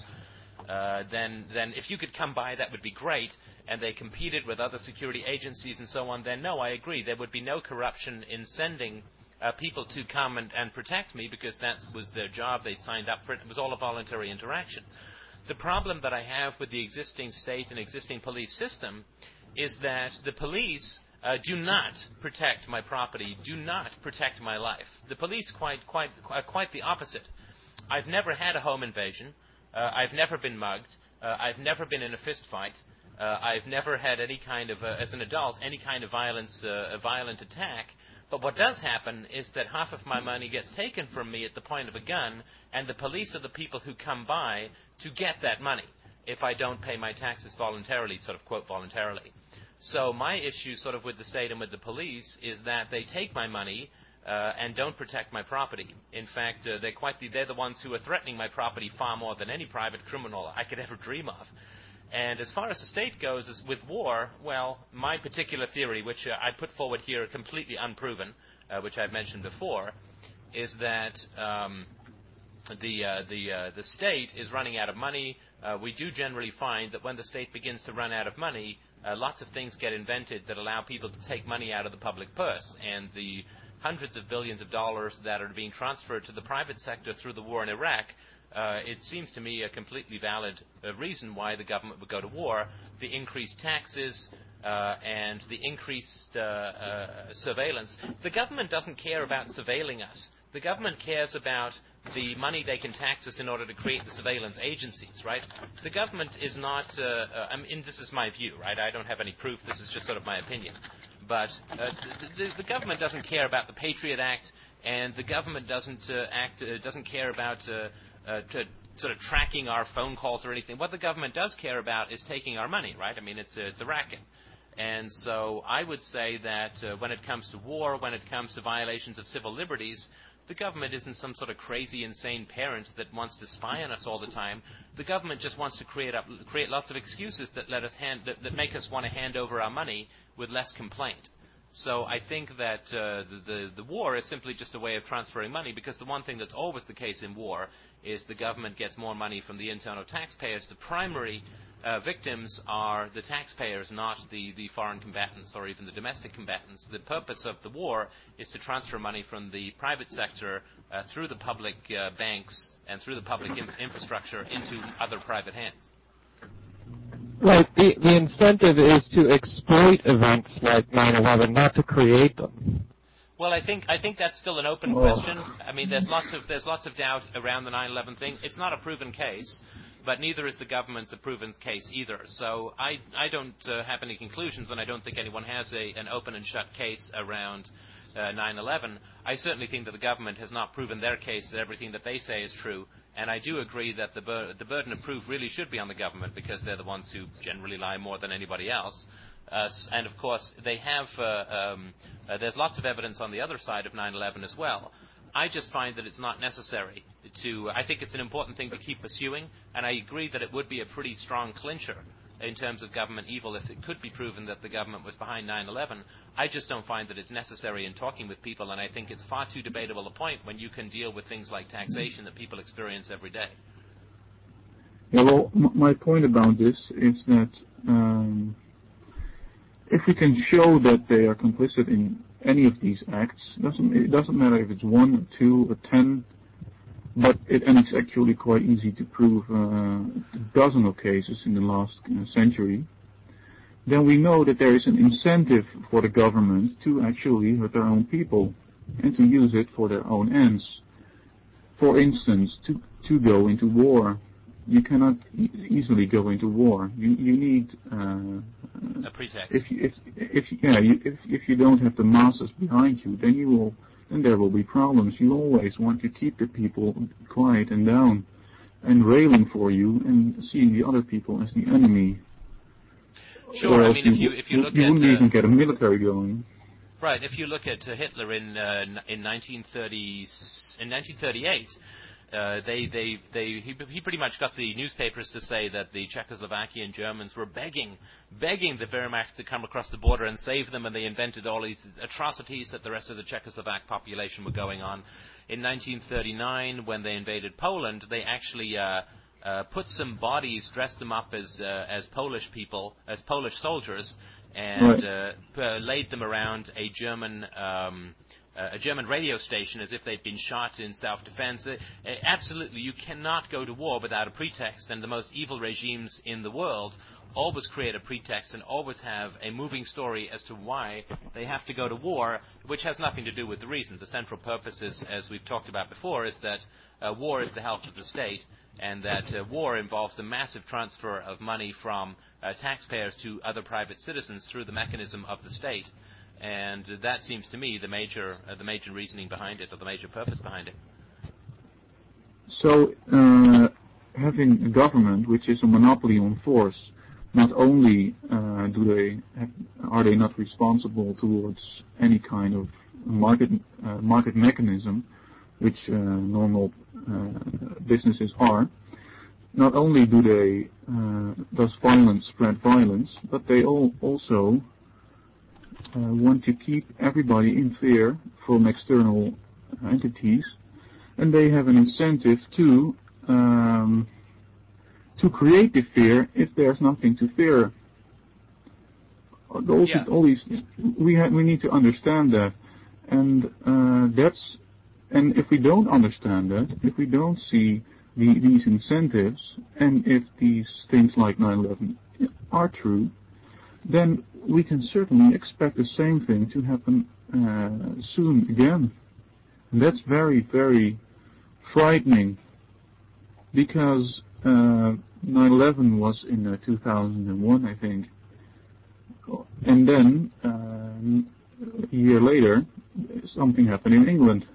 [SPEAKER 1] uh, then then if you could come by, that would be great. And they competed with other security agencies and so on. Then no, I agree. There would be no corruption in sending uh, people to come and, and protect me because that was their job. They'd signed up for it. It was all a voluntary interaction. The problem that I have with the existing state and existing police system is that the police uh, do not protect my property, do not protect my life. The police quite quite uh, quite the opposite. I've never had a home invasion. Uh, I've never been mugged. Uh, I've never been in a fist fight. Uh, I've never had any kind of, uh, as an adult, any kind of violence, a violent attack. But what does happen is that half of my money gets taken from me at the point of a gun, and the police are the people who come by to get that money if I don't pay my taxes voluntarily, sort of quote voluntarily. So my issue sort of with the state and with the police is that they take my money uh, and don't protect my property. In fact, uh, they're quite the, they're the ones who are threatening my property far more than any private criminal I could ever dream of. And as far as the state goes, is with war, well, my particular theory, which uh, I put forward here, completely unproven, uh, which I've mentioned before, is that um, the uh, the uh, the state is running out of money. Uh, we do generally find that when the state begins to run out of money, uh, lots of things get invented that allow people to take money out of the public purse, and the hundreds of billions of dollars that are being transferred to the private sector through the war in Iraq uh, it seems to me a completely valid uh, reason why the government would go to war. The increased taxes uh, and the increased uh, uh, surveillance. The government doesn't care about surveilling us. The government cares about the money they can tax us in order to create the surveillance agencies, right? The government is not, uh, I mean, this is my view, right? I don't have any proof. This is just sort of my opinion. But the, the, government doesn't care about the Patriot Act, and the government doesn't act, doesn't care about uh, to sort of tracking our phone calls or anything. What the government does care about is taking our money, right? I mean, it's a, it's a racket. And so I would say that uh, when it comes to war, when it comes to violations of civil liberties, the government isn't some sort of crazy, insane parent that wants to spy on us all the time. The government just wants to create up, create lots of excuses that let us hand, that, that make us want to hand over our money with less complaint. So I think that uh, the, the, the war is simply just a way of transferring money because the one thing that's always the case in war is the government gets more money from the internal taxpayers. The primary uh, victims are the taxpayers, not the, the foreign combatants or even the domestic combatants. The purpose of the war is to transfer money from the private sector uh, through the public uh, banks and through the public infrastructure into other private hands.
[SPEAKER 8] Right. The, the incentive is to exploit events like 9/11, not to create them.
[SPEAKER 1] Well, I think I think that's still an open question. I mean, there's lots of there's lots of doubt around the 9/11 thing. It's not a proven case, but neither is the government's a proven case either. So I I don't uh, have any conclusions, and I don't think anyone has a an open and shut case around 9/11. I certainly think that the government has not proven their case that everything that they say is true, and I do agree that the, bur- the burden of proof really should be on the government because they're the ones who generally lie more than anybody else. Uh, and of course, they have. Uh, um, uh, there's lots of evidence on the other side of 9/11 as well. I just find that it's not necessary to. I think it's an important thing to keep pursuing, and I agree that it would be a pretty strong clincher in terms of government evil if it could be proven that the government was behind 9/11. I just don't find that it's necessary in talking with people, and I think it's far too debatable a point when you can deal with things like taxation that people experience every day.
[SPEAKER 7] Yeah, well, my point about this is that um, if we can show that they are complicit in any of these acts, doesn't it doesn't matter if it's one, or two, or ten it's actually quite easy to prove uh, a dozen of cases in the last uh, century, then we know that there is an incentive for the government to actually hurt their own people and to use it for their own ends. For instance, to to go into war, you cannot e- easily go into war. You you need
[SPEAKER 1] uh, a pretext.
[SPEAKER 7] If if if yeah you, if if you don't have the masses behind you, then you will and there will be problems. You always want to keep the people quiet and down and railing for you and seeing the other people as the enemy.
[SPEAKER 1] Sure, I mean, if you, if you look
[SPEAKER 7] you
[SPEAKER 1] at...
[SPEAKER 7] wouldn't
[SPEAKER 1] uh,
[SPEAKER 7] even get a military going.
[SPEAKER 1] Right, if you look at uh, Hitler in, uh, in 1930, in 1938, uh, they, they, they, he, he pretty much got the newspapers to say that the Czechoslovakian Germans were begging, begging the Wehrmacht to come across the border and save them, and they invented all these atrocities that the rest of the Czechoslovak population were going on. In 1939, when they invaded Poland, they actually uh, uh, put some bodies, dressed them up as uh, as Polish people, as Polish soldiers, and
[SPEAKER 7] Right.
[SPEAKER 1] uh, laid them around a German. Um, a German radio station as if they'd been shot in self-defense. Uh, uh, absolutely, you cannot go to war without a pretext, and the most evil regimes in the world always create a pretext and always have a moving story as to why they have to go to war, which has nothing to do with the reason. The central purpose is, as we've talked about before, is that uh, war is the health of the state, and that uh, war involves the massive transfer of money from uh, taxpayers to other private citizens through the mechanism of the state. And that seems to me the major, uh, the major reasoning behind it, or the major purpose behind it.
[SPEAKER 7] So, uh, having a government which is a monopoly on force, not only uh, do they have, are they not responsible towards any kind of market market mechanism, which normal businesses are. Not only do they does violence spread violence, but they also want to keep everybody in fear from external entities, and they have an incentive to um, to create the fear if there's nothing to fear. All,
[SPEAKER 1] Yeah.
[SPEAKER 7] all these we ha- we need to understand that, and uh, that's and if we don't understand that, if we don't see the, these incentives, and if these things like 9/11 are true, then we can certainly expect the same thing to happen uh, soon again. And that's very, very frightening because uh, 9/11 was in uh, 2001, I think, and then um, a year later, something happened in England.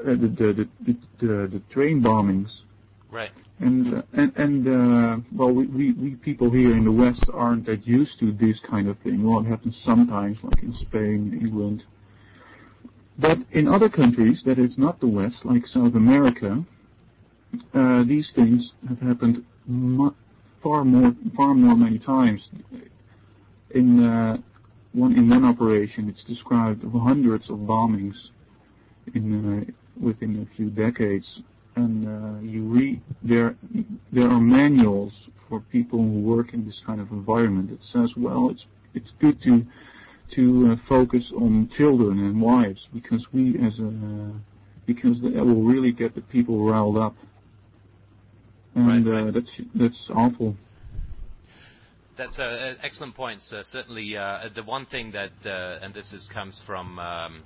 [SPEAKER 7] Uh, the, the, the, the, the, the train bombings
[SPEAKER 1] Right.
[SPEAKER 7] And uh, well, we, people here in the West aren't that used to this kind of thing. Well, it happens sometimes, like in Spain, England. But in other countries that is not the West, like South America, uh, these things have happened far more, far more many times. In uh, one in one operation, it's described hundreds of bombings in within a few decades and uh, you read there there are manuals for people who work in this kind of environment that says well it's it's good to to uh, focus on children and wives because we as a because that will really get the people riled up. And uh, that's that's awful.
[SPEAKER 1] That's uh, uh, excellent points. Uh, certainly, uh, the one thing that, uh, and this is, comes from um,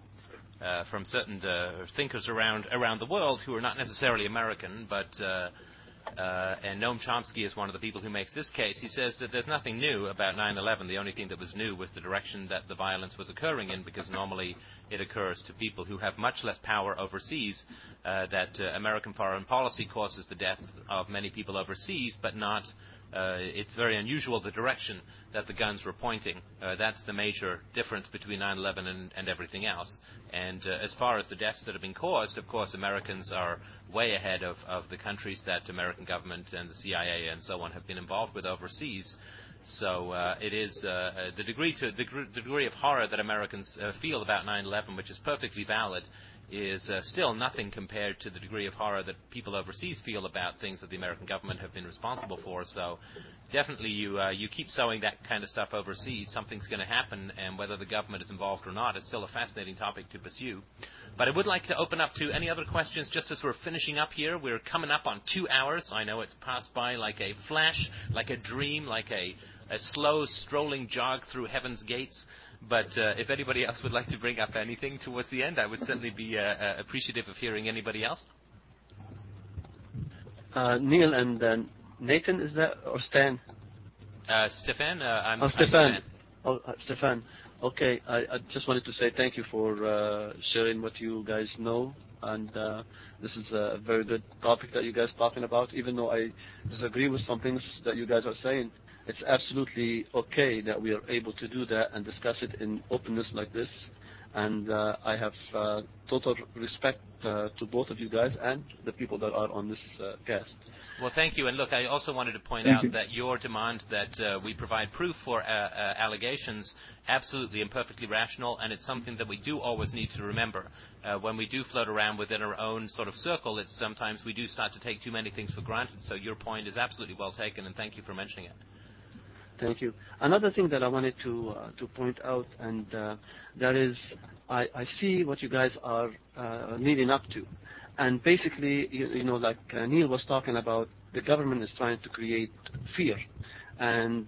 [SPEAKER 1] uh, from certain uh, thinkers around around the world who are not necessarily American, but uh, uh, and Noam Chomsky is one of the people who makes this case. He says that there's nothing new about 9/11. The only thing that was new was the direction that the violence was occurring in, because normally it occurs to people who have much less power overseas. Uh, that uh, American foreign policy causes the death of many people overseas, but not it's very unusual the direction that the guns were pointing. Uh, that's the major difference between 9/11 and, and everything else. And uh, as far as the deaths that have been caused, of course, Americans are way ahead of, the countries that American government and the CIA and so on have been involved with overseas. So uh, it is uh, uh, the degree of horror that Americans uh, feel about 9/11, which is perfectly valid, is uh, still nothing compared to the degree of horror that people overseas feel about things that the American government have been responsible for. So definitely, you uh, you keep sowing that kind of stuff overseas, something's going to happen, and whether the government is involved or not is still a fascinating topic to pursue. But I would like to open up to any other questions just as we're finishing up here. We're coming up on two hours. I know it's passed by like a flash, like a dream, like a a slow strolling jog through heaven's gates. But uh, if anybody else would like to bring up anything towards the end, I would certainly be uh, uh, appreciative of hearing anybody else.
[SPEAKER 12] Uh, Neil and uh, Nathan, is that or Stan?
[SPEAKER 1] Uh, Stefan, uh, I'm,
[SPEAKER 12] Oh, Stefan. Oh, Stefan. Okay, I, I just wanted to say thank you for uh, sharing what you guys know, and uh, this is a very good topic that you guys are talking about. Even though I disagree with some things that you guys are saying, it's absolutely okay that we are able to do that and discuss it in openness like this. And uh, I have uh, total respect uh, to both of you guys and the people that are on this uh, cast.
[SPEAKER 1] Well, thank you. And look, I also wanted to point
[SPEAKER 7] Thank
[SPEAKER 1] out
[SPEAKER 7] you.
[SPEAKER 1] that your demand that uh, we provide proof for uh, uh, allegations, absolutely and perfectly rational, and it's something that we do always need to remember. Uh, when we do float around within our own sort of circle, it's sometimes we do start to take too many things for granted. So your point is absolutely well taken, and thank you for mentioning it.
[SPEAKER 12] Thank you. Another thing that I wanted to uh, point out, and uh, that is, I, see what you guys are uh, leading up to, and basically, you, know, like Neil was talking about, the government is trying to create fear, and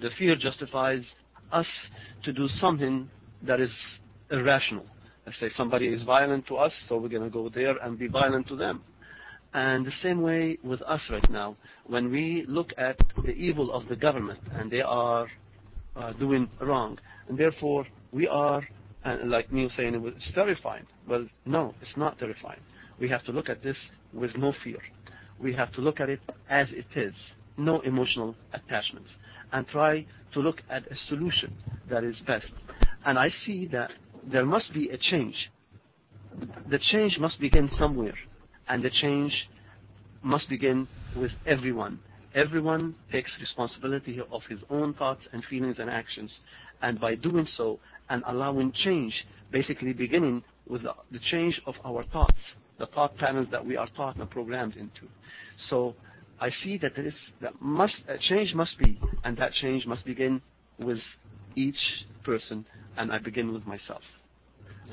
[SPEAKER 12] the fear justifies us to do something that is irrational. Let's say somebody is violent to us, so we're going to go there and be violent to them. And the same way with us right now, when we look at the evil of the government and they are uh, doing wrong, and therefore we are, uh, like Neil saying, it's terrifying. Well, no, it's not terrifying. We have to look at this with no fear. We have to look at it as it is, no emotional attachments, and try to look at a solution that is best. And I see that there must be a change. The change must begin somewhere and the change must begin with everyone. Everyone takes responsibility of his own thoughts and feelings and actions, and by doing so and allowing change, basically beginning with the, the change of our thoughts, the thought patterns that we are taught and programmed into. So I see that there is that must a change must be, and that change must begin with each person, and I begin with myself.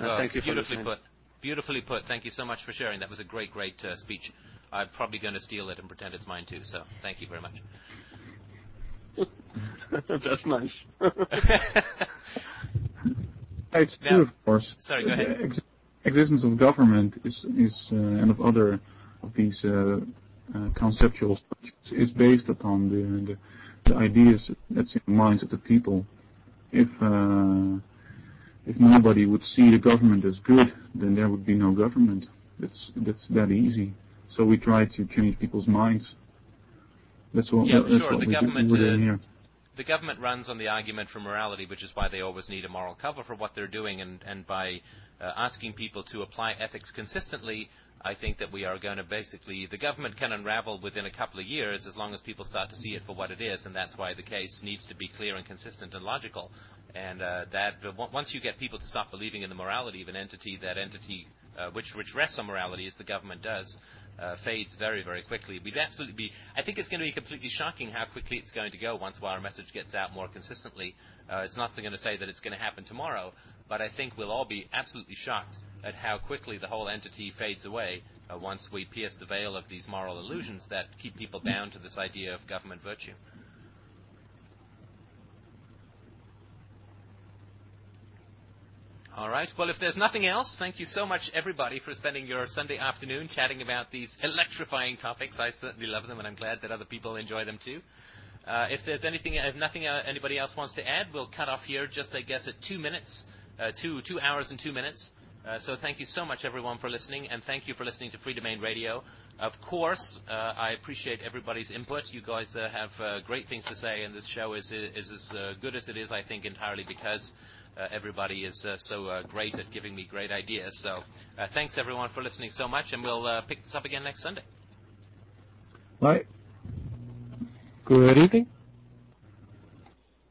[SPEAKER 1] Oh,
[SPEAKER 12] thank you for
[SPEAKER 1] beautifully
[SPEAKER 12] listening.
[SPEAKER 1] put. Beautifully put. Thank you so much for sharing. That was a great, great uh, speech. I'm probably going to steal it and pretend it's mine too. So thank you very much.
[SPEAKER 12] That's nice.
[SPEAKER 7] It's
[SPEAKER 1] Now-
[SPEAKER 7] true, of course.
[SPEAKER 1] Sorry, go ahead.
[SPEAKER 7] Ex- existence of government is is uh, and of other of these uh, uh, conceptual structures is based upon the, the the ideas that's in the minds of the people. If uh, if nobody would see the government as good, then there would be no government. That's that's that easy. So we try to change people's minds. That's what
[SPEAKER 1] Yeah,
[SPEAKER 7] that's
[SPEAKER 1] sure.
[SPEAKER 7] what
[SPEAKER 1] The
[SPEAKER 7] we do,
[SPEAKER 1] government,
[SPEAKER 7] we're doing
[SPEAKER 1] uh,
[SPEAKER 7] here.
[SPEAKER 1] The government runs on the argument for morality, which is why they always need a moral cover for what they're doing, and, and by uh, asking people to apply ethics consistently, I think that we are going to basically, the government can unravel within a couple of years as long as people start to see it for what it is, and that's why the case needs to be clear and consistent and logical. And uh, that once you get people to stop believing in the morality of an entity, that entity which which rests on morality, as the government does, uh, fades very very quickly. We'd absolutely be. I think it's going to be completely shocking how quickly it's going to go once our message gets out more consistently. Uh, it's not going to say that it's going to happen tomorrow, but I think we'll all be absolutely shocked at how quickly the whole entity fades away uh, once we pierce the veil of these moral illusions that keep people bound to this idea of government virtue. All right. Well, if there's nothing else, thank you so much, everybody, for spending your Sunday afternoon chatting about these electrifying topics. I certainly love them, and I'm glad that other people enjoy them too. Uh, if there's anything, if nothing uh, anybody else wants to add, we'll cut off here just, I guess, at two minutes, uh, two two hours and two minutes. Uh, so thank you so much, everyone, for listening, and thank you for listening to Freedomain Radio. Of course, uh, I appreciate everybody's input. You guys uh, have great things to say, and this show is is as good as it is, I think, entirely because everybody is uh, so uh, great at giving me great ideas. So uh, thanks, everyone, for listening so much, and we'll uh, pick this up again next Sunday.
[SPEAKER 7] Right.
[SPEAKER 8] Good evening.